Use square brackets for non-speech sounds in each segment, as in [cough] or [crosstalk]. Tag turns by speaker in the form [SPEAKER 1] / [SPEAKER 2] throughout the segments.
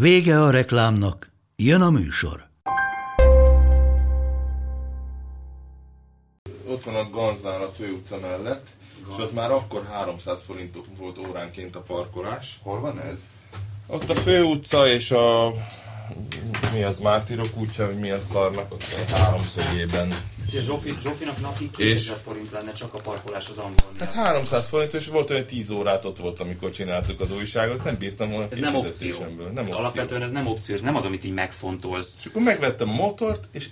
[SPEAKER 1] Vége a reklámnak, jön a műsor.
[SPEAKER 2] Ott van a Ganznál a főutca mellett, és ott már akkor 300 forint volt óránként a parkolás.
[SPEAKER 3] Hol van ez?
[SPEAKER 2] Ott a főutca és a mi az Mártirok útja, vagy mi az szarnak ott a háromszögében.
[SPEAKER 4] Úgyhogy Zsófi, Zsófinak napi 2000 forint lenne csak a parkolás az angolnél.
[SPEAKER 2] Hát 300 forint, és volt olyan 10 órát ott volt, amikor csináltuk az újságot, nem bírtam volna
[SPEAKER 4] ez nem opció.
[SPEAKER 2] Nem opció.
[SPEAKER 4] Alapvetően ez nem opció, ez nem az, amit így megfontolsz.
[SPEAKER 2] És akkor megvettem a motort, és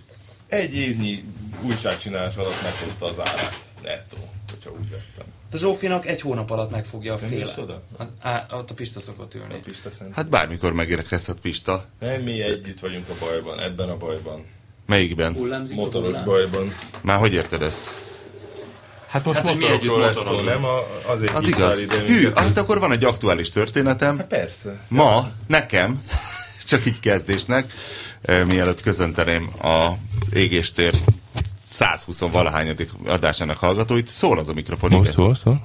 [SPEAKER 2] egy évnyi újságcsinálás alatt meghozta az árát. Nettó, hogyha úgy vettem.
[SPEAKER 4] A Zsófinak egy hónap alatt megfogja a
[SPEAKER 2] Nem
[SPEAKER 4] féle.
[SPEAKER 2] oda?
[SPEAKER 4] Az, á, ott a Pista szokott ülni.
[SPEAKER 2] A Pista.
[SPEAKER 3] Hát bármikor megérkezhet Pista.
[SPEAKER 2] Nem, mi együtt vagyunk a bajban, ebben a bajban.
[SPEAKER 3] Melyikben?
[SPEAKER 4] Hullámzik a
[SPEAKER 2] Motoros
[SPEAKER 4] hullám?
[SPEAKER 2] bajban.
[SPEAKER 3] Már hogy érted ezt?
[SPEAKER 2] Hát most
[SPEAKER 4] Hát, hogy mi
[SPEAKER 2] motorokról
[SPEAKER 4] együtt
[SPEAKER 2] lesz szó, nem? A, azért
[SPEAKER 3] Az
[SPEAKER 2] hívtál
[SPEAKER 3] igaz. Hű, hát akkor van egy aktuális történetem.
[SPEAKER 2] Hát persze.
[SPEAKER 3] Ma nekem, [laughs] csak így kezdésnek, mielőtt köszönteném az égéstér 120 valahányadik adásának hallgatóit, szól az a mikrofon. igen.
[SPEAKER 2] szól, szól.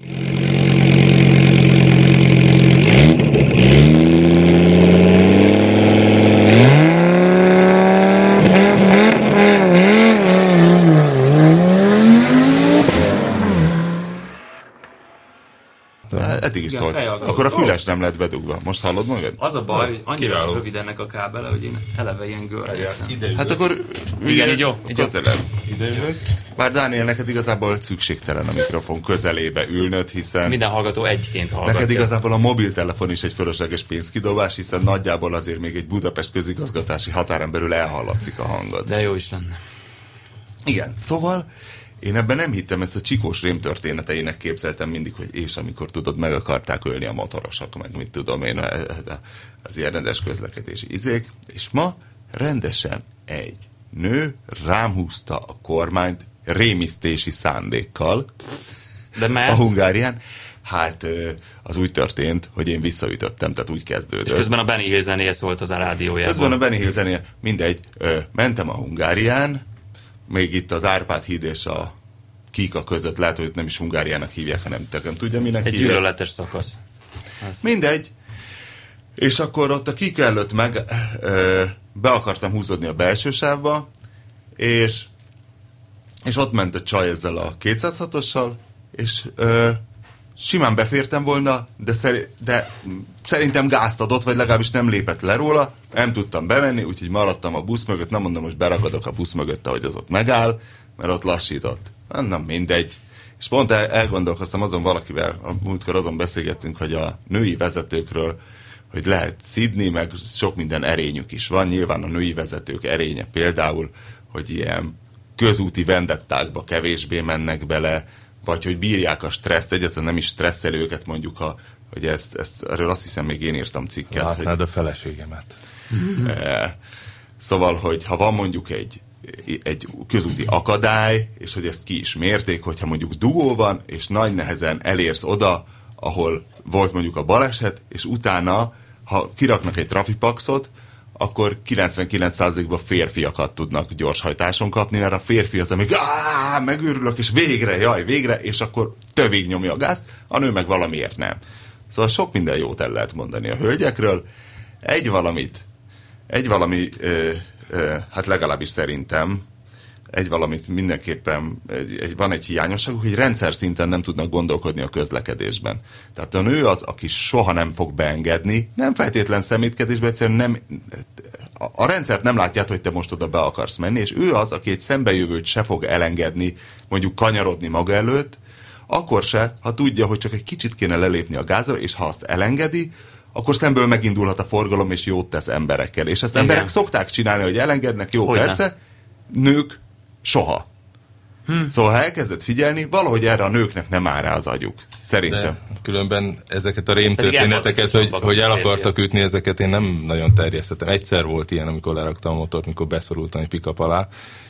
[SPEAKER 4] Igen,
[SPEAKER 3] szólt.
[SPEAKER 4] fejhallgató.
[SPEAKER 3] Akkor a füles nem lett bedugva. Most hallod magad?
[SPEAKER 4] Az a baj, hogy annyira
[SPEAKER 2] Kiváló.
[SPEAKER 4] rövid ennek a kábele, hogy én eleve ilyen.
[SPEAKER 2] Ide
[SPEAKER 3] Hát akkor
[SPEAKER 4] Igen, így jó,
[SPEAKER 3] közelebb.
[SPEAKER 2] Ide ülök.
[SPEAKER 3] Bár Dániel, neked igazából szükségtelen a mikrofon közelébe ülnöd, hiszen
[SPEAKER 4] Minden hallgató egyként hallgatja.
[SPEAKER 3] neked igazából a mobiltelefon is egy fölösleges pénzkidobás, hiszen nagyjából azért még egy Budapest közigazgatási határon belül elhallatszik a hangod.
[SPEAKER 4] De jó is lenne.
[SPEAKER 3] Igen, szóval én ebben nem hittem, ezt a csikós rém történeteinek képzeltem mindig, hogy és amikor tudod, meg akarták ölni a motorosok, meg mit tudom én, az ilyen rendes közlekedési izék, és ma rendesen egy nő rám húzta a kormányt rémisztési szándékkal
[SPEAKER 4] De
[SPEAKER 3] a
[SPEAKER 4] mert,
[SPEAKER 3] Hungárián. Hát az úgy történt, hogy én visszaütöttem, tehát úgy
[SPEAKER 4] és
[SPEAKER 3] kezdődött.
[SPEAKER 4] közben a Benny Hill zenéje szólt az a rádiójában.
[SPEAKER 3] Ez van a Benny Hill zenéje. Mindegy, ö, mentem a Hungárián, még itt az Árpád híd és a Kika között, lehet, hogy nem is Hungáriának hívják, hanem nem tudja, minek
[SPEAKER 4] Egy
[SPEAKER 3] hívják.
[SPEAKER 4] gyűlöletes szakasz.
[SPEAKER 3] Mindegy. És akkor ott a Kika előtt meg ö, be akartam húzódni a belső sávba, és, és ott ment a csaj ezzel a 206-ossal, és ö, simán befértem volna, de, szeri, de szerintem gázt adott, vagy legalábbis nem lépett le róla, nem tudtam bemenni, úgyhogy maradtam a busz mögött, nem mondom, most beragadok a busz mögött, ahogy az ott megáll, mert ott lassított. Na mindegy. És pont el, elgondolkoztam azon valakivel, a múltkor azon beszélgettünk, hogy a női vezetőkről, hogy lehet szidni, meg sok minden erényük is van. Nyilván a női vezetők erénye például, hogy ilyen közúti vendettákba kevésbé mennek bele, vagy hogy bírják a stresszt, egyáltalán nem is stresszel őket mondjuk, ha, hogy ezt, ezt, erről azt hiszem még én írtam cikket, hogy
[SPEAKER 2] Látnád a feleségemet. [laughs]
[SPEAKER 3] Eh, Szóval, hogy ha van mondjuk egy, egy közúti akadály, és hogy ezt ki is mérték, hogyha mondjuk dugó van, és nagy nehezen elérsz oda, ahol volt mondjuk a baleset, és utána, ha kiraknak egy trafipaxot, akkor 99%-ban férfiakat tudnak gyorshajtáson kapni, mert a férfi az, amíg "Áh, megőrülök, és végre, jaj, végre, és akkor tövig nyomja a gázt, a nő meg valamiért nem. Szóval sok minden jót el lehet mondani a hölgyekről. Egy valamit egy valami, ö, ö, hát legalábbis szerintem, egy valamit mindenképpen, egy, egy, van egy hiányosságuk, hogy rendszer szinten nem tudnak gondolkodni a közlekedésben. Tehát a nő az, aki soha nem fog beengedni, nem feltétlen szemétkedésben, egyszerűen nem, a, a rendszert nem látják, hogy te most oda be akarsz menni, és ő az, aki egy szembejövőt se fog elengedni, mondjuk kanyarodni maga előtt, akkor se, ha tudja, hogy csak egy kicsit kéne lelépni a gázra, és ha azt elengedi, akkor szemből megindulhat a forgalom, és jót tesz emberekkel. És ezt
[SPEAKER 4] Igen.
[SPEAKER 3] emberek szokták csinálni, hogy elengednek, jó,
[SPEAKER 4] Hogyne.
[SPEAKER 3] persze, nők soha. Hm. Szóval ha elkezded figyelni, valahogy erre a nőknek nem áll rá az agyuk. Szerintem.
[SPEAKER 2] De különben ezeket a rém
[SPEAKER 4] Pedig
[SPEAKER 2] történeteket, hogy, hogy el akartak ütni, ezeket én nem nagyon terjesztettem. Egyszer volt ilyen, amikor leraktam a motort, mikor beszorultam egy pikap alá,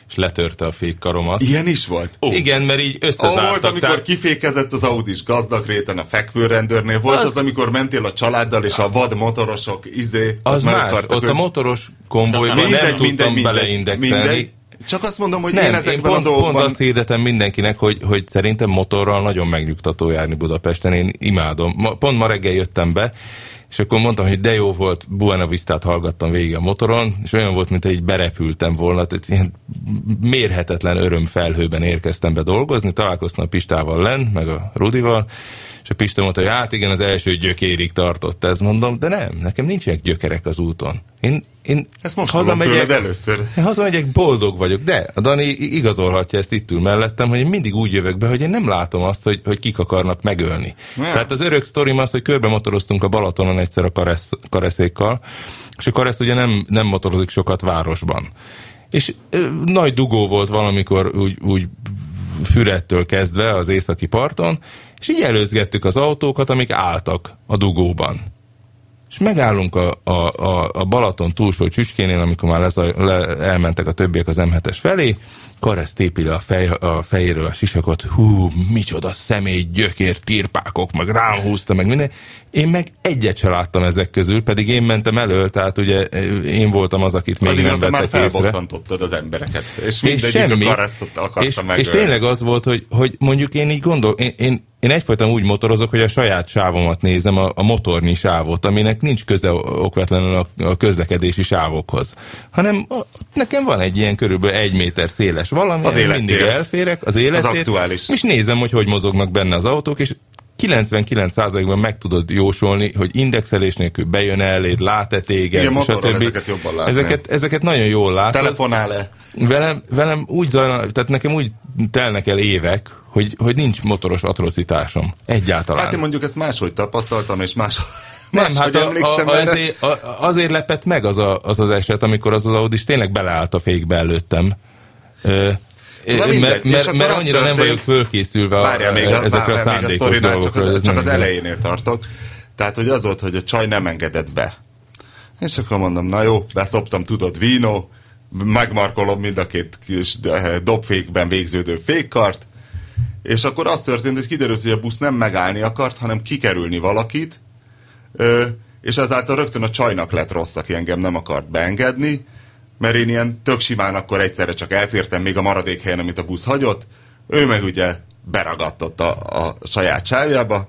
[SPEAKER 2] és letörte a fékkaromat.
[SPEAKER 3] Ilyen is volt?
[SPEAKER 2] Oh. Igen, mert így összezártak.
[SPEAKER 3] volt, amikor
[SPEAKER 2] tehát-
[SPEAKER 3] kifékezett az Audis gazdag réten a fekvőrendőrnél, volt az,
[SPEAKER 2] Az-
[SPEAKER 3] az amikor mentél a családdal, és a vad motorosok izé,
[SPEAKER 2] Az
[SPEAKER 3] meg
[SPEAKER 2] más, ott a motoros konvojban nem
[SPEAKER 3] mindegy,
[SPEAKER 2] tudtam
[SPEAKER 3] mindegy, mindegy,
[SPEAKER 2] beleindexelni.
[SPEAKER 3] mindegy. Csak azt mondom, hogy
[SPEAKER 2] Nem,
[SPEAKER 3] én
[SPEAKER 2] én,
[SPEAKER 3] ezekben
[SPEAKER 2] pont,
[SPEAKER 3] a dolgokban...
[SPEAKER 2] pont azt hirdetem mindenkinek, hogy, hogy szerintem motorral nagyon megnyugtató járni Budapesten, én imádom. Ma, pont ma reggel jöttem be, és akkor mondtam, hogy de jó volt, Buena Vistát hallgattam végig a motoron, és olyan volt, mint egy berepültem volna, tehát ilyen mérhetetlen örömfelhőben érkeztem be dolgozni, találkoztam a Pistával len, meg a Rudival, és a Pista mondta, hogy hát igen, az első gyökérig tartott ez, mondom, de nem, nekem nincsenek gyökerek az úton. Én, én
[SPEAKER 3] Ezt most tőled először.
[SPEAKER 2] én hazamegyek, boldog vagyok, de a Dani igazolhatja ezt itt ül mellettem, hogy én mindig úgy jövök be, hogy én nem látom azt, hogy, hogy kik akarnak megölni.
[SPEAKER 3] Nem.
[SPEAKER 2] Tehát az örök sztorim az, hogy körbe motoroztunk a Balatonon egyszer a karesz, kareszékkal, és a karesz ugye nem, nem motorozik sokat városban. És ö, nagy dugó volt valamikor úgy, úgy Fürettől kezdve az északi parton, és így előzgettük az autókat, amik álltak a dugóban. És megállunk a, a, a, a Balaton túlsó csücskénél, amikor már lezaj, le, elmentek a többiek az M7-es felé, Karesz tépi le a, fej, a fejéről a sisakot, hú, micsoda személy, gyökér, tirpákok, meg rám húzta, meg minden. Én meg egyet se láttam ezek közül, pedig én mentem elől, tehát ugye én voltam az, akit még
[SPEAKER 3] Addigra
[SPEAKER 2] nem
[SPEAKER 3] te már
[SPEAKER 2] vettek észre.
[SPEAKER 3] felbosszantottad az embereket, és
[SPEAKER 2] És
[SPEAKER 3] mindegyik
[SPEAKER 2] semmi.
[SPEAKER 3] a akarta
[SPEAKER 2] és,
[SPEAKER 3] megölni.
[SPEAKER 2] és tényleg az volt, hogy, hogy mondjuk én így gondol, én, én, én egyfajta úgy motorozok, hogy a saját sávomat nézem, a, a motornyi sávot, aminek nincs köze okvetlenül a, a közlekedési sávokhoz. Hanem a, nekem van egy ilyen körülbelül egy méter széles valami,
[SPEAKER 3] Az
[SPEAKER 2] amin
[SPEAKER 3] élettér.
[SPEAKER 2] mindig elférek, az élettér,
[SPEAKER 3] aktuális.
[SPEAKER 2] és nézem, hogy hogy mozognak benne az autók, és 99%-ban meg tudod jósolni, hogy indexelés nélkül bejön eléd, lát-e téged,
[SPEAKER 3] Igen,
[SPEAKER 2] stb.
[SPEAKER 3] ezeket jobban látni.
[SPEAKER 2] ezeket, ezeket nagyon jól látod.
[SPEAKER 3] Telefonál-e?
[SPEAKER 2] Velem, velem úgy zajlanak, tehát nekem úgy telnek el évek, hogy, hogy nincs motoros atrocitásom. Egyáltalán.
[SPEAKER 3] Hát én mondjuk ezt máshogy tapasztaltam, és más,
[SPEAKER 2] nem, hát a,
[SPEAKER 3] emlékszem
[SPEAKER 2] a,
[SPEAKER 3] erre.
[SPEAKER 2] azért, a, azért lepett meg az, a, az az eset, amikor az az Audi tényleg beleállt a fékbe előttem. Ö,
[SPEAKER 3] Na mindegy,
[SPEAKER 2] mert, mert, annyira nem vagyok fölkészülve a,
[SPEAKER 3] még, a,
[SPEAKER 2] ezekre a
[SPEAKER 3] várjál, még a
[SPEAKER 2] szándékos
[SPEAKER 3] csak
[SPEAKER 2] dolgokra. hogy
[SPEAKER 3] az, csak az elejénél tartok. Tehát, hogy az volt, hogy a csaj nem engedett be. És akkor mondom, na jó, beszoptam, tudod, vino, megmarkolom mind a két kis eh, dobfékben végződő fékkart, és akkor az történt, hogy kiderült, hogy a busz nem megállni akart, hanem kikerülni valakit, és ezáltal rögtön a csajnak lett rossz, aki engem nem akart beengedni, mert én ilyen tök simán akkor egyszerre csak elfértem még a maradék helyen, amit a busz hagyott, ő meg ugye beragadtott a, a saját sávjába,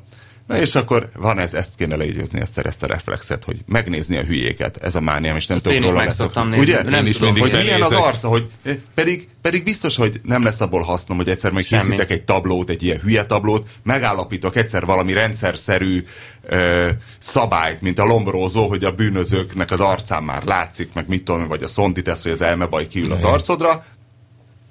[SPEAKER 3] Na és akkor van ez, ezt kéne leígyozni, ezt ezt a reflexet, hogy megnézni a hülyéket, ez a mániám, és nem
[SPEAKER 4] Ezt
[SPEAKER 3] tudok róla
[SPEAKER 4] nézni.
[SPEAKER 3] Ugye?
[SPEAKER 4] Nem
[SPEAKER 2] Én is
[SPEAKER 4] tudom,
[SPEAKER 3] hogy milyen az arca, hogy eh, pedig, pedig biztos, hogy nem lesz abból hasznom, hogy egyszer majd
[SPEAKER 4] Semmi.
[SPEAKER 3] készítek egy tablót, egy ilyen hülye tablót, megállapítok egyszer valami rendszerszerű ö, szabályt, mint a lombrózó, hogy a bűnözőknek az arcán már látszik, meg mit tudom, vagy a szondi tesz, hogy az elmebaj kiül az arcodra,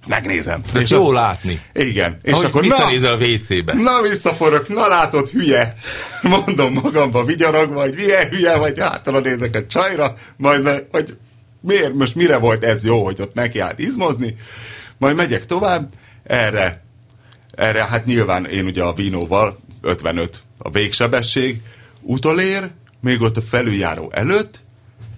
[SPEAKER 3] megnézem.
[SPEAKER 2] De ezt jó látni.
[SPEAKER 3] Igen. És
[SPEAKER 2] Ahogy
[SPEAKER 3] akkor na,
[SPEAKER 2] visszanézel a WC-be.
[SPEAKER 3] Na visszaforok, na látod, hülye. [laughs] Mondom magamba vigyorogva, hogy milyen hülye vagy, hátra nézek a csajra, majd me, hogy miért, most mire volt ez jó, hogy ott neki állt izmozni. Majd megyek tovább, erre, erre hát nyilván én ugye a Vinóval 55 a végsebesség, utolér, még ott a felüljáró előtt,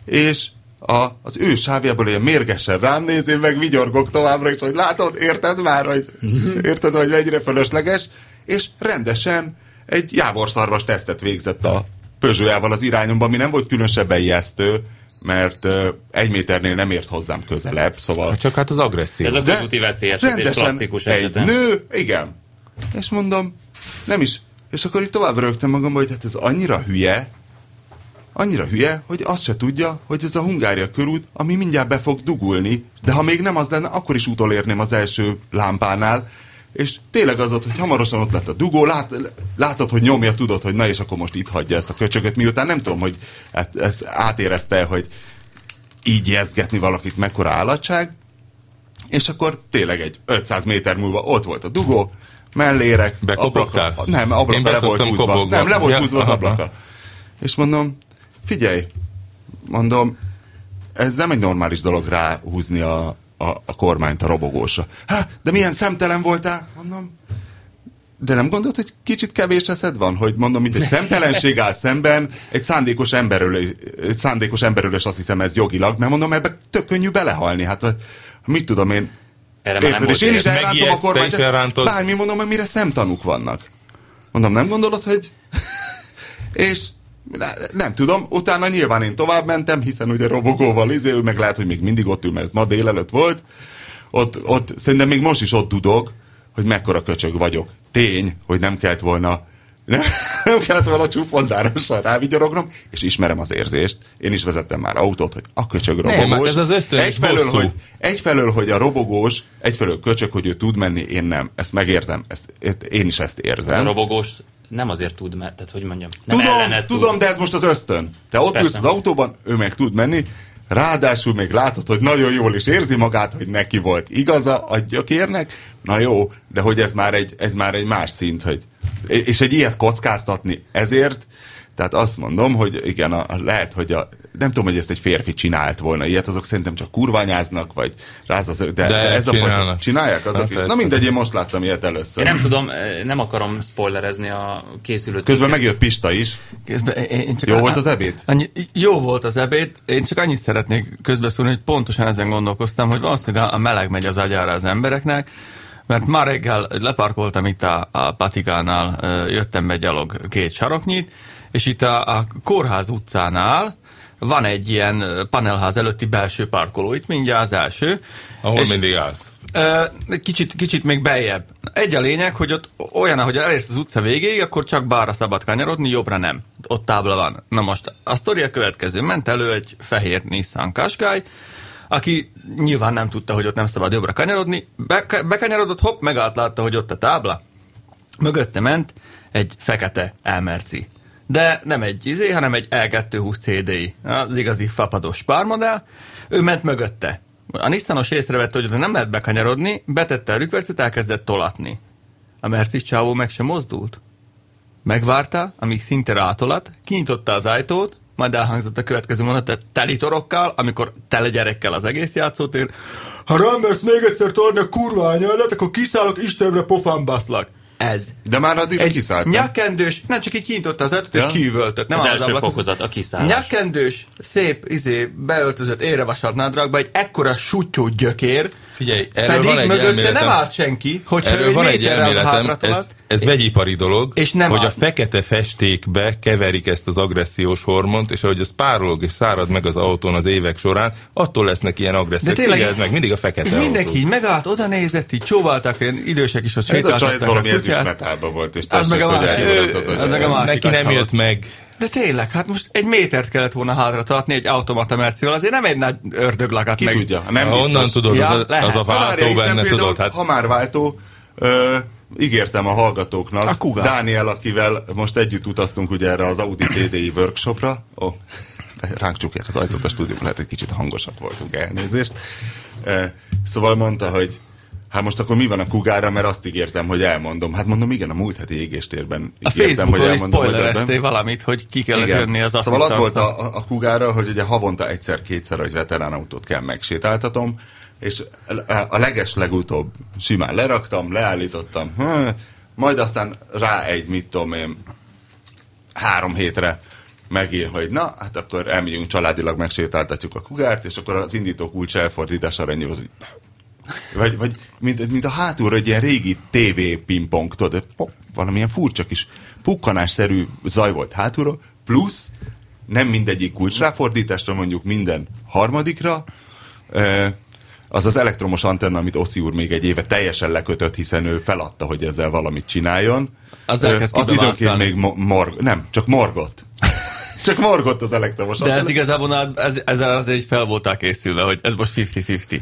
[SPEAKER 3] és a, az ő sávjából olyan mérgesen rám néz, én meg vigyorgok továbbra is, hogy látod, érted már, hogy [laughs] érted, hogy mennyire fölösleges, és rendesen egy jávorszarvas tesztet végzett a Peugeot-jával az irányomban, ami nem volt különösebben ijesztő, mert uh, egy méternél nem ért hozzám közelebb, szóval
[SPEAKER 2] Csak hát az agresszió.
[SPEAKER 4] Ez a közúti veszélyeztetés
[SPEAKER 3] rendesen
[SPEAKER 4] klasszikus
[SPEAKER 3] egy
[SPEAKER 4] esetem.
[SPEAKER 3] nő, igen. És mondom, nem is. És akkor itt tovább rögtem magamba, hogy hát ez annyira hülye, annyira hülye, hogy azt se tudja, hogy ez a Hungária körút, ami mindjárt be fog dugulni, de ha még nem az lenne, akkor is utolérném az első lámpánál, és tényleg az ott, hogy hamarosan ott lett a dugó, lát, látszott, hogy nyomja, tudod, hogy na és akkor most itt hagyja ezt a köcsögöt, miután nem tudom, hogy hát, ez átérezte, hogy így jezgetni valakit mekkora állatság, és akkor tényleg egy 500 méter múlva ott volt a dugó, mellérek, ablaka, nem, ablaka le volt húzva. Nem, le volt
[SPEAKER 2] Ja,
[SPEAKER 3] húzva az ablaka. És mondom, figyelj, mondom, ez nem egy normális dolog ráhúzni a, a, a kormányt a robogósra. Há, de milyen szemtelen voltál? Mondom, de nem gondolod, hogy kicsit kevés eszed van? Hogy mondom, mint egy szemtelenség áll szemben, egy szándékos emberről, egy szándékos emberről, és azt hiszem ez jogilag, mert mondom, ebbe tök könnyű belehalni. Hát mit tudom én,
[SPEAKER 4] Erre már nem
[SPEAKER 3] Érted? És
[SPEAKER 4] volt
[SPEAKER 3] én is elrántom a kormányt.
[SPEAKER 2] elrántod.
[SPEAKER 3] Bármi mondom, hogy mire szemtanúk vannak. Mondom, nem gondolod, hogy... [laughs] és ne- nem tudom, utána nyilván én tovább mentem, hiszen ugye robogóval izé, ő meg lehet, hogy még mindig ott ül, mert ez ma délelőtt volt. Ott, ott szerintem még most is ott dudog, hogy mekkora köcsög vagyok. Tény, hogy nem kellett volna [laughs] nem, nem kellett volna csúfondárosan rávigyorognom, és ismerem az érzést. Én is vezettem már autót, hogy a köcsög robogós.
[SPEAKER 2] hát ez az
[SPEAKER 3] egyfelől,
[SPEAKER 2] bosszú.
[SPEAKER 3] hogy, egyfelől, hogy a robogós, egyfelől köcsög, hogy ő tud menni, én nem. Ezt megértem, ezt, én is ezt
[SPEAKER 4] A
[SPEAKER 3] érzem.
[SPEAKER 4] robogós nem azért tud, mert, tehát hogy mondjam, nem
[SPEAKER 3] Tudom,
[SPEAKER 4] tud.
[SPEAKER 3] tudom, de ez most az ösztön. Te ott
[SPEAKER 4] Persze.
[SPEAKER 3] ülsz az autóban, ő meg tud menni, ráadásul még látod, hogy nagyon jól is érzi magát, hogy neki volt igaza a gyökérnek, na jó, de hogy ez már egy, ez már egy más szint, hogy, és egy ilyet kockáztatni ezért, tehát azt mondom, hogy igen, a, lehet, hogy a, nem tudom, hogy ezt egy férfi csinált volna ilyet, azok szerintem csak kurványáznak, vagy rázaz, de, de, de ez a fajta,
[SPEAKER 2] csinálnak.
[SPEAKER 3] csinálják azok
[SPEAKER 2] Na,
[SPEAKER 3] is. Na mindegy, én most láttam ilyet először.
[SPEAKER 4] Én nem tudom, eh, nem akarom spoilerezni a készülő
[SPEAKER 3] Közben megjött Pista is.
[SPEAKER 5] Közben én, csak
[SPEAKER 3] Jó volt az ebéd?
[SPEAKER 5] Annyi, jó volt az ebéd, én csak annyit szeretnék közbeszólni, hogy pontosan ezen gondolkoztam, hogy valószínűleg a meleg megy az agyára az embereknek, mert ma reggel leparkoltam itt a, a Patikánál, ö, jöttem be gyalog két saroknyit, és itt a, a Kórház utcánál van egy ilyen panelház előtti belső parkoló, itt mindjárt az első.
[SPEAKER 2] Ahol
[SPEAKER 5] és-
[SPEAKER 2] mindig állsz.
[SPEAKER 5] Kicsit, kicsit még beljebb. Egy a lényeg, hogy ott olyan, hogy elérsz az utca végéig, akkor csak balra szabad kanyarodni, jobbra nem. Ott tábla van. Na most a sztori a következő. Ment elő egy fehér Nissan Qashqai, aki nyilván nem tudta, hogy ott nem szabad jobbra kanyarodni. Be, bekanyarodott, hopp, megállt, látta, hogy ott a tábla. Mögötte ment egy fekete elmerci. De nem egy izé, hanem egy L220 CDI. Az igazi fapados pármodell. Ő ment mögötte. A Nissanos észrevette, hogy nem lehet bekanyarodni, betette a rükvercet, elkezdett tolatni. A Mercis csávó meg sem mozdult. Megvárta, amíg szinte rátolat, kinyitotta az ajtót, majd elhangzott a következő mondat, teli torokkal, amikor tele gyerekkel az egész játszótér. Ha rám mersz még egyszer tolni a kurva anyádat, akkor kiszállok, Istenre pofán baszlak. Ez.
[SPEAKER 3] De már addig
[SPEAKER 5] Egy
[SPEAKER 3] kiszálltam.
[SPEAKER 5] nyakendős, nem csak így kinyitotta az ajtót,
[SPEAKER 3] Ja.
[SPEAKER 5] és kiüvöltött. Nem
[SPEAKER 4] Az
[SPEAKER 5] áll
[SPEAKER 4] első
[SPEAKER 5] ablakon.
[SPEAKER 4] fokozat, a kiszállás.
[SPEAKER 5] Nyakendős, szép, izé, beöltözött, érevasalt nadrágba, egy ekkora sutyó gyökér,
[SPEAKER 2] Figyelj, erről
[SPEAKER 5] pedig
[SPEAKER 2] van egy
[SPEAKER 5] mögötte
[SPEAKER 2] elméletem.
[SPEAKER 5] nem állt senki, hogyha
[SPEAKER 2] Erről
[SPEAKER 5] ő
[SPEAKER 2] van
[SPEAKER 5] egy
[SPEAKER 2] elméletem, ez, ez vegyipari dolog,
[SPEAKER 5] És nem
[SPEAKER 2] hogy
[SPEAKER 5] áll-
[SPEAKER 2] a fekete festékbe keverik ezt az agressziós hormont, és ahogy az párolog és szárad meg az autón az évek során, attól lesznek ilyen agresszívek.
[SPEAKER 5] De tényleg-
[SPEAKER 2] meg, mindig a fekete
[SPEAKER 5] mindenki
[SPEAKER 2] autó.
[SPEAKER 5] így megállt, oda nézett, így csóválták, ilyen idősek is ott
[SPEAKER 3] Ez a csaj ez valami
[SPEAKER 5] a
[SPEAKER 3] ezüst
[SPEAKER 5] kutyát.
[SPEAKER 3] metálba volt, és
[SPEAKER 5] Az
[SPEAKER 3] tessék,
[SPEAKER 5] meg a másik.
[SPEAKER 3] elgyulladt az
[SPEAKER 5] Az meg a másik.
[SPEAKER 2] Neki nem jött meg.
[SPEAKER 5] De tényleg, hát most egy métert kellett volna hátra tartni egy automata mercivel, azért nem egy nagy ördöglakat
[SPEAKER 3] Ki
[SPEAKER 5] meg.
[SPEAKER 3] tudja, nem
[SPEAKER 2] Ha
[SPEAKER 3] biztos.
[SPEAKER 2] onnan tudod,
[SPEAKER 5] Ja,
[SPEAKER 2] az, a, az a váltó benne, tudod, hát
[SPEAKER 3] Ha már váltó, ö, ígértem a hallgatóknak,
[SPEAKER 5] A Kuga.
[SPEAKER 3] Dániel, akivel most együtt utaztunk ugye erre az Audi TDI workshopra, ó, ránk csukják az ajtót a stúdióban, lehet, hogy kicsit hangosak voltunk, elnézést. E, szóval mondta, hogy hát most akkor mi van a kugára, mert azt ígértem, hogy elmondom. Hát mondom, igen, a múlt heti égéstérben
[SPEAKER 5] A
[SPEAKER 3] ígértem, hogy
[SPEAKER 5] Facebookon
[SPEAKER 3] elmondom,
[SPEAKER 5] spoilereztél
[SPEAKER 3] ebben.
[SPEAKER 5] valamit, hogy ki kellett jönni az
[SPEAKER 3] Szóval az volt a, a kugára, hogy ugye havonta egyszer-kétszer, hogy veteránautót kell megsétáltatom, és a leges legutóbb simán leraktam, leállítottam, majd aztán rá egy, mit tudom én, három hétre megír, hogy na, hát akkor elmegyünk családilag, megsétáltatjuk a kugárt, és akkor az indító kulcs elfordítására ennyi hogy vagy, vagy mint, mint a hátulra egy ilyen régi TV pingpong, tudod, pop, valamilyen furcsa kis pukkanásszerű zaj volt hátulról, plusz nem mindegyik kulcs ráfordításra, mondjuk minden harmadikra, az az elektromos antenna, amit Oszi úr még egy éve teljesen lekötött, hiszen ő feladta, hogy ezzel valamit csináljon.
[SPEAKER 5] Az
[SPEAKER 3] az időnként még mo- morg, nem, csak morgott. [laughs] csak morgott az elektromos
[SPEAKER 5] De ez igazából ez, ezzel azért így fel voltál készülve, hogy ez most 50-50.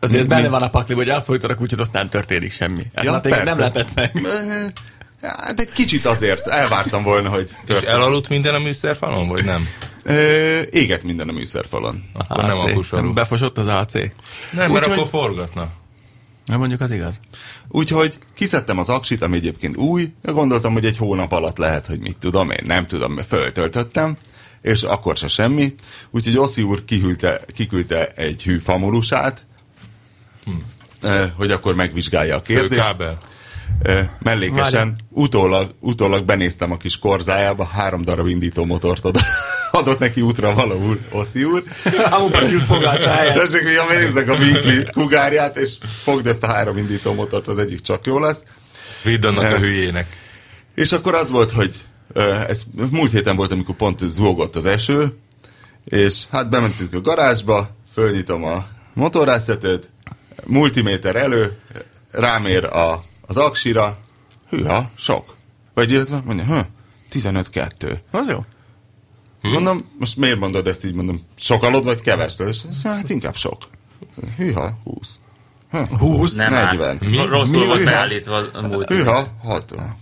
[SPEAKER 5] Azért ez benne van a pakliba, hogy elfolytod a kutyát, azt nem történik semmi. Ez ja, téged nem lepett meg.
[SPEAKER 3] Ö, hát De kicsit azért elvártam volna, hogy
[SPEAKER 2] és
[SPEAKER 3] történik.
[SPEAKER 2] elaludt minden a műszerfalon, vagy nem?
[SPEAKER 3] Éget minden a műszerfalon.
[SPEAKER 2] Akkor nem a kusarú.
[SPEAKER 5] Befosott az AC.
[SPEAKER 2] Nem, mert
[SPEAKER 3] Úgyhogy-
[SPEAKER 2] akkor forgatna.
[SPEAKER 5] Nem mondjuk az igaz.
[SPEAKER 3] Úgyhogy kiszedtem az aksit, ami egyébként új, de gondoltam, hogy egy hónap alatt lehet, hogy mit tudom, én nem tudom, mert föltöltöttem, és akkor se semmi. Úgyhogy Oszi úr kihülte, kiküldte egy hű famulusát, hm. hogy akkor megvizsgálja a kérdést.
[SPEAKER 2] Főkábel.
[SPEAKER 3] Mellékesen utólag, utólag benéztem a kis korzájába, három darab indító motort oda [laughs] adott neki útra valahol Oszi úr. Tessék, mi a nézzek a Winkli kugárját, és fogd ezt a három indító motort, az egyik csak jó lesz.
[SPEAKER 2] Vidd annak a hülyének.
[SPEAKER 3] És akkor az volt, hogy ez múlt héten volt, amikor pont zúgott az eső, és hát bementünk a garázsba, fölnyitom a motorráztetőt, multiméter elő, rámér a, az aksira, hűha, sok. Vagy illetve mondja, hm, 15-2.
[SPEAKER 5] Az jó.
[SPEAKER 3] Mondom, most miért mondod ezt így, mondom, sokalod vagy keves? És, hát inkább sok. Hűha, 20.
[SPEAKER 5] 20?
[SPEAKER 4] Nem
[SPEAKER 3] 40.
[SPEAKER 4] Mi? Rosszul
[SPEAKER 3] Mi?
[SPEAKER 4] volt
[SPEAKER 3] Hűha.
[SPEAKER 4] beállítva a múlt.
[SPEAKER 3] Hűha, 60.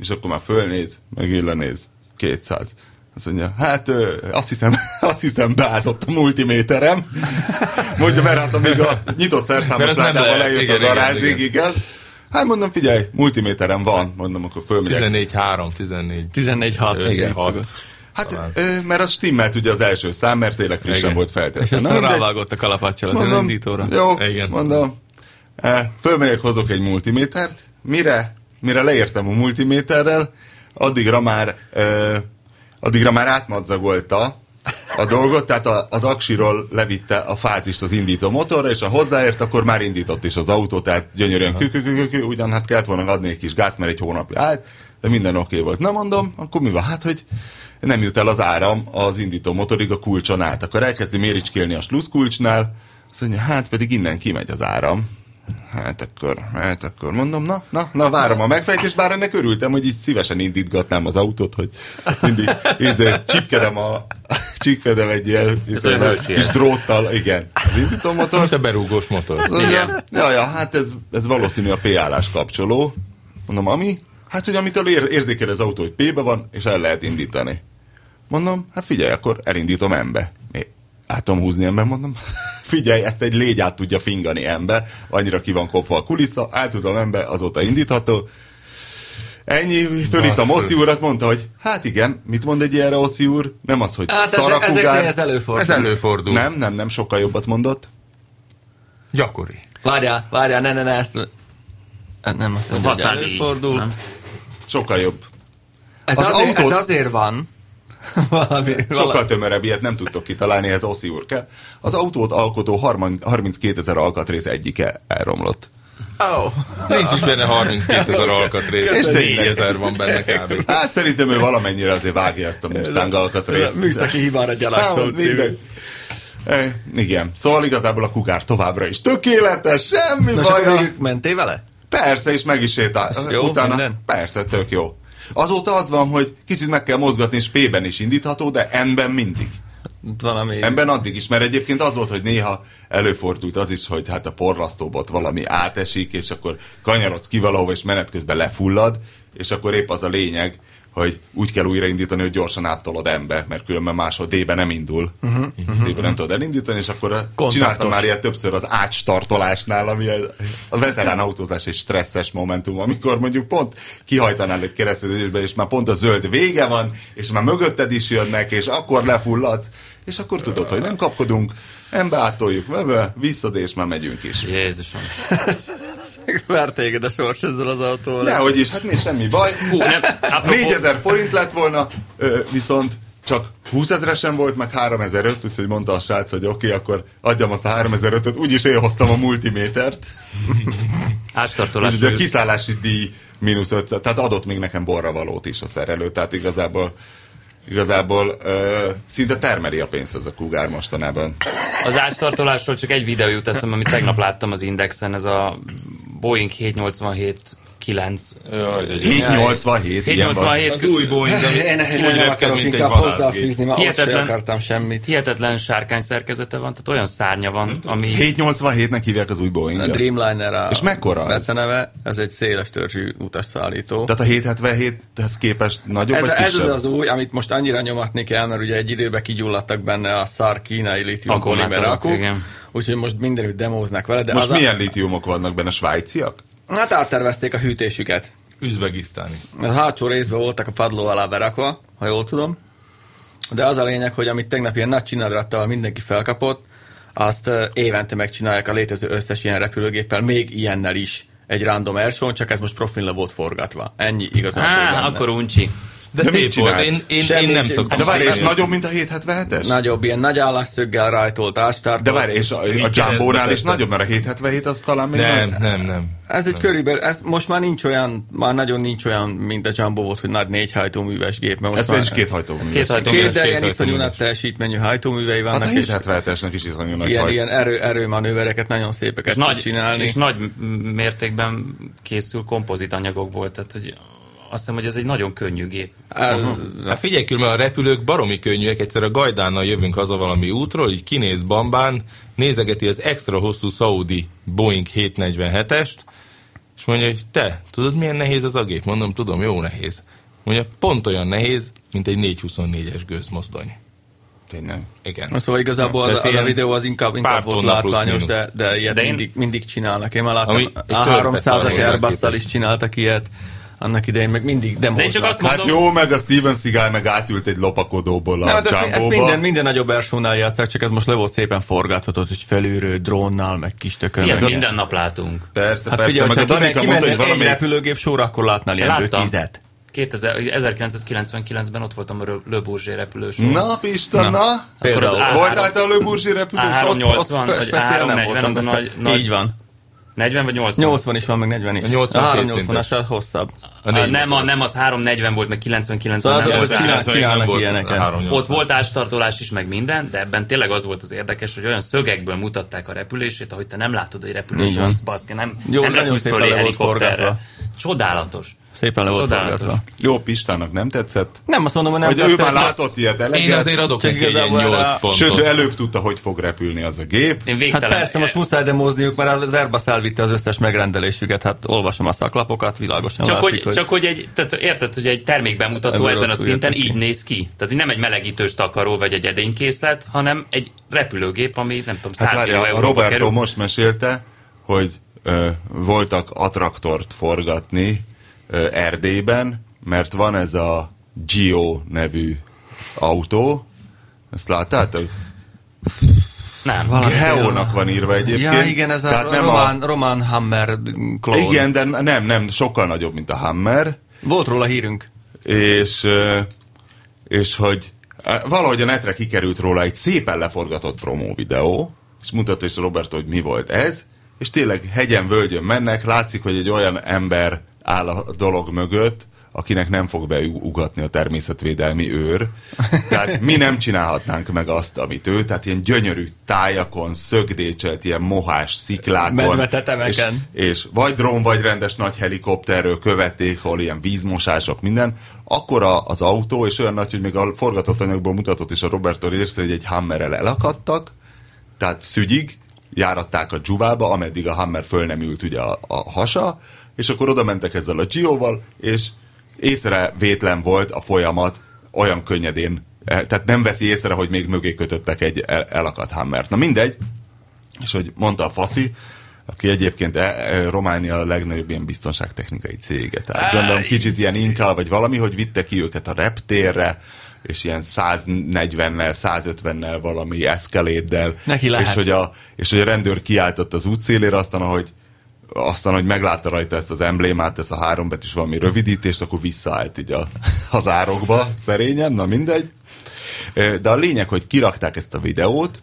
[SPEAKER 3] És akkor már fölnéz, meg illenéz, 200. Azt mondja, hát ö, azt hiszem, [laughs] azt hiszem beázott a multiméterem. Mondja, mert hát amíg a nyitott szerszámos lejött
[SPEAKER 2] igen,
[SPEAKER 3] a garázsig, igen,
[SPEAKER 2] igen.
[SPEAKER 3] igen. Hát mondom, figyelj, multiméterem van, mondom, akkor fölmegyek.
[SPEAKER 2] 14 3, 14.
[SPEAKER 5] 14-6.
[SPEAKER 3] Igen.
[SPEAKER 2] Hat.
[SPEAKER 3] Hát, ö, mert az stimmelt ugye az első szám, mert tényleg frissen
[SPEAKER 2] Igen.
[SPEAKER 3] volt
[SPEAKER 5] És
[SPEAKER 3] feltétlenül.
[SPEAKER 5] aztán
[SPEAKER 3] Na mindegy.
[SPEAKER 5] rávágott a kalapáccsal az
[SPEAKER 3] Mondom,
[SPEAKER 5] elindítóra.
[SPEAKER 3] Jó,
[SPEAKER 2] Igen.
[SPEAKER 3] Mondom. Fölmegyek, hozok egy multimétert. Mire, mire leértem a multiméterrel, addigra már, eh, addigra már átmadzagolta a dolgot, tehát a, az aksiról levitte a fázist az indító motorra, és ha hozzáért, akkor már indított is az autó, tehát gyönyörűen kü, kü, ugyan hát kellett volna adni egy kis gáz, mert egy hónapja állt, de minden oké okay volt. Na mondom, akkor mi van? Hát, hogy nem jut el az áram az indító motorig a kulcson át. Akkor elkezdi méricskélni a sluszkulcsnál, azt mondja, hát pedig innen kimegy az áram. Hát akkor, hát akkor mondom, na, na, na, várom a megfejtést, bár ennek örültem, hogy így szívesen indítgatnám az autót, hogy mindig ízé, csipkedem a [laughs] csipkedem egy ilyen
[SPEAKER 4] olyan hősies.
[SPEAKER 3] kis dróttal, igen, az indító motor.
[SPEAKER 2] Mint a berúgós motor.
[SPEAKER 3] Az mondja, ja, ja, hát ez, ez valószínű a P-állás kapcsoló. Mondom, ami? Hát, hogy amitől ér, érzékel az autó, hogy P-be van, és el lehet indítani. Mondom, hát figyelj, akkor elindítom embe. Mi? Át tudom húzni ember, mondom. [laughs] Figyelj, ezt egy légy át tudja fingani embe, annyira ki van kopva a kulissza, áthúzom embe, azóta indítható. Ennyi, fölhívtam. Oszi urat, mondta, hogy hát igen, mit mond egy ilyenre Oszi úr? Nem az, hogy
[SPEAKER 5] Hát ez,
[SPEAKER 3] szarakugár.
[SPEAKER 5] ez előfordul.
[SPEAKER 2] Ez előfordul.
[SPEAKER 3] Nem, nem, nem, sokkal jobbat mondott.
[SPEAKER 2] Gyakori.
[SPEAKER 5] Várjál, várjál, ne, ne, ne, ezt... Hát Nem, azt mondja,
[SPEAKER 4] így.
[SPEAKER 5] előfordul.
[SPEAKER 4] nem?
[SPEAKER 3] Sokkal jobb.
[SPEAKER 5] Ez,
[SPEAKER 3] Az
[SPEAKER 5] azért, ez
[SPEAKER 3] autót-
[SPEAKER 5] azért van. [laughs] valami,
[SPEAKER 3] Sokkal tömörebb ilyet nem tudtok kitalálni, ez Oszi úr kell. Az autót alkotó 32 ezer alkatrész egyike elromlott.
[SPEAKER 5] Oh.
[SPEAKER 2] Nincs is benne 32 ezer alkatrész.
[SPEAKER 3] És
[SPEAKER 2] És
[SPEAKER 3] tényleg.
[SPEAKER 2] 4 ezer van benne kb.
[SPEAKER 3] Hát szerintem ő valamennyire azért vágja ezt a Mustang alkatrészt.
[SPEAKER 5] Műszaki hibára gyalázol
[SPEAKER 3] Hát, mindegy. E, igen, szóval igazából a kugár továbbra is tökéletes, semmi
[SPEAKER 5] Nos,
[SPEAKER 3] baj.
[SPEAKER 5] mentél vele?
[SPEAKER 3] Persze, és meg is sétál.
[SPEAKER 5] Jó,
[SPEAKER 3] Utána,
[SPEAKER 5] minden?
[SPEAKER 3] Persze, tök jó. Azóta az van, hogy kicsit meg kell mozgatni, és P-ben is indítható, de N-ben mindig.
[SPEAKER 5] Valami...
[SPEAKER 3] Ebben addig is, mert egyébként az volt, hogy néha előfordult az is, hogy hát a porlasztóbot valami átesik, és akkor kanyarodsz ki valahova, és menet közben lefullad, és akkor épp az a lényeg, hogy úgy kell újraindítani, hogy gyorsan áttolod ember, mert különben máshol D-be nem indul. Uh-huh, D-be nem tudod elindítani, és akkor
[SPEAKER 5] Kontaktos.
[SPEAKER 3] csináltam már ilyet többször az átstartolásnál, ami a, a veterán autózás egy stresszes momentum, amikor mondjuk pont kihajtanál egy keresztezésbe, és már pont a zöld vége van, és már mögötted is jönnek, és akkor lefulladsz, és akkor tudod, hogy nem kapkodunk, ember átoljuk vebe, visszad, és már megyünk is.
[SPEAKER 4] Jézusom. [laughs]
[SPEAKER 5] Vár téged a sors ezzel az autóval.
[SPEAKER 3] Nehogy is, hát mi semmi baj.
[SPEAKER 4] Hú, nem, [laughs] apropó,
[SPEAKER 3] 4000 forint lett volna, viszont csak 20 ezeresen volt, meg 3005, úgyhogy mondta a srác, hogy oké, okay, akkor adjam azt a 3005-öt, úgyis én hoztam a multimétert. [laughs]
[SPEAKER 4] átstartolás.
[SPEAKER 3] És ugye a kiszállási díj mínusz 5, tehát adott még nekem borravalót is a szerelő, tehát igazából igazából ö, szinte termeli a pénzt ez a kugár mostanában.
[SPEAKER 4] Az átstartolásról csak egy videó jut eszembe, amit tegnap láttam az Indexen, ez a Boeing 787 9.
[SPEAKER 3] 787, ilyen van.
[SPEAKER 4] 787
[SPEAKER 2] Az új Boeing, ami
[SPEAKER 5] Én ehhez nem akarok inkább hozzáfűzni, mert ott sem
[SPEAKER 4] Hihetetlen.
[SPEAKER 5] akartam semmit.
[SPEAKER 4] hihetetlen sárkány szerkezete van, tehát olyan szárnya van, ami
[SPEAKER 3] 787-nek hívják az új
[SPEAKER 5] A
[SPEAKER 3] Boeing.
[SPEAKER 5] Dreamliner a
[SPEAKER 3] És mekkora az?
[SPEAKER 5] beceneve, ez egy széles törzsű utasszállító.
[SPEAKER 3] Tehát a 777-hez képest nagyobb
[SPEAKER 5] Ez,
[SPEAKER 3] vagy
[SPEAKER 5] ez az az új, amit most annyira nyomatni kell, mert ugye egy időben kigyulladtak benne a szar kínai litium polimer úgyhogy most mindenütt demóznak vele, de
[SPEAKER 3] Most
[SPEAKER 5] az
[SPEAKER 3] milyen litiumok vannak benne, svájciak?
[SPEAKER 5] Hát áttervezték a hűtésüket.
[SPEAKER 2] Üzbegisztáni.
[SPEAKER 5] A hátsó részben voltak a padló alá berakva, ha jól tudom. De az a lényeg, hogy amit tegnap ilyen nagy csinadrattal mindenki felkapott, azt évente megcsinálják a létező összes ilyen repülőgéppel, még ilyennel is egy random airshow csak ez most profil le volt forgatva. Ennyi igazából.
[SPEAKER 4] Á, akkor uncsi.
[SPEAKER 2] De,
[SPEAKER 3] De mit
[SPEAKER 2] szép volt,
[SPEAKER 3] csinált?
[SPEAKER 2] én, én,
[SPEAKER 5] Semmi,
[SPEAKER 2] én nem
[SPEAKER 5] csak-
[SPEAKER 2] szoktam.
[SPEAKER 3] De várj, és nagyobb, mint a 777-es?
[SPEAKER 5] Nagyobb, ilyen nagy állásszöggel rajtolt, ástártolt.
[SPEAKER 3] De várj, és a, a Jumbo-nál is nagyobb, mert a 777 az talán még
[SPEAKER 2] Nem,
[SPEAKER 3] nagy.
[SPEAKER 2] nem, nem.
[SPEAKER 5] Ez egy körülbelül, ez most már nincs olyan, már nagyon nincs olyan, mint a Jumbo volt, hogy nagy négy hajtóműves gép. Mert most
[SPEAKER 3] Ez
[SPEAKER 5] már
[SPEAKER 3] is két hajtó.
[SPEAKER 4] Két hajtó.
[SPEAKER 5] Két, de ilyen iszonyú
[SPEAKER 2] hajtóműves.
[SPEAKER 5] nagy teljesítményű hajtóművei
[SPEAKER 3] Hát
[SPEAKER 5] vannak,
[SPEAKER 3] a
[SPEAKER 5] és
[SPEAKER 3] 777-esnek is iszonyú nagy
[SPEAKER 5] ilyen,
[SPEAKER 3] hajtó.
[SPEAKER 5] ilyen erő, erőmanővereket nagyon szépeket
[SPEAKER 4] És nagy,
[SPEAKER 5] csinálni.
[SPEAKER 4] és nagy mértékben készül kompozit anyagokból, tehát hogy azt hiszem, hogy ez egy nagyon könnyű gép.
[SPEAKER 2] Hát figyelj külön, mert a repülők baromi könnyűek, egyszer a Gajdánnal jövünk haza valami útról, így kinéz bambán, nézegeti az extra hosszú Saudi Boeing 747-est, és mondja, hogy te, tudod milyen nehéz az a gép? Mondom, tudom, jó nehéz. Mondja, pont olyan nehéz, mint egy 424-es gőzmozdony.
[SPEAKER 3] Tényleg.
[SPEAKER 2] Igen.
[SPEAKER 5] Szóval igazából az, az a videó az inkább, inkább volt látványos, de, de ilyet
[SPEAKER 4] De én-
[SPEAKER 5] mindig, mindig csinálnak. Én már láttam,
[SPEAKER 2] Ami egy
[SPEAKER 5] A300-as
[SPEAKER 2] törpe
[SPEAKER 5] airbus is csináltak ilyet, annak idején meg mindig demoznak.
[SPEAKER 3] Hát
[SPEAKER 4] mondom,
[SPEAKER 3] jó, meg a Steven Seagal meg átült egy lopakodóból a
[SPEAKER 5] Nem, ezt, minden, minden nagyobb airshownál játszák, csak ez most le volt szépen forgatható, hogy felülről drónnal, meg kis tökön.
[SPEAKER 4] ilyet
[SPEAKER 5] meg
[SPEAKER 4] minden nap látunk.
[SPEAKER 3] Persze,
[SPEAKER 5] Hát
[SPEAKER 3] persze,
[SPEAKER 5] figyelj,
[SPEAKER 3] meg a Danika mondta, hogy valami...
[SPEAKER 5] egy repülőgép sorra, akkor látnál
[SPEAKER 4] Láttam.
[SPEAKER 5] tizet.
[SPEAKER 4] 2000, 1999-ben ott voltam a Le- Bourget repülősor.
[SPEAKER 3] Na, Pista, na?
[SPEAKER 4] Akkor az
[SPEAKER 5] Például.
[SPEAKER 4] A3
[SPEAKER 3] Voltál a Le Bourget repülős?
[SPEAKER 4] A380
[SPEAKER 5] Ott
[SPEAKER 4] vagy
[SPEAKER 5] speciál nem
[SPEAKER 4] A340,
[SPEAKER 5] volt,
[SPEAKER 4] az a nagy
[SPEAKER 5] Így van.
[SPEAKER 4] 40 vagy 80?
[SPEAKER 5] 80 is van, meg 40 is.
[SPEAKER 2] A 80
[SPEAKER 5] a
[SPEAKER 2] kétszintes.
[SPEAKER 5] 380-as hosszabb.
[SPEAKER 2] A
[SPEAKER 4] A, nem, a, nem, az 340 volt, meg 99
[SPEAKER 5] Szóval
[SPEAKER 4] nem
[SPEAKER 5] az-
[SPEAKER 4] volt.
[SPEAKER 5] az csinál-
[SPEAKER 2] 90
[SPEAKER 5] csinálnak
[SPEAKER 2] volt
[SPEAKER 5] ilyeneket.
[SPEAKER 2] a 380.
[SPEAKER 4] Ott volt ástartolás is, meg minden, de ebben tényleg az volt az érdekes, hogy olyan szögekből mutatták a repülését, ahogy te nem látod egy
[SPEAKER 5] Így
[SPEAKER 4] repülős
[SPEAKER 5] van.
[SPEAKER 4] baszki, nem,
[SPEAKER 5] Jó,
[SPEAKER 4] nem repülsz fölé helikopterre. Csodálatos.
[SPEAKER 5] Szépen le volt
[SPEAKER 4] Csodálatos.
[SPEAKER 5] forgatva.
[SPEAKER 3] Jó, Pistának nem tetszett?
[SPEAKER 5] Nem azt mondom, hogy nem
[SPEAKER 3] Hogy ő
[SPEAKER 5] tetszett,
[SPEAKER 3] már
[SPEAKER 5] csak-
[SPEAKER 3] látott ilyet eleget.
[SPEAKER 2] Én azért adok neki egy ilyen
[SPEAKER 5] igazából
[SPEAKER 2] 8
[SPEAKER 5] a-
[SPEAKER 2] pontot.
[SPEAKER 3] Sőt, ő előbb tudta, hogy fog repülni az a gép.
[SPEAKER 4] Én
[SPEAKER 5] Hát persze, most muszáj demozniuk, mert az Airbus elvitte az összes megrendelésüket. Hát olvasom a szaklapokat, világosan
[SPEAKER 4] Csak
[SPEAKER 5] látszik,
[SPEAKER 4] hogy, csak hogy egy, tehát érted, hogy egy termékbemutató
[SPEAKER 5] Ebből
[SPEAKER 4] ezen a szinten így
[SPEAKER 5] ki.
[SPEAKER 4] néz ki. Tehát hogy nem egy melegítős takaró, vagy egy edénykészlet, hanem egy repülőgép, ami nem tudom,
[SPEAKER 3] Hát
[SPEAKER 4] 100
[SPEAKER 3] várja,
[SPEAKER 4] millió
[SPEAKER 3] Roberto
[SPEAKER 4] kerül.
[SPEAKER 3] most mesélte, hogy ö, voltak attraktort forgatni Erdélyben, mert van ez a Gio nevű autó. Ezt láttátok?
[SPEAKER 4] Nem.
[SPEAKER 3] Geónak van írva egyébként.
[SPEAKER 5] Ja, igen, ez a
[SPEAKER 3] Tehát nem
[SPEAKER 5] Roman, Roman Hammer klón.
[SPEAKER 3] Igen, de nem, nem, sokkal nagyobb, mint a Hammer.
[SPEAKER 5] Volt róla hírünk.
[SPEAKER 3] és, és hogy valahogy a netre kikerült róla egy szépen leforgatott promó videó, és mutatta is Roberto, hogy mi volt ez, és tényleg hegyen, völgyön mennek, látszik, hogy egy olyan ember áll a dolog mögött, akinek nem fog beugatni a természetvédelmi őr. Tehát mi nem csinálhatnánk meg azt, amit ő, tehát ilyen gyönyörű tájakon, szögdécselt, ilyen mohás sziklákon. És, és vagy drón, vagy rendes nagy helikopterről követték, ahol ilyen vízmosások, minden, akkor az autó, és olyan nagy, hogy még a forgatott anyagból mutatott is a Roberto Rierse, hogy egy Hammerrel elakadtak, tehát szügyig járatták a dzsuvába, ameddig a Hammer föl nem ült ugye a, a hasa, és akkor oda mentek ezzel a Gio-val, és észrevétlen volt a folyamat olyan könnyedén, eh, tehát nem veszi észre, hogy még mögé kötöttek egy el- elakadt Hammert. Na mindegy, és hogy mondta a Faszi, aki egyébként e, e, Románia a legnagyobb ilyen biztonságtechnikai cége. Tehát gondolom kicsit ilyen inkal, vagy valami, hogy vitte ki őket a reptérre, és ilyen 140-nel, 150-nel valami eszkeléddel.
[SPEAKER 5] Neki lehet.
[SPEAKER 3] És hogy, a, és hogy a rendőr kiáltott az útszélére, aztán ahogy aztán, hogy meglátta rajta ezt az emblémát, ezt a hárombetűs valami rövidítést, akkor visszaállt így a, az árokba szerényen, na mindegy. De a lényeg, hogy kirakták ezt a videót,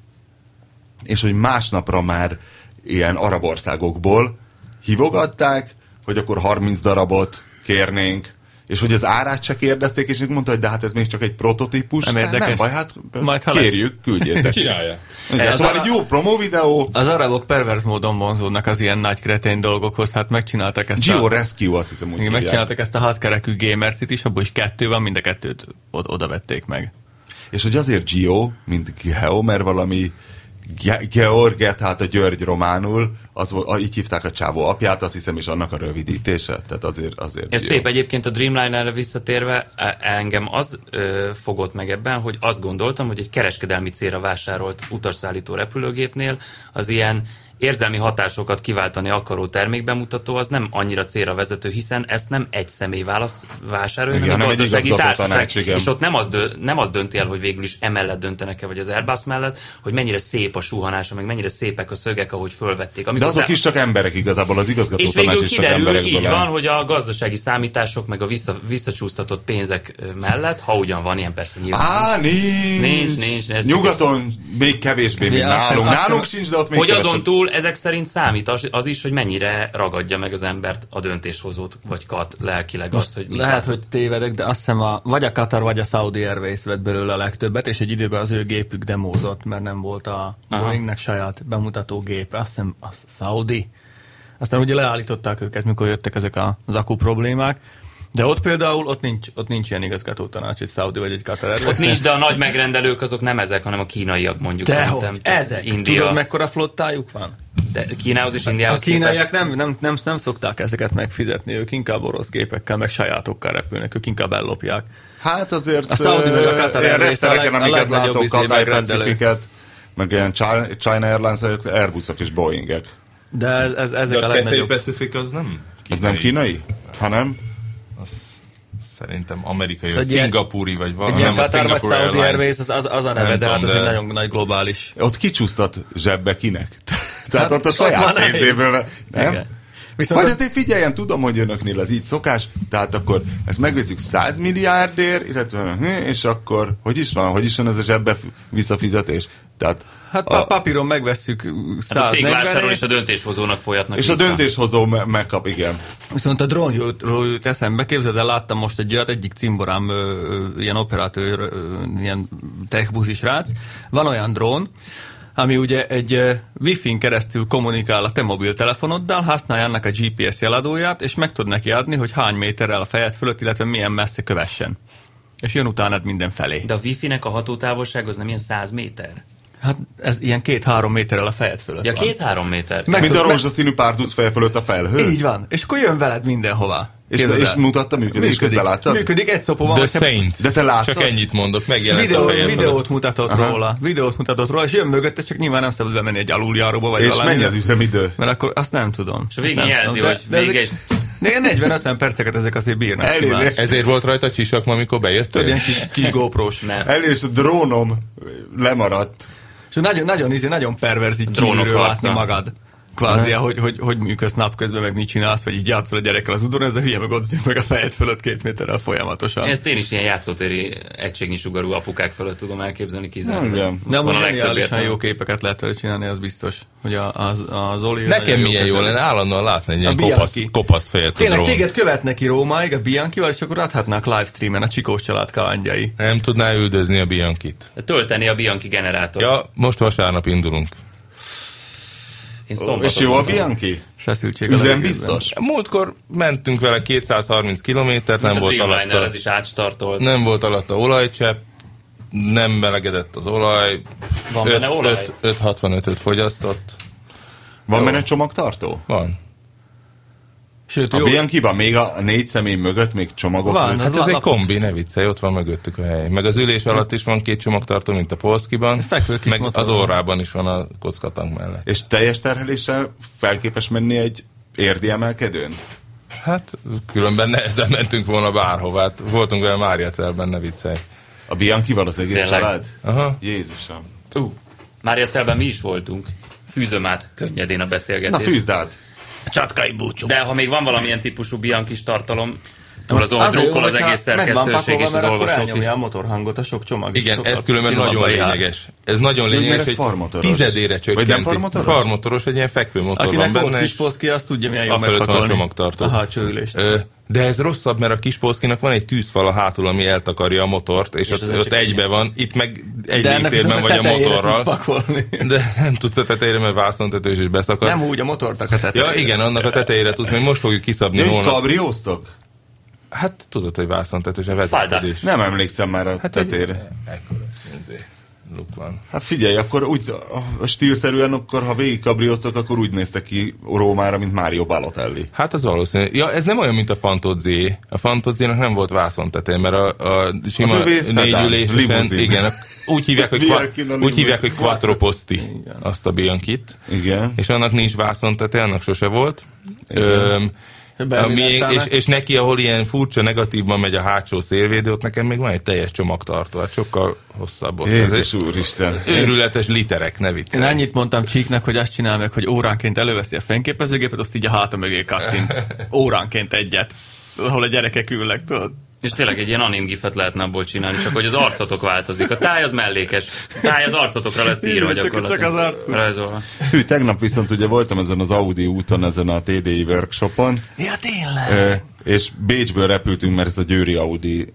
[SPEAKER 3] és hogy másnapra már ilyen arab országokból hívogatták, hogy akkor 30 darabot kérnénk, és hogy az árát se kérdezték, és mondta, hogy de hát ez még csak egy prototípus.
[SPEAKER 5] Nem
[SPEAKER 3] Hát
[SPEAKER 5] érdekes.
[SPEAKER 3] Nem baj, hát
[SPEAKER 5] Majd, ha lesz.
[SPEAKER 3] kérjük, küldjétek. [laughs]
[SPEAKER 2] Csinálja.
[SPEAKER 3] Igen,
[SPEAKER 5] Ez
[SPEAKER 3] szóval
[SPEAKER 5] a-
[SPEAKER 3] egy jó promo videó,
[SPEAKER 5] Az arabok perverz módon vonzódnak az ilyen nagy kretén dolgokhoz, hát megcsináltak ezt
[SPEAKER 3] Geo
[SPEAKER 5] a...
[SPEAKER 3] Rescue, azt hiszem,
[SPEAKER 5] Igen,
[SPEAKER 3] hívják.
[SPEAKER 5] megcsináltak ezt a hatkerekű gamercit is, abból is kettő van, mind a kettőt od- oda vették meg.
[SPEAKER 3] És hogy azért Gio, mint Geo, mert valami Ge- George, tehát a György románul, az, volt- a- így hívták a csávó apját, azt hiszem, és annak a rövidítése. Tehát azért, azért
[SPEAKER 4] Ez
[SPEAKER 3] Gio.
[SPEAKER 4] szép egyébként a Dreamliner-re visszatérve, e- engem az ö, fogott meg ebben, hogy azt gondoltam, hogy egy kereskedelmi célra vásárolt utasszállító repülőgépnél az ilyen érzelmi hatásokat kiváltani akaró termékbemutató az nem annyira célra vezető, hiszen ezt nem egy személy választ, vásárolja,
[SPEAKER 3] Igen,
[SPEAKER 4] hanem
[SPEAKER 3] hanem egy
[SPEAKER 4] gazdasági társaság.
[SPEAKER 3] tanács, igen.
[SPEAKER 4] És ott nem az, dö, nem az dönti el, hogy végül is emellett döntenek-e, vagy az Airbus mellett, hogy mennyire szép a suhanása, meg mennyire szépek a szögek, ahogy fölvették. Amikor
[SPEAKER 3] azok is csak emberek igazából, az igazgató
[SPEAKER 4] és
[SPEAKER 3] tanács
[SPEAKER 4] végül
[SPEAKER 3] is csak
[SPEAKER 4] kiderül,
[SPEAKER 3] emberekből
[SPEAKER 4] így
[SPEAKER 3] áll.
[SPEAKER 4] van, hogy a gazdasági számítások, meg a vissza, visszacsúsztatott pénzek mellett, ha ugyan van ilyen persze nyilván.
[SPEAKER 3] Á, nincs.
[SPEAKER 4] Nincs, nincs, csak
[SPEAKER 3] Nyugaton még kevésbé, mint nálunk. Nálunk sincs, de ott még
[SPEAKER 4] hogy azon
[SPEAKER 3] kevesebb.
[SPEAKER 4] Túl ezek szerint számít az, az is, hogy mennyire ragadja meg az embert a döntéshozót, vagy kat lelkileg az, hogy mit
[SPEAKER 5] Lehet,
[SPEAKER 4] lát.
[SPEAKER 5] hogy tévedek, de azt hiszem a, vagy a Qatar, vagy a Saudi Airways vett belőle a legtöbbet, és egy időben az ő gépük demózott, mert nem volt a
[SPEAKER 4] Aha.
[SPEAKER 5] Boeingnek saját bemutató gépe. Azt hiszem a Saudi. Aztán ugye leállították őket, mikor jöttek ezek az akku problémák. De ott például, ott nincs, ott nincs ilyen igazgató tanács, egy Saudi vagy egy Qatar Airways.
[SPEAKER 4] Ott nincs, de a nagy megrendelők azok nem ezek, hanem a kínaiak mondjuk. Szerintem. Tehát
[SPEAKER 5] ezek.
[SPEAKER 4] India,
[SPEAKER 5] Tudod, mekkora flottájuk van?
[SPEAKER 4] de Kínához és
[SPEAKER 5] A
[SPEAKER 4] Indiához
[SPEAKER 5] kínaiak nem, nem, nem, nem szokták ezeket megfizetni, ők inkább orosz gépekkel, meg sajátokkal repülnek, ők inkább ellopják.
[SPEAKER 3] Hát azért
[SPEAKER 5] A Saudi vagy a Qatar a
[SPEAKER 3] reptereken,
[SPEAKER 5] a
[SPEAKER 3] amiket látok,
[SPEAKER 5] izé
[SPEAKER 3] Cathay
[SPEAKER 5] megrendelő.
[SPEAKER 3] Pacificet, meg ilyen China Airlines, Airbusok és Boeingek.
[SPEAKER 5] De ez, ez,
[SPEAKER 2] De
[SPEAKER 5] ezek a
[SPEAKER 2] a Cathay
[SPEAKER 5] legnagyobb.
[SPEAKER 2] Pacific az nem
[SPEAKER 3] Ez nem kínai? Hanem?
[SPEAKER 2] Szerintem amerikai,
[SPEAKER 5] Szóval
[SPEAKER 2] vagy szingapúri, vagy valami.
[SPEAKER 5] Egy Qatar vagy Saudi. Airways, az, az, az a neve,
[SPEAKER 2] Nem
[SPEAKER 5] de hát ez egy nagyon nagy globális.
[SPEAKER 3] Ott kicsúsztat zsebbe kinek? [laughs] Tehát
[SPEAKER 5] Hát,
[SPEAKER 3] ott a saját pénzéből, nem?
[SPEAKER 5] Igen. Viszont
[SPEAKER 3] Vagy
[SPEAKER 5] az-
[SPEAKER 3] azért figyeljen, tudom, hogy önöknél az így szokás, tehát akkor ezt megveszünk 100 milliárdért, illetve hm, és akkor, hogy is van, hogy is van ez a zsebbe visszafizetés? Tehát
[SPEAKER 5] Hát
[SPEAKER 3] a,
[SPEAKER 5] a... papíron megvesszük
[SPEAKER 4] Hát a
[SPEAKER 5] 140
[SPEAKER 4] és a döntéshozónak folyatnak
[SPEAKER 3] és a
[SPEAKER 4] vissza.
[SPEAKER 3] döntéshozó me- megkap, igen.
[SPEAKER 5] viszont a drónról jut eszembe, képzeld el, láttam most egy olyat, egyik cimborám, ö, ö, ilyen operatőr, ö, ilyen techbuzi srác, van olyan drón, ami ugye egy wifi-n keresztül kommunikál a te mobiltelefonoddal, használja annak a GPS jeladóját, és meg tud neki adni, hogy hány méterrel a fejed fölött, illetve milyen messze kövessen. És jön utánad mindenfelé.
[SPEAKER 4] De a wifi-nek a hatótávolság az nem ilyen 100 méter?
[SPEAKER 5] Hát ez ilyen két-három méterrel a fejed fölött
[SPEAKER 4] Ja, két-három méter.
[SPEAKER 5] Meg-
[SPEAKER 3] Mint a rózsaszínű párduc feje fölött a felhő.
[SPEAKER 5] Így van. És akkor jön veled mindenhova.
[SPEAKER 3] És,
[SPEAKER 5] Képzeld
[SPEAKER 3] és
[SPEAKER 5] el.
[SPEAKER 3] mutatta működés közben láttad?
[SPEAKER 5] Működik, egy szopó van.
[SPEAKER 2] The Saint.
[SPEAKER 3] De te láttad?
[SPEAKER 2] Csak ennyit mondok, megjelent
[SPEAKER 5] Videó,
[SPEAKER 2] a fejem
[SPEAKER 5] videót mutatott
[SPEAKER 3] Aha.
[SPEAKER 5] róla. Videót mutatott róla, és jön mögötte, csak nyilván nem szabad bemenni egy aluljáróba, vagy
[SPEAKER 3] És
[SPEAKER 5] valami.
[SPEAKER 3] mennyi az üzemidő?
[SPEAKER 5] Mert akkor azt nem tudom.
[SPEAKER 4] És a végén jelzi,
[SPEAKER 5] tudom.
[SPEAKER 4] hogy vége és-
[SPEAKER 5] De ilyen 40-50 perceket ezek azért bírnak.
[SPEAKER 3] És-
[SPEAKER 2] Ezért volt rajta csisakma, amikor
[SPEAKER 5] Tudod,
[SPEAKER 2] bejöttél?
[SPEAKER 5] ilyen kis, kis GoPro-s.
[SPEAKER 4] Nem.
[SPEAKER 3] El és a drónom lemaradt.
[SPEAKER 5] És nagyon, nagyon, izé, nagyon perverz így kívülről látni magad. Kvázi, hogy, hogy, hogy működsz napközben, meg mit csinálsz, vagy így játszol a gyerekkel az udon, ez a hülye meg ott meg a fejed fölött két méterrel folyamatosan.
[SPEAKER 4] Ezt én is ilyen játszótéri egységnyi sugarú apukák fölött tudom elképzelni kizárólag. Van
[SPEAKER 5] most zseniálisan jó képeket lehet vele csinálni, az biztos. Hogy a, az, az Oli...
[SPEAKER 2] Nekem milyen jó lenne állandóan látni egy ilyen kopasz, kopasz fejet
[SPEAKER 5] Tényleg téged követnek ki Rómáig a Bianchival, és akkor adhatnák livestreamen a Csikós család kalandjai.
[SPEAKER 2] Nem tudná üldözni a Biankit.
[SPEAKER 4] Tölteni a Bianchi generátor.
[SPEAKER 2] Ja, most vasárnap indulunk.
[SPEAKER 4] Én
[SPEAKER 3] És
[SPEAKER 4] szombaton
[SPEAKER 3] jó a. Bianchi? Üzem
[SPEAKER 5] levegőben.
[SPEAKER 3] biztos?
[SPEAKER 2] Múltkor mentünk vele 230 kilométert, nem volt alatta,
[SPEAKER 4] ez is átstartolt.
[SPEAKER 2] nem volt alatta olajcsepp, nem melegedett az olaj,
[SPEAKER 4] Van benne olaj?
[SPEAKER 2] 565-öt fogyasztott.
[SPEAKER 3] Van
[SPEAKER 2] Jó.
[SPEAKER 3] benne csomagtartó?
[SPEAKER 2] Van.
[SPEAKER 5] Sőt,
[SPEAKER 3] A
[SPEAKER 5] jó,
[SPEAKER 3] Bianchi-ban még a négy személy mögött még csomagok
[SPEAKER 5] Van?
[SPEAKER 2] Hát
[SPEAKER 5] van
[SPEAKER 2] ez egy kombi, ne viccelj, ott van mögöttük a hely. Meg az ülés alatt is van két csomagtartó, mint a Polszkiban, meg
[SPEAKER 5] motor
[SPEAKER 2] az
[SPEAKER 5] van.
[SPEAKER 2] orrában is van a kockatank mellett.
[SPEAKER 3] És teljes terheléssel felképes menni egy érdi emelkedőn?
[SPEAKER 2] Hát különben nehezen mentünk volna bárhová. Hát voltunk vele Máriacelben, ne viccelj.
[SPEAKER 3] A Bianchi-val az egész
[SPEAKER 4] Tényleg?
[SPEAKER 3] család?
[SPEAKER 2] Aha.
[SPEAKER 3] Jézusom.
[SPEAKER 4] Ú, Mária Celben mi is voltunk. Fűzöm át könnyedén a
[SPEAKER 3] Na
[SPEAKER 4] beszélgetést.
[SPEAKER 3] fűzd át!
[SPEAKER 5] Csatkai búcsú.
[SPEAKER 4] De ha még van valamilyen típusú Bianchi tartalom, túl azon, hogy drukol az egész szerkesztőség és az
[SPEAKER 5] mert
[SPEAKER 4] olvasók is.
[SPEAKER 5] a motorhangot, a sok csomag.
[SPEAKER 2] Igen, ez különben nagyon lényeges. Ez nagyon
[SPEAKER 3] mert
[SPEAKER 2] lényeges,
[SPEAKER 3] ez
[SPEAKER 2] hogy
[SPEAKER 3] farmotoros.
[SPEAKER 2] tizedére
[SPEAKER 3] Vagy
[SPEAKER 2] csökkenti.
[SPEAKER 3] nem farmotoros?
[SPEAKER 2] Farmotoros, egy ilyen fekvőmotor van
[SPEAKER 5] Akinek volt
[SPEAKER 2] benne,
[SPEAKER 5] kis azt tudja, milyen jó
[SPEAKER 2] a van a
[SPEAKER 5] megpakolni.
[SPEAKER 2] csomagtartó.
[SPEAKER 5] A hátsó ülést.
[SPEAKER 2] Ö, De ez rosszabb, mert a kis polszkinak van egy tűzfal a hátul, ami eltakarja a motort, és,
[SPEAKER 4] És
[SPEAKER 2] ott,
[SPEAKER 4] az
[SPEAKER 2] ott egybe van. Itt meg egy
[SPEAKER 5] De
[SPEAKER 2] légtérben vagy a motorral. [laughs] De nem tudsz a tetejére, mert vászontetős is beszakad.
[SPEAKER 5] Nem úgy a motort a tetejére.
[SPEAKER 2] Ja, igen, annak a tetejére tudsz, még most fogjuk kiszabni
[SPEAKER 3] így
[SPEAKER 2] holnap.
[SPEAKER 3] kabrióztok?
[SPEAKER 2] Hát tudod, hogy vászontetős, a vezetés.
[SPEAKER 3] Nem emlékszem már a
[SPEAKER 2] Hát
[SPEAKER 3] tetére.
[SPEAKER 2] ekkora luk van.
[SPEAKER 3] Hát figyelj, akkor úgy, stílszerűen, akkor ha végig kabrióztok, akkor úgy néztek ki Rómára, mint Mário Balotelli.
[SPEAKER 2] Hát az valószínű. Ja, ez nem olyan, mint a Fantozzi. A Fantozzinak nem volt vászontető, mert a, a sima négyülésen, igen, a- úgy hívják, hogy, qua, úgy hívják, hogy Quattro Posti, azt a Bianchit.
[SPEAKER 3] Igen.
[SPEAKER 2] És annak nincs vászontető, annak sose volt. Öm, A miénk, és, és neki, ahol ilyen furcsa negatívban megy a hátsó szélvédő, ott nekem még van egy teljes csomagtartó, hát sokkal hosszabb. ott. Ez
[SPEAKER 3] Jézus
[SPEAKER 2] egy
[SPEAKER 3] úristen.
[SPEAKER 2] Őrületes literek, ne
[SPEAKER 5] Én
[SPEAKER 2] viccelj.
[SPEAKER 5] annyit mondtam Csíknek, hogy azt csinál meg, hogy óránként előveszi a fényképezőgépet, azt így a háta mögé kattint. [laughs] Óránként egyet. Ahol a gyerekek ülnek, tudod?
[SPEAKER 4] És tényleg egy ilyen anim gifet lehetne abból csinálni, csak hogy az arcotok változik. A táj az mellékes. A táj az arcotokra lesz írva
[SPEAKER 5] Csak-
[SPEAKER 4] gyakorlatilag.
[SPEAKER 5] csak az arcuk.
[SPEAKER 4] Rajzolva.
[SPEAKER 3] Hű, tegnap viszont ugye voltam ezen az Audi úton, ezen a TDI workshopon,
[SPEAKER 5] Ja, tényleg.
[SPEAKER 3] És Bécsből repültünk, mert ez a Győri Audi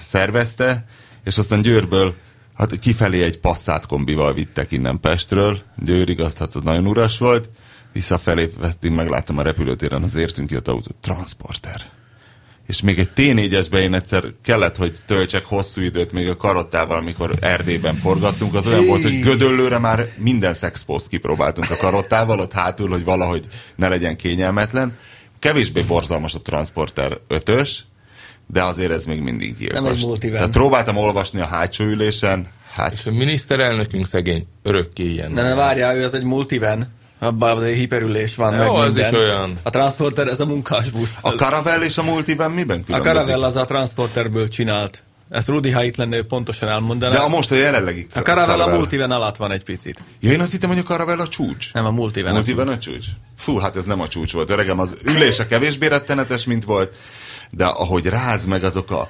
[SPEAKER 3] szervezte, és aztán Győrből hát kifelé egy passzát kombival vittek innen Pestről, Győrig azt hát az nagyon uras volt, visszafelé vettünk, megláttam a repülőtéren az értünk ki a autót, transporter. És még egy T4-esbe én egyszer kellett, hogy töltsek hosszú időt még a karottával, amikor Erdélyben forgattunk, az olyan volt, hogy Gödöllőre már minden szexpost kipróbáltunk a karottával, ott hátul, hogy valahogy ne legyen kényelmetlen. Kevésbé borzalmas a Transporter 5-ös, de azért ez még mindig gyilkos.
[SPEAKER 5] Nem egy multivan.
[SPEAKER 3] Tehát próbáltam olvasni a hátsó ülésen, hát
[SPEAKER 2] És a miniszterelnökünk szegény örökké ilyen.
[SPEAKER 5] Ne, ne, várjál, ő az egy multivan. Abban azért hiperülés van, meg
[SPEAKER 2] Jó, az
[SPEAKER 5] minden.
[SPEAKER 2] is olyan.
[SPEAKER 5] A transporter, ez a munkás busz.
[SPEAKER 3] a Caravelle és a Multivan miben
[SPEAKER 5] A
[SPEAKER 3] különbözik?
[SPEAKER 5] Caravelle az a transporterből csinált. Ezt Rudi, ha itt lenne, pontosan elmondaná.
[SPEAKER 3] De a most a jelenlegi
[SPEAKER 5] a Caravelle a multivan alatt van egy picit.
[SPEAKER 3] Ja, én azt hittem, hogy a Caravelle a csúcs.
[SPEAKER 5] Nem a multivan. a
[SPEAKER 3] Multivan a csúcs? Fú, hát ez nem a csúcs volt, öregem. Az ülése kevésbé rettenetes, mint volt, de ahogy ráz meg azok a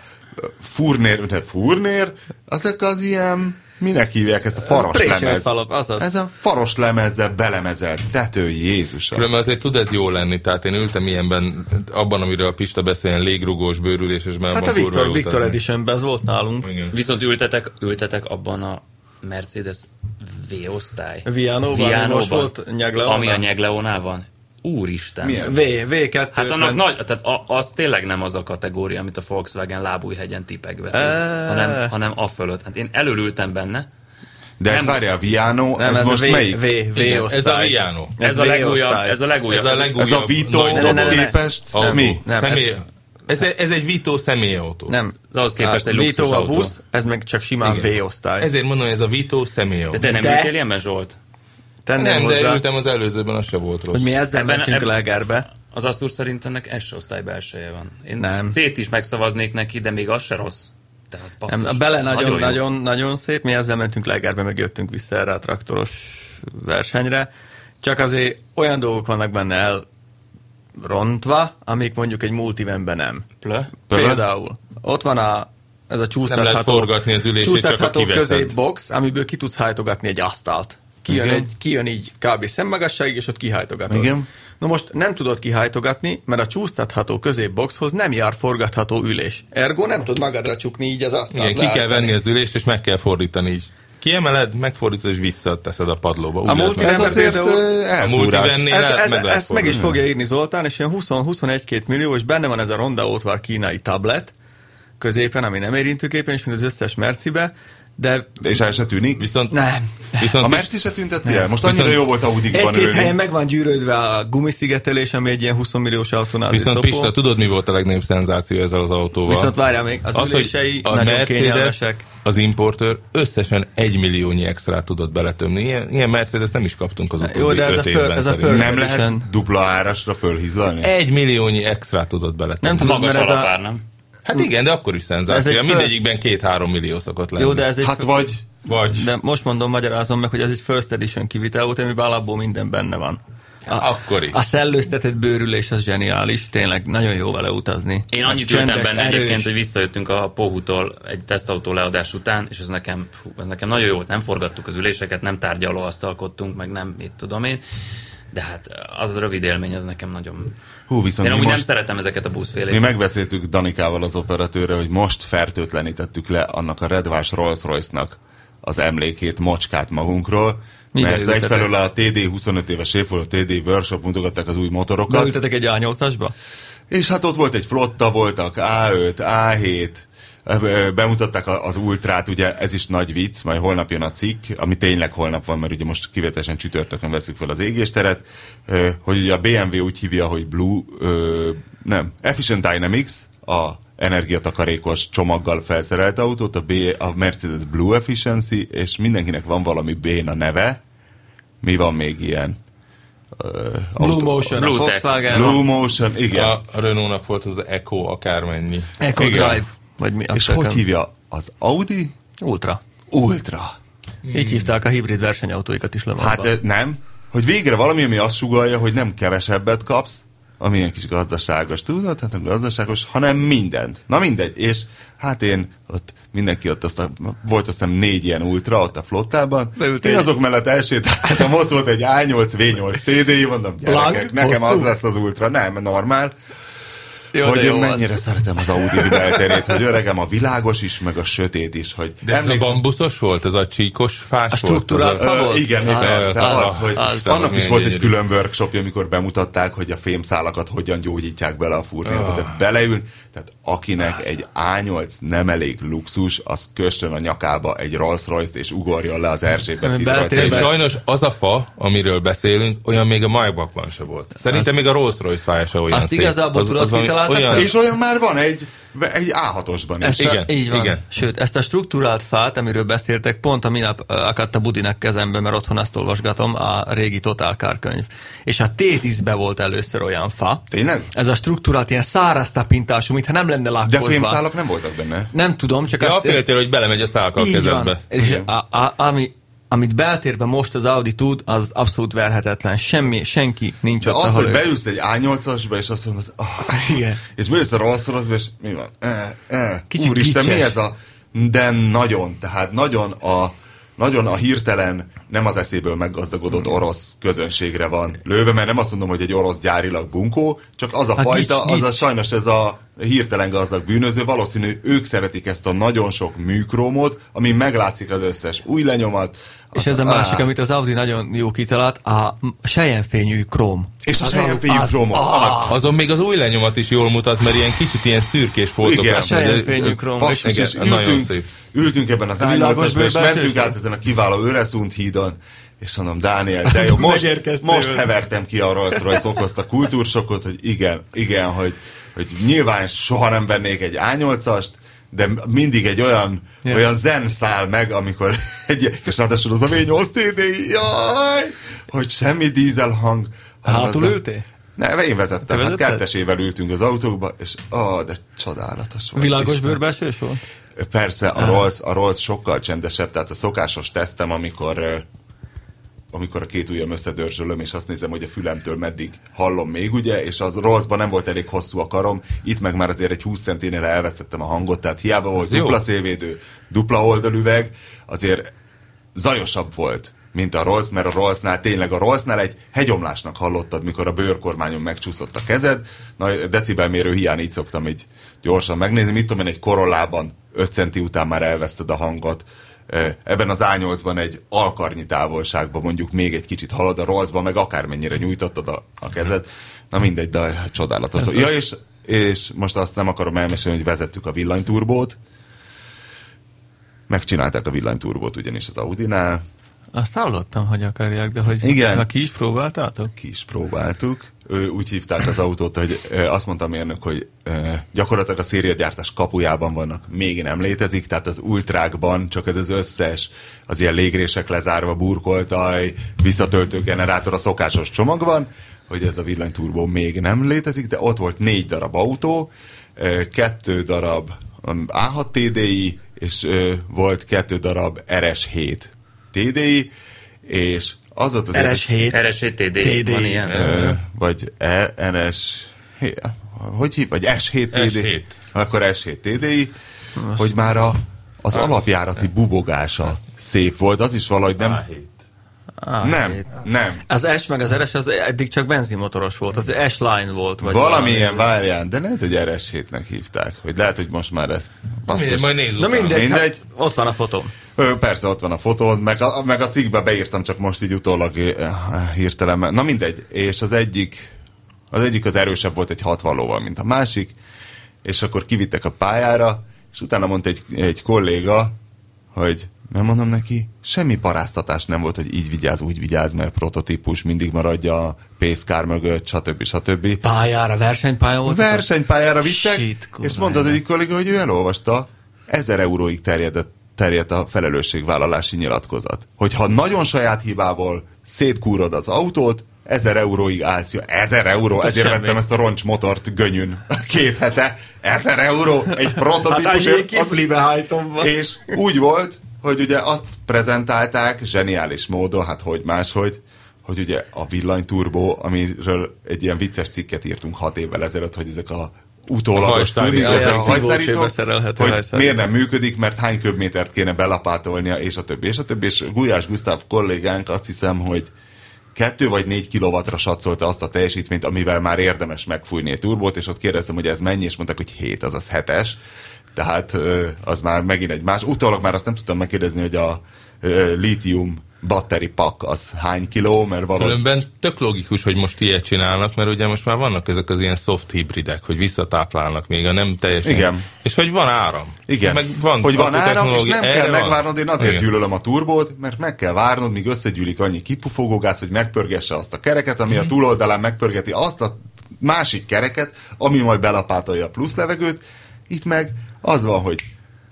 [SPEAKER 3] furnér, de furnér, azok az ilyen, minek hívják ezt a faros
[SPEAKER 5] pressure
[SPEAKER 3] lemez?
[SPEAKER 5] falap, azaz.
[SPEAKER 3] Ez a faros lemezzel belemezett tető, Jézusom.
[SPEAKER 2] Különben azért tud ez jó lenni, tehát én ültem ilyenben, abban, amiről a Pista beszél, ilyen légrugós, bőrülés, és már
[SPEAKER 5] Hát a Victor
[SPEAKER 2] utazni.
[SPEAKER 5] Editionben ez volt nálunk.
[SPEAKER 2] Igen.
[SPEAKER 4] Viszont ültetek, ültetek abban a Mercedes V-osztály.
[SPEAKER 5] Vianóban,
[SPEAKER 4] Vianóban,
[SPEAKER 5] most volt Nyegleónál.
[SPEAKER 4] Ami a Nyegleónál van. Úristen.
[SPEAKER 3] Milyen?
[SPEAKER 5] V, V2.
[SPEAKER 4] Hát annak nagy, tehát a, az tényleg nem az a kategória, amit a Volkswagen lábújhegyen tipegve tud,
[SPEAKER 5] Eee.
[SPEAKER 4] hanem, hanem a fölött. Hát én előültem benne,
[SPEAKER 3] De ez
[SPEAKER 4] Nem.
[SPEAKER 3] várja, a Viano,
[SPEAKER 5] Nem,
[SPEAKER 3] ez,
[SPEAKER 5] ez,
[SPEAKER 3] most
[SPEAKER 5] a V,
[SPEAKER 3] melyik?
[SPEAKER 5] V, V
[SPEAKER 2] Igen,
[SPEAKER 5] osztály.
[SPEAKER 2] ez a Viano.
[SPEAKER 4] ez, a
[SPEAKER 5] V
[SPEAKER 4] legújabb,
[SPEAKER 5] osztály.
[SPEAKER 4] ez a legújabb.
[SPEAKER 2] Ez a
[SPEAKER 4] ez-
[SPEAKER 2] legújabb.
[SPEAKER 3] Ez a Vito
[SPEAKER 5] ne.
[SPEAKER 3] képest?
[SPEAKER 2] Autó.
[SPEAKER 3] Mi?
[SPEAKER 5] Nem,
[SPEAKER 2] Személy, ez, ez, egy Vito személyautó.
[SPEAKER 5] Nem.
[SPEAKER 4] ahhoz képest egy
[SPEAKER 5] Vito
[SPEAKER 4] luxus
[SPEAKER 5] a
[SPEAKER 4] autó.
[SPEAKER 5] busz, ez meg csak simán
[SPEAKER 2] Igen.
[SPEAKER 5] V osztály.
[SPEAKER 2] Ezért mondom, ez a Vito személyautó.
[SPEAKER 4] De te nem
[SPEAKER 5] De-
[SPEAKER 4] ültél ilyenben, Zsolt?
[SPEAKER 5] Tenném
[SPEAKER 2] nem,
[SPEAKER 5] hozzá,
[SPEAKER 2] de ültem az előzőben, az se volt rossz.
[SPEAKER 5] hogy mi ezzel
[SPEAKER 4] Ebben-
[SPEAKER 5] mentünk
[SPEAKER 4] ebben-
[SPEAKER 5] Legerbe.
[SPEAKER 4] Az Asszúr szerint ennek S osztály belseje van. Én
[SPEAKER 5] Nem.
[SPEAKER 4] C-t is megszavaznék neki, de még az se rossz. De az basszus.
[SPEAKER 5] Nem, a bele nagyon,
[SPEAKER 4] jó.
[SPEAKER 5] nagyon, nagyon szép, mi ezzel mentünk Legerbe, meg jöttünk vissza erre a traktoros versenyre. Csak azért olyan dolgok vannak benne elrontva, amik mondjuk egy multivenben nem.
[SPEAKER 4] Plö?
[SPEAKER 3] Például?
[SPEAKER 5] Ott van a, ez a csúsztatható,
[SPEAKER 2] Nem lehet forgatni az ülését, csak a
[SPEAKER 5] középbox, amiből ki tudsz hajtogatni egy asztalt. Kijön,
[SPEAKER 3] Igen.
[SPEAKER 5] egy, kijön így kb. szemmagasságig, és ott kihajtogatod.
[SPEAKER 3] Igen.
[SPEAKER 5] Na most nem tudod kihajtogatni, mert a csúsztatható középboxhoz nem jár forgatható ülés. Ergo nem tud magadra csukni így az asztalt.
[SPEAKER 2] Igen, ki kell venni az ülést, és meg kell fordítani így. Kiemeled, megfordítod, és visszateszed a padlóba. Úgy
[SPEAKER 5] A multi-
[SPEAKER 3] Ez azért
[SPEAKER 2] a multivennél
[SPEAKER 5] Ez, ez,
[SPEAKER 2] meg
[SPEAKER 5] ezt meg is fogja írni Zoltán, és ilyen 20-21 millió, és benne van ez a Ronda Ótvar kínai tablet középen, ami nem érintőképen, és mint az összes Mercibe, de
[SPEAKER 3] És el se tűnik?
[SPEAKER 2] Viszont,
[SPEAKER 5] nem.
[SPEAKER 2] viszont
[SPEAKER 3] A Merci se tünteti el? Most annyira
[SPEAKER 2] Viszont-
[SPEAKER 3] jó volt Audikban
[SPEAKER 5] Egy-két helyen
[SPEAKER 3] ülni.
[SPEAKER 5] meg van gyűrődve a gumiszigetelés, ami egy ilyen 20 milliós autónál
[SPEAKER 2] Viszont
[SPEAKER 5] szopó.
[SPEAKER 2] Pista, tudod mi volt a legnagyobb szenzáció ezzel az autóval?
[SPEAKER 5] Viszont várjál még, az, az ülései
[SPEAKER 2] a
[SPEAKER 5] nagyon
[SPEAKER 2] Mercedes,
[SPEAKER 5] kényelmesek.
[SPEAKER 2] az importőr összesen egy milliónyi extrát tudott beletömni. Ilyen, ilyen Mercedes nem is kaptunk az utóbbi
[SPEAKER 5] Jó, de ez a föl-
[SPEAKER 2] évben
[SPEAKER 5] ez a föl-
[SPEAKER 3] Nem lehet dupla árasra fölhizlalni?
[SPEAKER 2] Egy milliónyi extrát tudott beletenni.
[SPEAKER 5] Nem tudom, mert ez a...
[SPEAKER 4] nem?
[SPEAKER 2] Hát igen, de akkor is
[SPEAKER 5] Ez
[SPEAKER 2] szenzáció. Mindegyikben két-három millió szokott lenni.
[SPEAKER 5] Jó, de ez egy...
[SPEAKER 3] Hát vagy
[SPEAKER 2] Vagy
[SPEAKER 5] De most mondom, magyarázom meg, hogy ez egy First Edition kivitel volt, amiben alapból minden benne van. A,
[SPEAKER 2] Akkor is.
[SPEAKER 5] A szellőztetett bőrülés az zseniális, tényleg nagyon jó vele utazni.
[SPEAKER 4] Én annyit
[SPEAKER 5] Csendes,
[SPEAKER 4] ültem benne
[SPEAKER 5] erős.
[SPEAKER 4] egyébként, hogy visszajöttünk a Pohutól egy tesztautó leadás után, és ez nekem, fú, ez nekem nagyon jó volt. Nem forgattuk az üléseket, nem tárgyaló asztalkodtunk, meg nem, mit tudom én. De hát az a rövid élmény, az nekem nagyon...
[SPEAKER 3] Hú, viszont
[SPEAKER 4] Én
[SPEAKER 3] mi
[SPEAKER 4] amúgy nem
[SPEAKER 3] most,
[SPEAKER 4] szeretem ezeket a
[SPEAKER 3] mi
[SPEAKER 4] buszféléket.
[SPEAKER 3] megbeszéltük Danikával az operatőre, hogy most fertőtlenítettük le annak a redvás Rolls Royce-nak az emlékét, mocskát magunkról,
[SPEAKER 5] Miben
[SPEAKER 3] mert
[SPEAKER 5] ültetek?
[SPEAKER 3] egyfelől a TD 25 éves évforduló TD Workshop mutogatták az új motorokat,
[SPEAKER 5] Beültetek egy A8-asba?
[SPEAKER 3] és hát ott volt egy flotta, voltak A5, A7, ö, bemutatták a- az ultrát, ugye ez is nagy vicc, majd holnap jön a cikk, ami tényleg holnap van, mert ugye most kivetesen csütörtökön veszük fel az égésteret, hogy ugye a BMW úgy hívja, hogy Blue, nem, Efficient Dynamics, a energiatakarékos csomaggal felszerelt autót, a, B, a Mercedes Blue Efficiency, és mindenkinek van valami B a neve. Mi van még ilyen?
[SPEAKER 5] Blue
[SPEAKER 3] autó.
[SPEAKER 5] Motion, a
[SPEAKER 4] Blue Tech.
[SPEAKER 5] Volkswagen,
[SPEAKER 3] Blue Motion, igen.
[SPEAKER 2] A, a Renault-nak volt az Echo akármennyi.
[SPEAKER 5] Eco
[SPEAKER 3] Igen.
[SPEAKER 5] Drive, vagy mi?
[SPEAKER 3] És hogy hívja? Az Audi
[SPEAKER 5] Ultra.
[SPEAKER 3] Ultra.
[SPEAKER 5] Így hívták a hibrid versenyautóikat is Le Mansban.
[SPEAKER 3] Hát eh, nem. Hogy végre valami, ami azt sugalja, hogy nem kevesebbet kapsz, ami ilyen kis gazdaságos, tudod? Hát nem gazdaságos, hanem mindent. Na mindegy. És hát én ott mindenki ott azt a, volt azt hiszem négy ilyen ultra ott a flottában.
[SPEAKER 5] Beültél.
[SPEAKER 3] Én azok mellett elsétáltam, ott volt egy A8, V8 TDI, mondom, gyerekek,
[SPEAKER 5] Lang,
[SPEAKER 3] nekem
[SPEAKER 5] hosszú?
[SPEAKER 3] az lesz az ultra. Nem, normál.
[SPEAKER 5] Jó,
[SPEAKER 3] hogy én mennyire
[SPEAKER 5] az.
[SPEAKER 3] szeretem az Audi belterét, hogy öregem a világos is, meg a sötét is. Hogy
[SPEAKER 2] De ez a bambuszos volt, ez a csíkos fás
[SPEAKER 5] A
[SPEAKER 2] volt?
[SPEAKER 5] struktúrált
[SPEAKER 2] az a-
[SPEAKER 5] fa
[SPEAKER 3] Ö,
[SPEAKER 5] volt?
[SPEAKER 3] igen,
[SPEAKER 5] Az,
[SPEAKER 3] persze,
[SPEAKER 5] az,
[SPEAKER 3] az, hogy
[SPEAKER 5] az.
[SPEAKER 3] annak is volt egy külön workshopja, amikor bemutatták, hogy a fémszálakat hogyan gyógyítják bele a furnéba, de beleül, tehát akinek egy A8 nem elég luxus, az kössön a nyakába egy Rolls Royce-t és ugorjon le az Erzsébet
[SPEAKER 2] És sajnos az a fa, amiről beszélünk, olyan még a Maybachban se volt. Szerintem még a Rolls Royce fája se olyan
[SPEAKER 5] Azt
[SPEAKER 2] szép.
[SPEAKER 5] igazából tudod,
[SPEAKER 2] valami
[SPEAKER 5] kitalálta fel?
[SPEAKER 3] És olyan már van egy, egy A6-osban is.
[SPEAKER 2] Igen,
[SPEAKER 5] a, így van.
[SPEAKER 2] igen.
[SPEAKER 5] Sőt, ezt a struktúrált fát, amiről beszéltek, pont a minap akadt a Budinek kezembe, mert otthon azt olvasgatom, a régi Total Car könyv. És a tézisbe volt először olyan fa.
[SPEAKER 3] Tényleg?
[SPEAKER 5] Ez a struktúrált, ilyen száraz tapintású, mintha nem lenne
[SPEAKER 3] De
[SPEAKER 5] lakkozva.
[SPEAKER 3] fémszálak nem voltak benne.
[SPEAKER 5] Nem tudom, csak
[SPEAKER 2] Ja,
[SPEAKER 5] azt...
[SPEAKER 2] féltél, hogy belemegy a szálka a kezedbe.
[SPEAKER 5] És a, a, ami, amit beltérben most az Audi tud, az abszolút verhetetlen. Semmi, senki nincs
[SPEAKER 3] De
[SPEAKER 5] ott,
[SPEAKER 3] az,
[SPEAKER 5] ahol
[SPEAKER 3] hogy
[SPEAKER 5] ő-
[SPEAKER 3] beülsz egy A8-asba, és azt mondod, ah,
[SPEAKER 5] Igen.
[SPEAKER 3] és beülsz a Rolls és mi van? Eh, eh,
[SPEAKER 5] Kicsit
[SPEAKER 3] Úristen, mi
[SPEAKER 5] gicses.
[SPEAKER 3] ez a... De nagyon, tehát nagyon a, nagyon a hirtelen nem az eszéből meggazdagodott orosz közönségre van lőve, mert nem azt mondom, hogy egy orosz gyárilag bunkó, csak az a
[SPEAKER 5] Hát
[SPEAKER 3] fajta,
[SPEAKER 5] gics,
[SPEAKER 3] az a sajnos ez a hirtelen gazdag bűnöző, valószínű ők szeretik ezt a nagyon sok műkrómot, ami meglátszik az összes új lenyomat.
[SPEAKER 5] És
[SPEAKER 3] az-
[SPEAKER 5] ez a másik, amit az Audi nagyon jó kitalált, a sejjenfényű króm.
[SPEAKER 3] És a
[SPEAKER 5] Az
[SPEAKER 3] sejjenfényű
[SPEAKER 5] az-
[SPEAKER 3] kromot,
[SPEAKER 5] ah,
[SPEAKER 3] az.
[SPEAKER 2] Azon még az új lenyomat is jól mutat, mert ilyen kicsit ilyen szürkés foltok.
[SPEAKER 3] Igen,
[SPEAKER 2] ez-
[SPEAKER 5] krom.
[SPEAKER 3] Basszus,
[SPEAKER 2] Igen,
[SPEAKER 3] és
[SPEAKER 2] nagyon
[SPEAKER 3] ültünk,
[SPEAKER 2] szép.
[SPEAKER 3] ültünk ebben az A8-asba, és mentünk át ezen a kiváló Öresund hídon, és mondom, Dániel, de jó, [laughs] most, most hevertem ki a Rolls Royce okozta kultúrsokot, hogy igen, igen, hogy, hogy nyilván soha nem vennék egy A8-ast, de mindig egy olyan,
[SPEAKER 5] Ja.
[SPEAKER 3] olyan zen száll meg, amikor [laughs] egy, és ráadásul az a V8 TDI, jaj, hogy semmi dízel hang. hanem
[SPEAKER 5] Hátul ültél?
[SPEAKER 3] Nem, én vezettem,
[SPEAKER 5] Te
[SPEAKER 3] hát kettesével ültünk az autókba, és ó, de csodálatos volt.
[SPEAKER 5] Világos
[SPEAKER 3] Isten.
[SPEAKER 5] bőrbelsős volt?
[SPEAKER 3] Persze, a Rolls, a Rolls sokkal csendesebb, tehát a szokásos tesztem, amikor amikor a két ujjam összedörzsölöm, és azt nézem, hogy a fülemtől meddig hallom még, ugye, és az Rollsban nem volt elég hosszú a karom, itt meg már azért egy 20 centinél elvesztettem a hangot, tehát hiába volt
[SPEAKER 2] jó.
[SPEAKER 3] dupla szélvédő, dupla oldalüveg, azért zajosabb volt, mint a Rolls, mert a Rollsnál tényleg a Rollsnál egy hegyomlásnak hallottad, mikor a bőrkormányon megcsúszott a kezed. Na, decibelmérő hiány így szoktam így gyorsan megnézni. Mit tudom én, egy korollában 5 centi után már elveszted a hangot. Ebben az A8-ban egy alkarnyi távolságban mondjuk még egy kicsit halad, a Rollsban meg akármennyire nyújtottad a, a kezed. Na mindegy, de csodálatos. Ja, és, és most azt nem akarom elmesélni, hogy vezettük a villanyturbót. Megcsinálták a villanyturbót ugyanis az Audinál.
[SPEAKER 5] Azt hallottam, hogy akarják, de hogy
[SPEAKER 3] Igen.
[SPEAKER 5] ki is próbáltátok?
[SPEAKER 3] ki is próbáltuk. Úgy hívták az autót, hogy azt mondta mérnök, hogy gyakorlatilag a szériagyártás kapujában vannak, még nem létezik, tehát az ultrákban csak ez az összes, az ilyen légrések lezárva, burkoltaj, visszatöltő generátor a szokásos csomagban, hogy ez a villanyturbó még nem létezik, de ott volt négy darab autó, kettő darab um, A6 TDI, és volt kettő darab RS7 TDI, és az volt az
[SPEAKER 5] RS7.
[SPEAKER 4] RSTD,
[SPEAKER 5] TD.
[SPEAKER 4] van ilyen.
[SPEAKER 3] Ö, vagy E, NS, hogy hív, vagy S7 TD,
[SPEAKER 2] S7.
[SPEAKER 3] akkor S7 TDI, hogy már a, az alapjárati bubogása szép volt, az is valahogy nem,
[SPEAKER 5] Ah,
[SPEAKER 3] nem,
[SPEAKER 5] szép.
[SPEAKER 3] nem.
[SPEAKER 5] Az S meg az RS az eddig csak benzinmotoros volt, az S-line volt. Vagy
[SPEAKER 3] Valamilyen várján, de lehet, hogy RS7-nek hívták, hogy lehet, hogy most már ezt basszus.
[SPEAKER 2] Mindegy, majd nézzük.
[SPEAKER 5] Na mindegy,
[SPEAKER 3] Mindegy.
[SPEAKER 5] Hát ott van a fotóm.
[SPEAKER 3] Ö, Persze, ott van a fotód, meg a, meg a cikkbe beírtam, csak most így utólag eh, hirtelen. Na mindegy, és az egyik, az egyik az erősebb volt egy 60 lóval, mint a másik, és akkor kivittek a pályára, és utána mondta egy, egy kolléga, hogy nem mondom neki, semmi paráztatás nem volt, hogy így vigyáz, úgy vigyáz, mert prototípus mindig maradja a pészkár mögött, stb. stb.
[SPEAKER 5] Pályára, versenypálya volt?
[SPEAKER 3] Versenypályára vittek,
[SPEAKER 5] Shit,
[SPEAKER 3] és mondta az egyik kolléga, hogy ő elolvasta, ezer euróig terjedett, terjedt a felelősségvállalási nyilatkozat. Hogyha nagyon saját hibából szétkúrod az autót, ezer euróig állsz. Ja, Ezer euró, ezért
[SPEAKER 5] semmi.
[SPEAKER 3] vettem ezt a roncsmotort gönyün [laughs] két hete. Ezer euró, egy
[SPEAKER 6] Hát hajtom van.
[SPEAKER 3] És úgy volt, hogy ugye azt prezentálták zseniális módon, hát hogy máshogy, hogy ugye a villanyturbó, amiről egy ilyen vicces cikket írtunk hat évvel ezelőtt, hogy ezek a utólagos tudni, ezek a hajszárítók, hogy
[SPEAKER 5] hajszárító.
[SPEAKER 3] miért nem működik, mert hány köbmétert kéne belapátolnia, és a többi, és a többi. És Gulyás Gusztáv kollégánk azt hiszem, hogy kettő vagy négy kilowattra satszolta azt a teljesítményt, amivel már érdemes megfújni egy turbót, és ott kérdeztem, hogy ez mennyi, és mondták, hogy 7, azaz 7-es. Tehát az már megint egy más. Utólag már azt nem tudtam megkérdezni, hogy a lítium batteri pak az hány kiló, mert valahogy
[SPEAKER 2] Különben tök logikus, hogy most ilyet csinálnak, mert ugye most már vannak ezek az ilyen soft hibridek, hogy visszatáplálnak még a nem teljesen.
[SPEAKER 3] Igen.
[SPEAKER 2] És hogy van áram.
[SPEAKER 3] Igen,
[SPEAKER 2] Meg van
[SPEAKER 3] hogy van áram, és nem kell megvárnod, én azért
[SPEAKER 2] Igen.
[SPEAKER 3] gyűlölöm a turbót, mert meg kell várnod, míg összegyűlik annyi kipufogógáz, hogy megpörgesse azt a kereket, ami
[SPEAKER 2] Mhm.
[SPEAKER 3] a túloldalán megpörgeti azt a másik kereket, ami majd belapátolja a plusz levegőt. Itt meg az van, hogy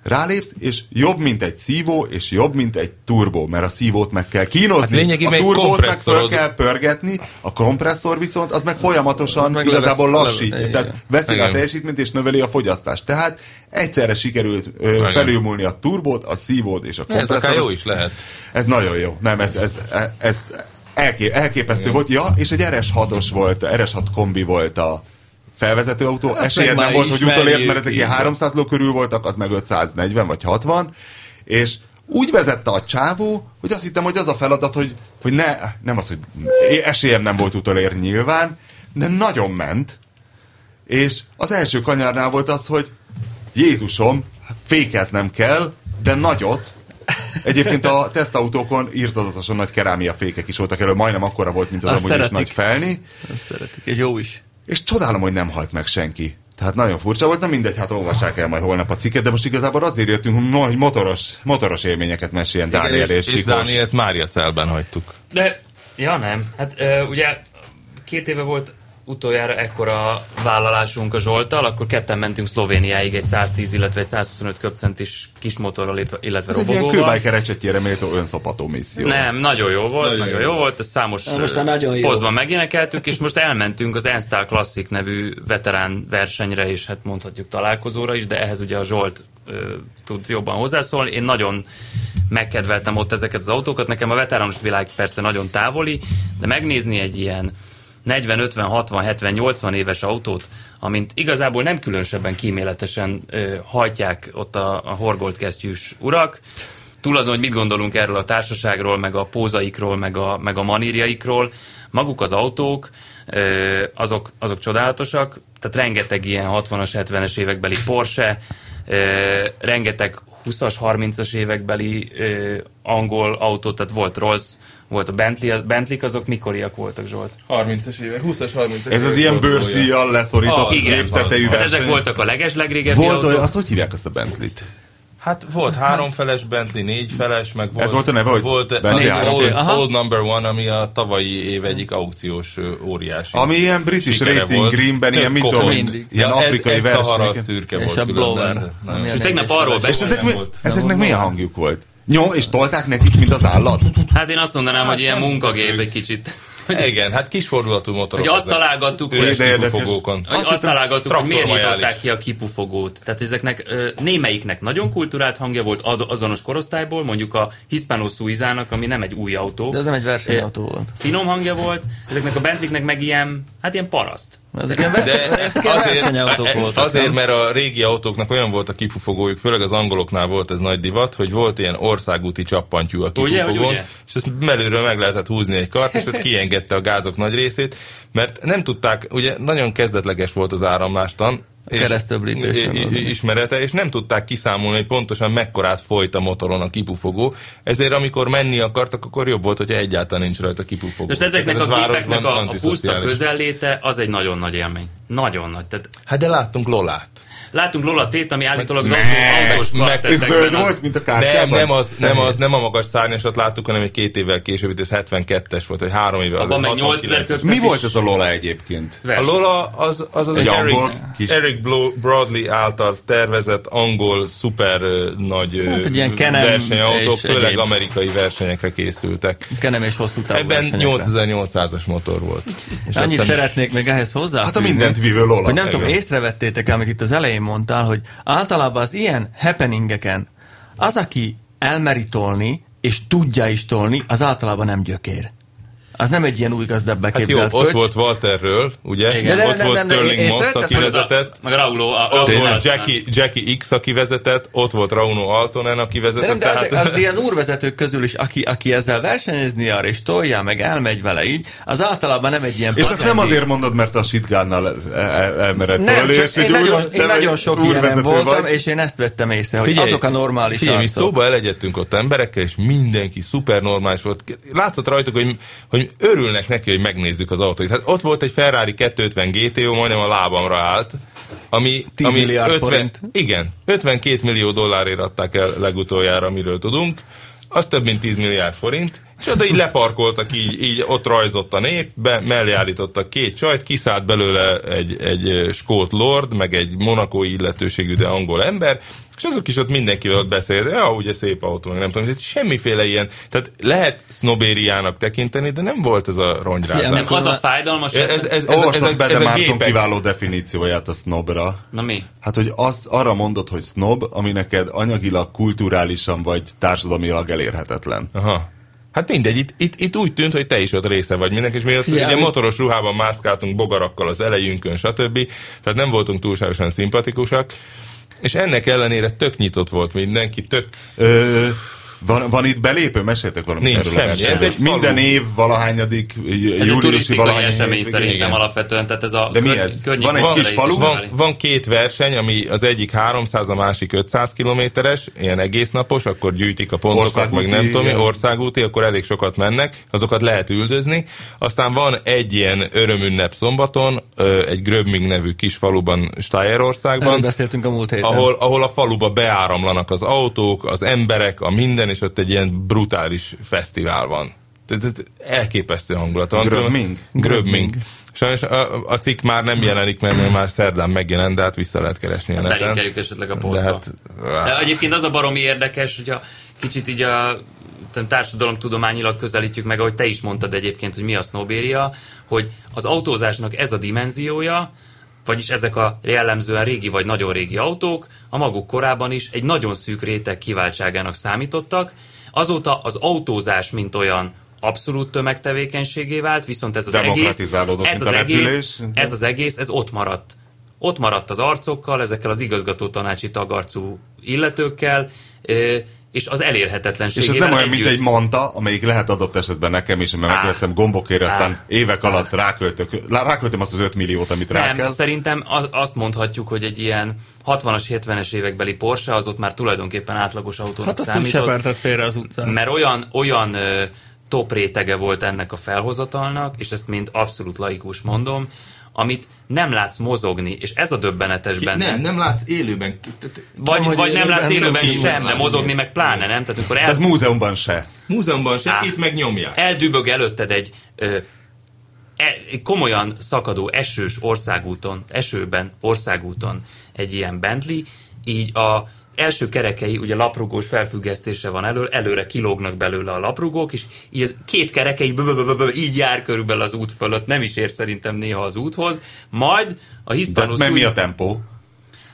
[SPEAKER 3] rálépsz, és jobb, mint egy szívó, és jobb, mint egy turbó, mert a szívót meg kell kínozni,
[SPEAKER 2] Hát
[SPEAKER 3] a turbót meg föl
[SPEAKER 2] kompresszorod-
[SPEAKER 3] kell pörgetni, a kompresszor viszont az meg folyamatosan
[SPEAKER 5] Meg
[SPEAKER 3] igazából
[SPEAKER 5] levesz-
[SPEAKER 3] lassítja, tehát
[SPEAKER 5] igen.
[SPEAKER 3] veszi a
[SPEAKER 2] Igen.
[SPEAKER 3] teljesítményt és növeli a fogyasztást. Tehát egyszerre sikerült ö,
[SPEAKER 2] Igen.
[SPEAKER 3] felülmúlni a turbót, a szívót és a
[SPEAKER 2] Ez
[SPEAKER 3] kompresszort.
[SPEAKER 2] jó is lehet.
[SPEAKER 3] Ez nagyon jó. Nem, ez, ez, ez elkép, elképesztő volt. Ja, és egy RS6-os volt, RS6 kombi volt a felvezető autó.
[SPEAKER 5] Azt
[SPEAKER 3] Esélyed nem volt, hogy utolért, mert ezek ilyen
[SPEAKER 5] így van.
[SPEAKER 3] 300 ló körül voltak, az meg 540 vagy 60. És úgy vezette a csávó, hogy azt hittem, hogy az a feladat, hogy, hogy ne, nem az, hogy esélyem nem volt utolérni nyilván, de nagyon ment, és az első kanyarnál volt az, hogy Jézusom, fékeznem kell, de nagyot. Egyébként a tesztautókon írtozatosan nagy kerámia fékek is voltak elő, majdnem akkora volt, mint az
[SPEAKER 5] Azt
[SPEAKER 3] amúgy is
[SPEAKER 5] szeretik.
[SPEAKER 3] nagy felni.
[SPEAKER 5] Ezt szeretik, és jó is.
[SPEAKER 3] És csodálom, hogy nem halt meg senki. Tehát nagyon furcsa volt, na mindegy, hát olvassák el majd holnap a cikket, de most igazából azért jöttünk, hogy motoros, motoros élményeket meséljen Dániel és,
[SPEAKER 2] és, és
[SPEAKER 3] Csikos.
[SPEAKER 2] Dánielt Máriacelben hagytuk.
[SPEAKER 4] De, ja nem, hát ö, ugye két éve volt utoljára ekkora vállalásunk a Zsoltal, akkor ketten mentünk Szlovéniáig egy 110, illetve egy 125 köbcentis kis motorral, illetve, illetve
[SPEAKER 3] Ez egy ilyen
[SPEAKER 4] robogóval.
[SPEAKER 3] kőbájker ecsetjére méltó önszopató misszió.
[SPEAKER 4] Nem, nagyon jó volt, nagyon,
[SPEAKER 2] Nagyon jó
[SPEAKER 4] jó volt, ezt számos
[SPEAKER 6] most nagyon jó.
[SPEAKER 4] posztban megénekeltük, és most elmentünk az Enstar Classic nevű veterán versenyre, és hát mondhatjuk találkozóra is, de ehhez ugye a Zsolt ö, tud jobban hozzászólni. Én nagyon megkedveltem ott ezeket az autókat, nekem a veterános világ persze nagyon távoli, de megnézni egy ilyen 40, 50, 60, 70, 80 éves autót, amint igazából nem különösebben kíméletesen ö, hajtják ott a, a horgolt kesztyűs urak, túl azon, hogy mit gondolunk erről a társaságról, meg a pózaikról, meg a, meg a manírjaikról, maguk az autók, ö, azok, azok csodálatosak, tehát rengeteg ilyen 60-as, 70-es évekbeli Porsche, ö, rengeteg 20-as, 30-as évekbeli ö, angol autó, tehát volt Rolls, volt a Bentley, a Bentley azok mikoriak voltak, Zsolt?
[SPEAKER 2] 30-as évek, 20-as, 30-as
[SPEAKER 3] Ez az ilyen bőrszíjjal leszorított
[SPEAKER 2] Ah,
[SPEAKER 4] igen,
[SPEAKER 3] géptetejű
[SPEAKER 4] Hát
[SPEAKER 3] verseny.
[SPEAKER 4] ezek voltak a legeslegrégebbi
[SPEAKER 3] Volt
[SPEAKER 4] autók.
[SPEAKER 3] olyan, azt hogy hívják azt a Bentley-t?
[SPEAKER 2] Hát volt háromfeles Bentley, négyfeles, meg volt...
[SPEAKER 3] Ez volt a neve, hogy
[SPEAKER 2] volt
[SPEAKER 3] Bentley
[SPEAKER 2] a
[SPEAKER 3] háromfél?
[SPEAKER 2] old,
[SPEAKER 5] Aha.
[SPEAKER 2] old, number one, ami a tavalyi év egyik aukciós ö, óriási.
[SPEAKER 3] Ami ilyen British Racing
[SPEAKER 2] volt.
[SPEAKER 3] Greenben, ilyen mit tudom, ilyen
[SPEAKER 2] Ja,
[SPEAKER 3] afrikai
[SPEAKER 2] ez, ez Szahara
[SPEAKER 3] versenyeken.
[SPEAKER 2] szürke
[SPEAKER 5] És
[SPEAKER 2] volt
[SPEAKER 5] a
[SPEAKER 2] különben,
[SPEAKER 5] blower.
[SPEAKER 4] És tegnap arról
[SPEAKER 3] És
[SPEAKER 4] beszéltünk,
[SPEAKER 3] ezek, mi,
[SPEAKER 2] volt.
[SPEAKER 3] ezeknek milyen hangjuk volt? Nyom, és tolták nekik, mint az állat?
[SPEAKER 4] Hát én azt mondanám, hogy ilyen munkagép egy kicsit.
[SPEAKER 2] Igen, hát kisfordulatú motorok.
[SPEAKER 4] Hogy azt találgattuk, hogy,
[SPEAKER 3] de
[SPEAKER 2] kipufogókon.
[SPEAKER 4] hogy
[SPEAKER 3] Azt
[SPEAKER 4] azt, találgattuk, hogy miért nyitották ki a kipufogót. Tehát ezeknek némelyiknek nagyon kultúrált hangja volt azonos korosztályból, mondjuk a Hispano Suizának, ami nem egy új autó.
[SPEAKER 5] De ez nem egy versenyautó volt.
[SPEAKER 4] Finom hangja volt, ezeknek a Bentleynek meg ilyen, hát ilyen paraszt.
[SPEAKER 5] Ezek
[SPEAKER 2] De
[SPEAKER 5] ver- ezek ilyen versenyautók voltak.
[SPEAKER 2] azért,
[SPEAKER 5] nem?
[SPEAKER 2] mert a régi autóknak olyan volt a kipufogójuk, főleg az angoloknál volt ez nagy divat, hogy volt ilyen országúti csappantyú a kipufogón,
[SPEAKER 4] hogy ugye?
[SPEAKER 2] és ezt belülről meg lehetett húzni egy kart, és ott kiengedte a gázok nagy részét, mert nem tudták, ugye nagyon kezdetleges volt az áramlástan, és-
[SPEAKER 5] keresztöblítés
[SPEAKER 2] ismerete, és nem tudták kiszámolni, hogy pontosan mekkorát folyt a motoron a kipufogó, ezért amikor menni akartak, akkor jobb volt, hogyha egyáltalán nincs rajta kipufogó.
[SPEAKER 4] Most ezeknek a
[SPEAKER 2] ez
[SPEAKER 4] gépeknek
[SPEAKER 2] városban
[SPEAKER 4] a, a puszta közelléte az egy nagyon nagy élmény. Nagyon nagy. Tehát
[SPEAKER 2] Hát de láttunk Lolát.
[SPEAKER 4] Látunk Lola Tét, ami állítólag az autós
[SPEAKER 2] meg-
[SPEAKER 3] Zöld volt, mint a
[SPEAKER 2] Nem,
[SPEAKER 3] kártyában?
[SPEAKER 2] nem az, nem az, nem a magas szárnyasat láttuk, hanem egy két évvel később, ez 72-es volt, vagy három az
[SPEAKER 4] Abban meg
[SPEAKER 2] 69.
[SPEAKER 4] 8000 köpcet
[SPEAKER 3] Mi volt ez a Lola egyébként?
[SPEAKER 2] A. Lola az az, az
[SPEAKER 3] Egy
[SPEAKER 2] Eric,
[SPEAKER 3] kis-
[SPEAKER 2] Eric Broadley által tervezett angol szuper nagy
[SPEAKER 5] Hát egy ilyen
[SPEAKER 2] versenyautók, főleg
[SPEAKER 5] egyéb.
[SPEAKER 2] amerikai versenyekre készültek.
[SPEAKER 5] Kenem és hosszú távú
[SPEAKER 2] Ebben
[SPEAKER 5] versenyekre.
[SPEAKER 2] 8800-as motor volt. És
[SPEAKER 5] Annyit
[SPEAKER 2] aztán-
[SPEAKER 5] szeretnék még ehhez hozzá.
[SPEAKER 3] Hát a mindent vívő Lola.
[SPEAKER 5] Hogy nem tudom, észrevettétek el, amit itt az elején mondtál, hogy általában az ilyen happeningeken az, aki elmeri tolni, és tudja is tolni, az általában nem gyökér. Az nem egy ilyen új gazdabba
[SPEAKER 2] Hát jó,
[SPEAKER 5] képzelt
[SPEAKER 2] ott
[SPEAKER 5] köcs.
[SPEAKER 2] volt Walterről, ugye?
[SPEAKER 4] Igen.
[SPEAKER 5] De- de-
[SPEAKER 2] ott
[SPEAKER 5] de-
[SPEAKER 2] volt
[SPEAKER 5] de- de-
[SPEAKER 2] Sterling Moss, aki
[SPEAKER 4] az
[SPEAKER 2] vezetett.
[SPEAKER 4] Meg Raulo. a-
[SPEAKER 2] Ott volt. Jackie, Jackie X, aki vezetett, ott volt Rauno Altonen, aki
[SPEAKER 5] De,
[SPEAKER 2] vezetett.
[SPEAKER 5] nem, de az,
[SPEAKER 2] tehát-
[SPEAKER 5] az ilyen úrvezetők közül is, aki, aki ezzel versenyezni jár, és tolja, meg elmegy vele így, az általában nem egy ilyen
[SPEAKER 3] És ezt nem azért mondod, mert a shitgánnal el, el, elmered
[SPEAKER 5] nem, csak
[SPEAKER 3] és
[SPEAKER 5] én,
[SPEAKER 3] egy
[SPEAKER 5] nagyon, én
[SPEAKER 3] nem
[SPEAKER 5] nagyon sok
[SPEAKER 3] úrvezető
[SPEAKER 5] voltam,
[SPEAKER 3] vagy.
[SPEAKER 5] és én ezt vettem észre, hogy azok a normális
[SPEAKER 2] Figyelj, mi szóba elegyedtünk ott emberekkel, és mindenki szuper normális volt. Látszott rajtuk, hogy, hogy örülnek neki, hogy megnézzük az autóit. Hát ott volt egy Ferrari 250 GTO, majdnem a lábamra állt, ami,
[SPEAKER 5] 10
[SPEAKER 2] ami
[SPEAKER 5] milliárd forint.
[SPEAKER 2] Igen, 52 millió dollárért adták el legutoljára, amiről tudunk. Az több mint 10 milliárd forint, és oda így leparkoltak, így, így ott rajzott a nép, be, mellé állítottak két csajt, kiszállt belőle egy, egy skót lord, meg egy monakói illetőségű, de angol ember, és azok is ott mindenkivel ott beszélt, ja, ugye szép autó, meg nem tudom, ez semmiféle ilyen, tehát lehet sznobériának tekinteni, de nem volt ez a ronyrázás.
[SPEAKER 4] Nem, az a fájdalmas.
[SPEAKER 2] Ez, ez, ez, ez, ez,
[SPEAKER 3] Olvasd
[SPEAKER 2] a-
[SPEAKER 3] be,
[SPEAKER 2] ez
[SPEAKER 3] de
[SPEAKER 2] a
[SPEAKER 3] Márton kiváló definícióját a snobra.
[SPEAKER 4] Na mi?
[SPEAKER 3] Hát, hogy az, arra mondod, hogy snob, ami neked anyagilag, kulturálisan vagy társadalmilag elérhetetlen.
[SPEAKER 2] Aha. Hát mindegy, itt, itt, itt úgy tűnt, hogy te is ott része vagy mindenki, és mi ott ugye motoros ruhában mászkáltunk bogarakkal az elejünkön, stb. Tehát nem voltunk túlságosan szimpatikusak. És ennek ellenére tök nyitott volt mindenki, tök
[SPEAKER 3] Ö, van, van itt belépő? Meséltek valamit
[SPEAKER 2] Nincs
[SPEAKER 3] erről a
[SPEAKER 2] semmi.
[SPEAKER 3] versenyről?
[SPEAKER 2] Ez egy falu.
[SPEAKER 3] Minden év valahányadik,
[SPEAKER 4] Ez
[SPEAKER 3] júliusi valahány
[SPEAKER 4] esemény szerintem
[SPEAKER 2] igen.
[SPEAKER 4] alapvetően, tehát ez a
[SPEAKER 3] De mi ez?
[SPEAKER 4] környék
[SPEAKER 3] Van egy kis falu?
[SPEAKER 2] Van, van két verseny, ami az egyik 300, a másik 500 kilométeres, ilyen egésznapos, akkor gyűjtik a pontokat,
[SPEAKER 3] Országúti,
[SPEAKER 2] meg nem tudom, mi, országúti, akkor elég sokat mennek, azokat lehet üldözni. Aztán van egy ilyen örömünnep szombaton, egy Gröbming nevű kis faluban,
[SPEAKER 5] Erről
[SPEAKER 2] Stájerországban,
[SPEAKER 5] beszéltünk a múlt héten.
[SPEAKER 2] ahol, ahol a faluba beáramlanak az autók, az emberek, a minden, és ott egy ilyen brutális fesztivál van. Tehát ez elképesztő hangulat van.
[SPEAKER 3] Gröbming?
[SPEAKER 2] Gröbming. Sajnos a, a cikk már nem jelenik, mert már szerdán megjelent, de hát vissza lehet keresni a neten.
[SPEAKER 4] Belinkeljük esetleg a
[SPEAKER 2] De
[SPEAKER 4] posztba.
[SPEAKER 2] hát,
[SPEAKER 4] De egyébként az a baromi érdekes, hogy a kicsit így a társadalomtudományilag közelítjük meg, ahogy te is mondtad egyébként, hogy mi a sznobéria, hogy az autózásnak ez a dimenziója, vagyis ezek a jellemzően régi vagy nagyon régi autók a maguk korában is egy nagyon szűk réteg kiváltságának számítottak. Azóta az autózás, mint olyan abszolút tömegtevékenységé vált, viszont ez az egész, ez az egész, ez az egész, ez ott maradt. Ott maradt az arcokkal, ezekkel az igazgató tanácsi tagarcú illetőkkel, és az
[SPEAKER 3] És
[SPEAKER 4] elérhetetlenségével
[SPEAKER 3] ez nem olyan, mint
[SPEAKER 4] együtt.
[SPEAKER 3] egy manta, amelyik lehet adott esetben nekem is, mert megveszem gombokért, aztán évek alatt ráköltök, ráköltöm azt az 5 milliót, amit rá
[SPEAKER 4] Nem,
[SPEAKER 3] kell.
[SPEAKER 4] szerintem az- azt mondhatjuk, hogy egy ilyen 60-as, 70-es évekbeli Porsche az ott már tulajdonképpen átlagos autónak
[SPEAKER 5] Hát
[SPEAKER 4] számított.
[SPEAKER 5] sepertett félre az utcán.
[SPEAKER 4] Mert olyan, olyan top rétege volt ennek a felhozatalnak, és ezt mind abszolút laikus mondom, amit nem látsz mozogni, és ez a döbbenetes benne.
[SPEAKER 2] nem, nem látsz élőben. Tehát
[SPEAKER 4] Vagy,
[SPEAKER 5] Nem, hogy
[SPEAKER 4] vagy nem
[SPEAKER 5] élőben
[SPEAKER 4] látsz élőben
[SPEAKER 5] nem
[SPEAKER 4] sem, de mozogni meg pláne nem. Tehát amikor el,
[SPEAKER 3] Tehát múzeumban se.
[SPEAKER 2] Múzeumban se,
[SPEAKER 4] Á.
[SPEAKER 2] itt meg nyomják.
[SPEAKER 4] eldübög előtted egy ö, e, komolyan szakadó esős országúton, esőben országúton egy ilyen Bentley, így a első kerekei, ugye laprugós felfüggesztése van elől, előre kilógnak belőle a laprugók, és így az két kerekei így jár körülbelül az út fölött, nem is ér szerintem néha az úthoz, majd a
[SPEAKER 3] De
[SPEAKER 4] Hispanus
[SPEAKER 3] mert mi a tempó?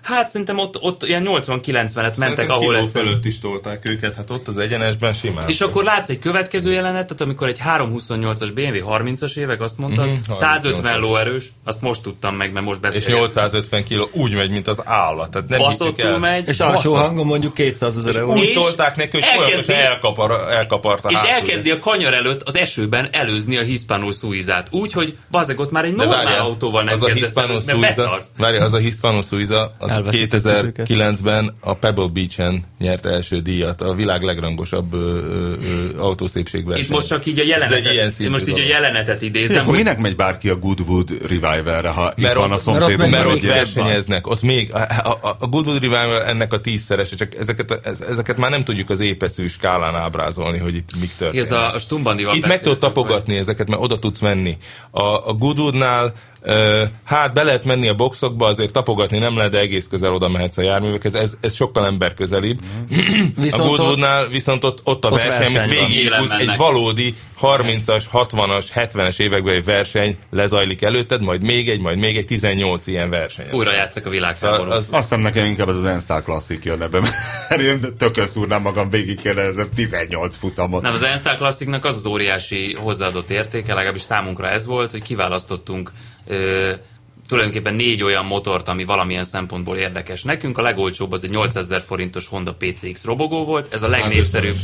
[SPEAKER 4] Hát szerintem ott, ott ilyen 80-90-et mentek, ahol
[SPEAKER 2] kiló fölött is tolták őket, hát ott az egyenesben simán.
[SPEAKER 4] És akkor látsz egy következő jelenetet, amikor egy 328-as BMW 30-as évek, azt mondtad,
[SPEAKER 2] Mhm,
[SPEAKER 4] 150
[SPEAKER 2] 38-as.
[SPEAKER 4] lóerős, azt most tudtam meg, mert most
[SPEAKER 2] és
[SPEAKER 4] beszélünk.
[SPEAKER 2] 850 kiló úgy megy, mint az állat. Tehát nem
[SPEAKER 4] Baszottul
[SPEAKER 2] el.
[SPEAKER 4] megy,
[SPEAKER 5] És alsó hangon mondjuk 200 ezer euró.
[SPEAKER 2] Úgy
[SPEAKER 4] És
[SPEAKER 2] tolták neki, hogy
[SPEAKER 4] elkezdi-
[SPEAKER 2] elkapar, elkapart a
[SPEAKER 4] és
[SPEAKER 2] hátul.
[SPEAKER 4] elkezdi a kanyar előtt az esőben előzni a Hispano Suizát. Úgy, hogy bazeg ott már egy normál
[SPEAKER 2] várjál,
[SPEAKER 4] autóval nem
[SPEAKER 2] az a Suiza,
[SPEAKER 4] beszarsz.
[SPEAKER 2] várjál, az a Hispano Suiza, az. 2009-ben a Pebble Beach-en nyert első díjat, a világ legrangosabb ö, ö, ö, autószépségverseny.
[SPEAKER 4] Itt most csak így a jelenetet, most így a jelenetet idézem,
[SPEAKER 3] akkor
[SPEAKER 4] hogy
[SPEAKER 3] minek megy bárki a Goodwood Revival-re, ha itt
[SPEAKER 2] Mert
[SPEAKER 3] van a
[SPEAKER 2] ott-
[SPEAKER 3] szomszédban
[SPEAKER 2] mert ott versenyeznek, ott még a, a, a Goodwood Revival ennek a tízszerese, csak ezeket, ez, ezeket már nem tudjuk az épeszű skálán ábrázolni, hogy itt mik történik.
[SPEAKER 4] ez a, a Stumbandival
[SPEAKER 2] Itt meg tudod tapogatni ezeket, mert oda tudsz menni. A, a Goodwoodnál hát be lehet menni a boxokba, azért tapogatni nem lehet, de egész közel oda mehetsz a járművekhez. Ez, ez sokkal emberközelibb.
[SPEAKER 5] Viszont
[SPEAKER 2] a Goodwoodnál viszont ott, ott a
[SPEAKER 5] ott
[SPEAKER 2] verseny, amit
[SPEAKER 5] van.
[SPEAKER 2] végig
[SPEAKER 4] Élen
[SPEAKER 2] egy valódi 30-as, 60-as, 70-es években egy verseny lezajlik előtted, majd még egy, majd még egy 18 ilyen verseny.
[SPEAKER 4] Újra játszak a világháborút.
[SPEAKER 2] Az,
[SPEAKER 3] Azt hiszem nekem inkább ez az Enstar Classic jönne be, mert én tökön szúrnám magam végig kérdezem 18 futamot.
[SPEAKER 4] Nem, az Enstar Classicnak az az óriási hozzáadott értéke, legalábbis számunkra ez volt, hogy kiválasztottunk ö, tulajdonképpen négy olyan motort, ami valamilyen szempontból érdekes nekünk. A legolcsóbb az egy 8000 forintos Honda PCX robogó volt, ez a legnépszerűbb.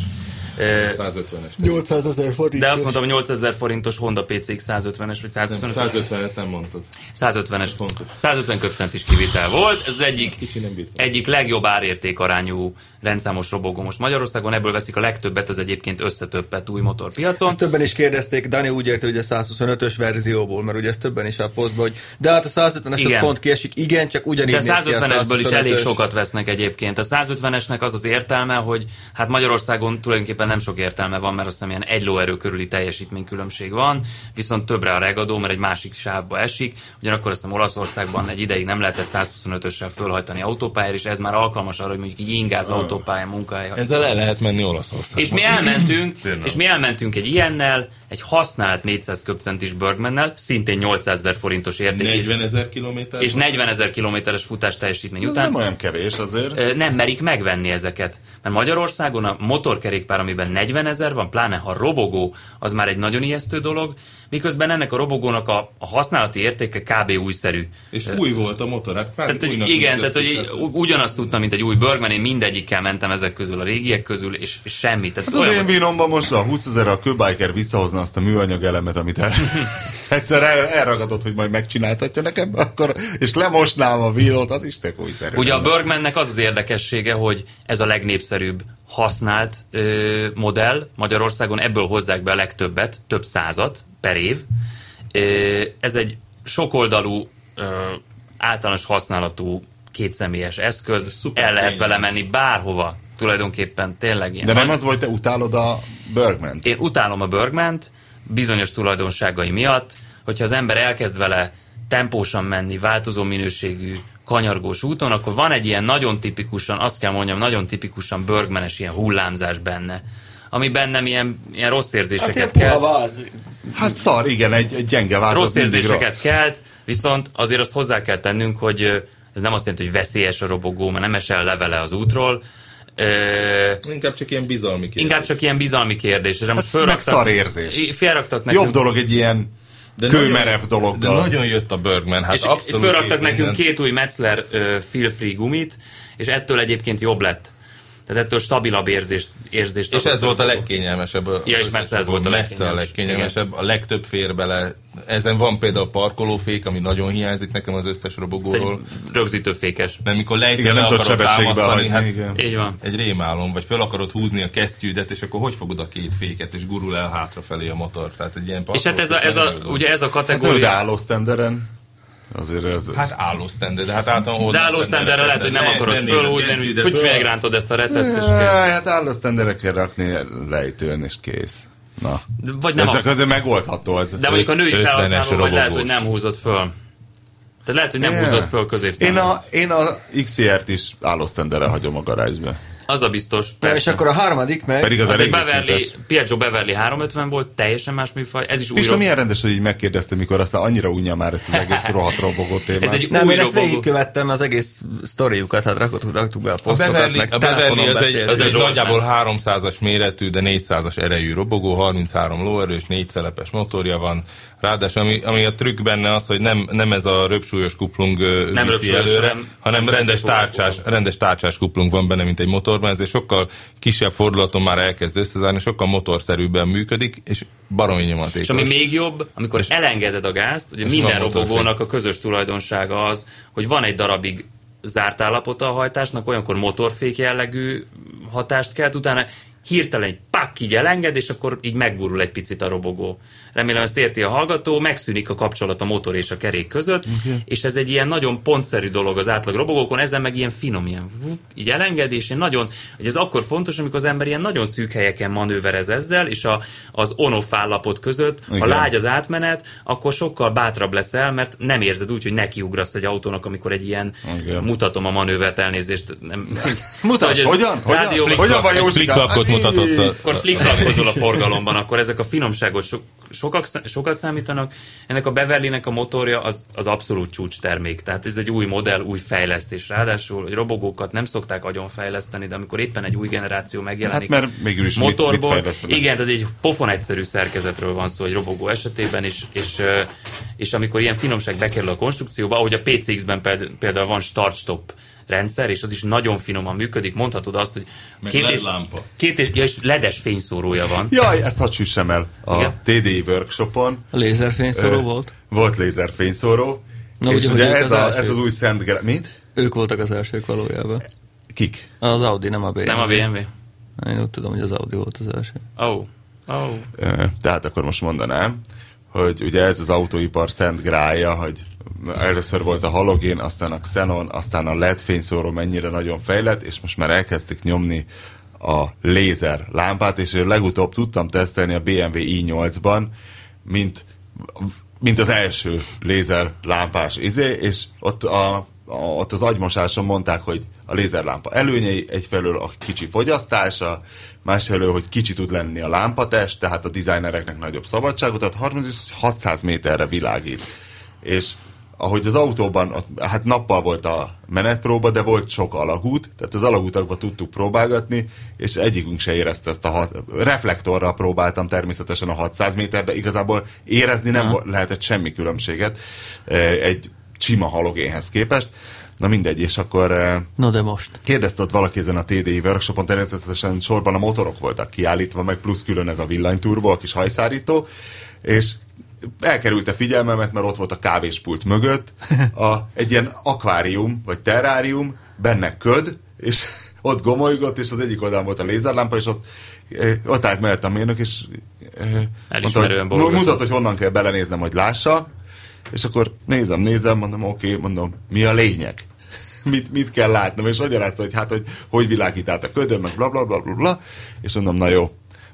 [SPEAKER 4] Ö,
[SPEAKER 2] 150-es.
[SPEAKER 6] 800 ezer forint.
[SPEAKER 4] de azt mondtam, hogy 8000 forintos Honda PCX 150-es vagy 125
[SPEAKER 2] 150-et nem mondtad.
[SPEAKER 4] 150-es,
[SPEAKER 2] Fontos.
[SPEAKER 4] 150 köpcentis kivitel volt. Ez az egyik,
[SPEAKER 2] nem
[SPEAKER 4] egyik legjobb árérték arányú rendszámos robogó most Magyarországon. Ebből veszik a legtöbbet, az egyébként összetöppet új motorpiacon.
[SPEAKER 5] Ezt többen is kérdezték, Dani úgy érte, hogy a 125-ös verzióból, mert ugye ezt többen is a posztban, hogy de hát a 150-es az pont kiesik, igen, csak ugyanígy
[SPEAKER 4] De
[SPEAKER 5] a
[SPEAKER 4] 150-esből is elég
[SPEAKER 5] 125-ös.
[SPEAKER 4] sokat vesznek egyébként. A 150-esnek az az értelme, hogy hát Magyarországon tulajdonképpen nem sok értelme van, mert azt hiszem ilyen egy lóerő körüli teljesítménykülönbség van, viszont többre a regadó, mert egy másik sávba esik. Ugyanakkor azt hiszem Olaszországban egy ideig nem lehetett 125-össel fölhajtani autópályára, és ez már alkalmas arra, hogy mondjuk így ingáz autópályán munkahely.
[SPEAKER 2] Ezzel el lehet menni Olaszországba.
[SPEAKER 4] És mi elmentünk, és mi elmentünk egy ilyennel, egy használt 400 köbcentis Bergmannel, szintén 800 ezer forintos érték,
[SPEAKER 2] 40 ezer kilométer?
[SPEAKER 4] és 40 ezer kilométeres futás teljesítmény
[SPEAKER 3] Ez
[SPEAKER 4] után
[SPEAKER 3] nem olyan kevés azért.
[SPEAKER 4] nem merik megvenni ezeket. Mert Magyarországon a motorkerékpár, amiben 40 ezer van, pláne ha robogó, az már egy nagyon ijesztő dolog, miközben ennek a robogónak a, a használati értéke kb. újszerű.
[SPEAKER 2] És új volt a motor, hát
[SPEAKER 4] Tehát, hogy igen, tehát hogy ugyanazt tudtam, mint egy új Bergman, én mindegyikkel mentem ezek közül, a régiek közül, és, és semmit. Tehát
[SPEAKER 3] Hát az
[SPEAKER 4] olyan-
[SPEAKER 3] én vínomban most a 20 ezer a köbbiker visszahozna azt a műanyag elemet, amit el, [laughs] egyszer el, elragadott, hogy majd megcsináltatja nekem, akkor, és lemosnám a vínot, az is tök újszerű.
[SPEAKER 4] Ugye a Bergmannek az az érdekessége, hogy ez a legnépszerűbb használt ö, modell Magyarországon, ebből hozzák be a legtöbbet, több százat per év. Ö, ez egy sokoldalú, ö, általános használatú kétszemélyes eszköz,
[SPEAKER 2] Szuper
[SPEAKER 4] el lehet vele menni bárhova, tulajdonképpen tényleg ilyen.
[SPEAKER 3] De nem az volt, te utálod a bergman
[SPEAKER 4] én utálom a Bergment bizonyos tulajdonságai miatt, hogyha az ember elkezd vele tempósan menni, változó minőségű, kanyargós úton, akkor van egy ilyen nagyon tipikusan, azt kell mondjam, nagyon tipikusan Bergmanes ilyen hullámzás benne, ami bennem ilyen, ilyen rossz érzéseket
[SPEAKER 6] Hát
[SPEAKER 4] kelt.
[SPEAKER 6] váz.
[SPEAKER 3] Hát szar, igen, egy, egy gyenge váz,
[SPEAKER 4] Rossz érzéseket
[SPEAKER 3] rossz.
[SPEAKER 4] kelt, viszont azért azt hozzá kell tennünk, hogy ez nem azt jelenti, hogy veszélyes a robogó, mert nem esel levele az útról, Ö,
[SPEAKER 2] Inkább csak ilyen bizalmi kérdés.
[SPEAKER 4] inkább csak ilyen bizalmi kérdés. Erre most
[SPEAKER 3] Hát meg szar érzés.
[SPEAKER 4] Felraktak nekünk
[SPEAKER 3] Jobb dolog egy ilyen
[SPEAKER 2] De
[SPEAKER 3] kőmerev
[SPEAKER 2] nagyon- De nagyon jött a Bergman, hát
[SPEAKER 4] és,
[SPEAKER 2] abszolút.
[SPEAKER 4] és felraktak nekünk
[SPEAKER 2] minden.
[SPEAKER 4] két új Metzler uh, feel free gumit, és ettől egyébként jobb lett. Tehát ettől stabilabb érzést, érzést
[SPEAKER 2] És ez volt a legkényelmesebb.
[SPEAKER 4] Ja, és messze ez volt a
[SPEAKER 2] messze a
[SPEAKER 4] legkényelmes.
[SPEAKER 2] legkényelmesebb. A legtöbb fér bele. Ezen van például parkolófék, ami nagyon hiányzik nekem az összes robogóról.
[SPEAKER 4] Rögzítőfékes.
[SPEAKER 2] Mert mikor lejtőn
[SPEAKER 3] Igen, nem tudod
[SPEAKER 2] akarod
[SPEAKER 3] sebességbe hagyni,
[SPEAKER 2] hát
[SPEAKER 3] igen.
[SPEAKER 4] Így van.
[SPEAKER 2] egy rémálom, vagy föl akarod húzni a kesztyűdet, és akkor hogy fogod a két féket, és gurul el hátrafelé a motor. Tehát egy ilyen
[SPEAKER 4] És hát ez a, ez a, ugye ez a
[SPEAKER 3] Hát
[SPEAKER 4] kategória...
[SPEAKER 3] álló standeren. Azért ez...
[SPEAKER 2] Hát álló standard, de hát általában
[SPEAKER 4] de álló standardre lehet, hogy nem akarod fölhúzni, hogy hogy megrántod ezt a reteszt, és
[SPEAKER 3] hát álló standerre kell rakni lejtőn, és kész. Na.
[SPEAKER 4] De- Vagy nem
[SPEAKER 3] Ezek
[SPEAKER 4] a,
[SPEAKER 3] azért megoldható. Ez.
[SPEAKER 4] de mondjuk a női
[SPEAKER 2] 50-es
[SPEAKER 4] felhasználó, vagy lehet, hogy nem húzott föl. Tehát lehet, hogy nem
[SPEAKER 3] Yeah.
[SPEAKER 4] húzott föl
[SPEAKER 3] Én
[SPEAKER 4] középszámon.
[SPEAKER 3] a, én a XCR-t is álló standerre hagyom a garázsba.
[SPEAKER 4] Az a biztos.
[SPEAKER 5] Na, és
[SPEAKER 4] persze.
[SPEAKER 5] akkor a harmadik meg...
[SPEAKER 3] Pedig az,
[SPEAKER 4] Az
[SPEAKER 3] elég
[SPEAKER 4] Beverly. Piaggio Beverly 350 volt, teljesen más műfaj. Ez is új
[SPEAKER 3] És
[SPEAKER 4] rob-
[SPEAKER 3] milyen rendes, hogy így megkérdeztem, mikor aztán annyira unja már ezt az egész [laughs] rohadt robogó témát.
[SPEAKER 4] Ez egy
[SPEAKER 5] Nem,
[SPEAKER 4] új
[SPEAKER 5] én ezt
[SPEAKER 4] robogó.
[SPEAKER 5] végigkövettem az egész sztoriukat, hát raktuk, raktuk be a
[SPEAKER 2] A
[SPEAKER 5] posztokat,
[SPEAKER 2] Beverly,
[SPEAKER 5] meg
[SPEAKER 2] a Beverly az egy, az egy nagyjából
[SPEAKER 4] ment.
[SPEAKER 2] 300-as méretű, de 400-as erejű robogó, 33 lóerős, 4 szelepes motorja van. Ráadásul ami, ami a trükk benne az, hogy nem, nem ez a röpsúlyos kuplung
[SPEAKER 4] Nem
[SPEAKER 2] viszi
[SPEAKER 4] röpsúlyos,
[SPEAKER 2] előre,
[SPEAKER 4] hanem-
[SPEAKER 2] hanem rendes tárcsás, rendes tárcsás kuplung van benne, mint egy motorban, ezért sokkal kisebb fordulaton már elkezd összezárni, sokkal motorszerűbben működik, és baromi nyomatékos.
[SPEAKER 4] És ami még jobb, amikor és elengeded a gázt, ugye minden robogónak a közös tulajdonsága az, hogy van egy darabig zárt állapota a hajtásnak, olyankor motorfék jellegű hatást kelt, utána hirtelen egy pak így elenged, és akkor így meggurul egy picit a robogó. Remélem ezt érti a hallgató, megszűnik a kapcsolat a motor és a kerék között, okay. és ez egy ilyen nagyon pontszerű dolog az átlag robogókon, ezzel meg ilyen finom, ilyen így elenged, és én nagyon, hogy ez akkor fontos, amikor az ember ilyen nagyon szűk helyeken manőverez ezzel, és a, az on-off állapot között, Igen. ha lágy az átmenet, akkor sokkal bátrabb leszel, mert nem érzed úgy, hogy nekiugrasz egy autónak, amikor egy ilyen, Igen. mutatom a manővert elnézést. Nem, [laughs]
[SPEAKER 3] Mutasd, szóval, hogyan? Hogyan? Hogyan van
[SPEAKER 2] Józsikám? mutatott.
[SPEAKER 4] Akkor flickflakkozol a forgalomban, akkor ezek a finomságot sokak, sokat számítanak. Ennek a Beverly-nek a motorja az, az abszolút csúcs termék. Tehát ez egy új modell, új fejlesztés. Ráadásul, hogy robogókat nem szokták agyon fejleszteni, de amikor éppen egy új generáció megjelenik
[SPEAKER 3] hát mert mégis
[SPEAKER 4] motorból,
[SPEAKER 3] mit, mit
[SPEAKER 4] igen, tehát egy pofon egyszerű szerkezetről van szó egy robogó esetében, és, és, és amikor ilyen finomság bekerül a konstrukcióba, ahogy a PCX-ben például van start-stop rendszer, és az is nagyon finoman működik. Mondhatod azt, hogy
[SPEAKER 2] két és, lámpa.
[SPEAKER 4] két és, ja, és ledes fényszórója van.
[SPEAKER 3] Jaj, ezt hadd süssem el a Igen? TDI workshopon.
[SPEAKER 5] A lézerfényszóró volt?
[SPEAKER 3] Volt lézerfényszóró. Na, és ugye, ugye ez, a, ez az új Szent Gra- Mit?
[SPEAKER 5] Ők voltak az elsők valójában.
[SPEAKER 3] Kik?
[SPEAKER 5] Az Audi, nem a BMW.
[SPEAKER 4] Nem a BMW.
[SPEAKER 5] Én úgy tudom, hogy az Audi volt az első.
[SPEAKER 4] Oh. Oh.
[SPEAKER 3] Tehát akkor most mondanám, hogy ugye ez az autóipar szent grája, hogy először volt a halogén, aztán a xenon, aztán a LED fényszóró mennyire nagyon fejlett, és most már elkezdték nyomni a lézer lámpát, és legutóbb tudtam tesztelni a BMW i8-ban, mint, mint az első lézer lámpás izé, és ott, a, a, ott az agymosáson mondták, hogy a lézerlámpa előnyei egyfelől a kicsi fogyasztása, másfelől, hogy kicsi tud lenni a lámpatest, tehát a designereknek nagyobb szabadságot, tehát 600 méterre világít. És ahogy az autóban, hát nappal volt a menetpróba, de volt sok alagút, tehát az alagútakba tudtuk próbálgatni, és egyikünk se érezte ezt a hat, reflektorral próbáltam természetesen a 600 méter, de igazából érezni nem Aha. lehetett semmi különbséget e, egy sima halogénhez képest. Na mindegy, és akkor... E,
[SPEAKER 5] no de most.
[SPEAKER 3] Kérdezte ott valaki ezen a TDI workshopon, természetesen sorban a motorok voltak kiállítva, meg plusz külön ez a villanyturbo, a kis hajszárító, és elkerült a figyelmemet, mert ott volt a kávéspult mögött. A, egy ilyen akvárium, vagy terrárium, benne köd, és [laughs] ott gomolygott, és az egyik oldalán volt a lézerlámpa, és ott, eh, ott állt mellett a mérnök, és
[SPEAKER 4] eh, mondta, hogy,
[SPEAKER 3] mutat, hogy honnan kell belenéznem, hogy lássa, és akkor nézem, nézem, mondom, oké, okay, mondom, mi a lényeg? [laughs] mit, mit kell látnom, és magyarázta, hogy hát, hogy hogy világít át a ködön, meg bla, bla, bla, bla, bla, és mondom, na jó,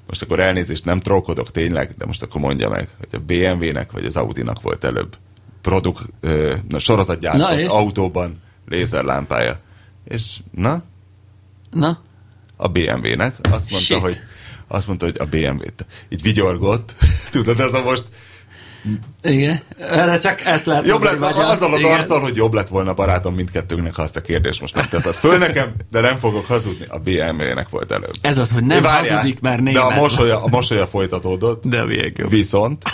[SPEAKER 3] most akkor elnézést, nem trollkodok tényleg, de most akkor mondja meg, hogy a BMW-nek vagy az Audi-nak volt előbb produkt, na, sorozatgyártott na autóban lézerlámpája. És na?
[SPEAKER 5] Na?
[SPEAKER 3] A BMW-nek azt mondta, Shit. hogy azt mondta, hogy a BMW-t. Így vigyorgott. [laughs] Tudod, ez a most
[SPEAKER 5] igen, erre csak ezt lehet
[SPEAKER 3] Jobb lett, magyar. azzal az arccal, hogy jobb lett volna barátom mindkettőnknek, ha azt a kérdést most nem teszed föl nekem, de nem fogok hazudni, a BMW-nek volt előbb.
[SPEAKER 5] Ez az, hogy nem Várjál, hazudik, mert német.
[SPEAKER 3] De a mosolya, a mosolya folytatódott.
[SPEAKER 5] De a
[SPEAKER 3] Viszont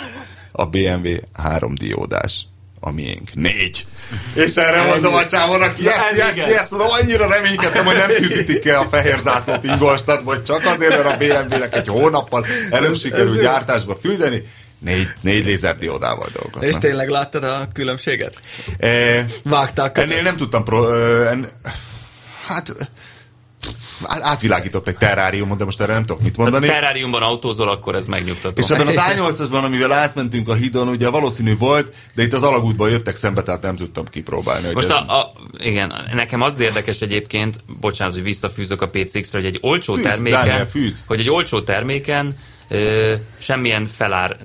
[SPEAKER 3] a BMW három diódás, a miénk négy. És erre mondom a csávónak, yes, yes, yes, yes, mondom, annyira reménykedtem, hogy nem tűzítik el a fehér zászlót Ingolstadt, vagy csak azért, mert a BMW-nek egy hónappal előbb sikerült gyártásba küldeni, Négy, négy lézerdiódával dolgoznak.
[SPEAKER 5] És tényleg láttad a különbséget?
[SPEAKER 3] E,
[SPEAKER 5] Vágták.
[SPEAKER 3] Ennél nem tudtam pro, en, hát átvilágított egy terráriumot, de most erre nem tudok mit mondani.
[SPEAKER 4] Tehát terráriumban autózol, akkor ez megnyugtató.
[SPEAKER 3] És ebben az [laughs] A8-asban, amivel átmentünk a hídon, ugye valószínű volt, de itt az alagútban jöttek szembe, tehát nem tudtam kipróbálni.
[SPEAKER 4] Most a, a, igen, nekem az érdekes egyébként, bocsánat, hogy visszafűzök a PCX-re, hogy egy olcsó fűz, terméken, Daniel, fűz. hogy egy olcsó terméken ö, semmilyen felár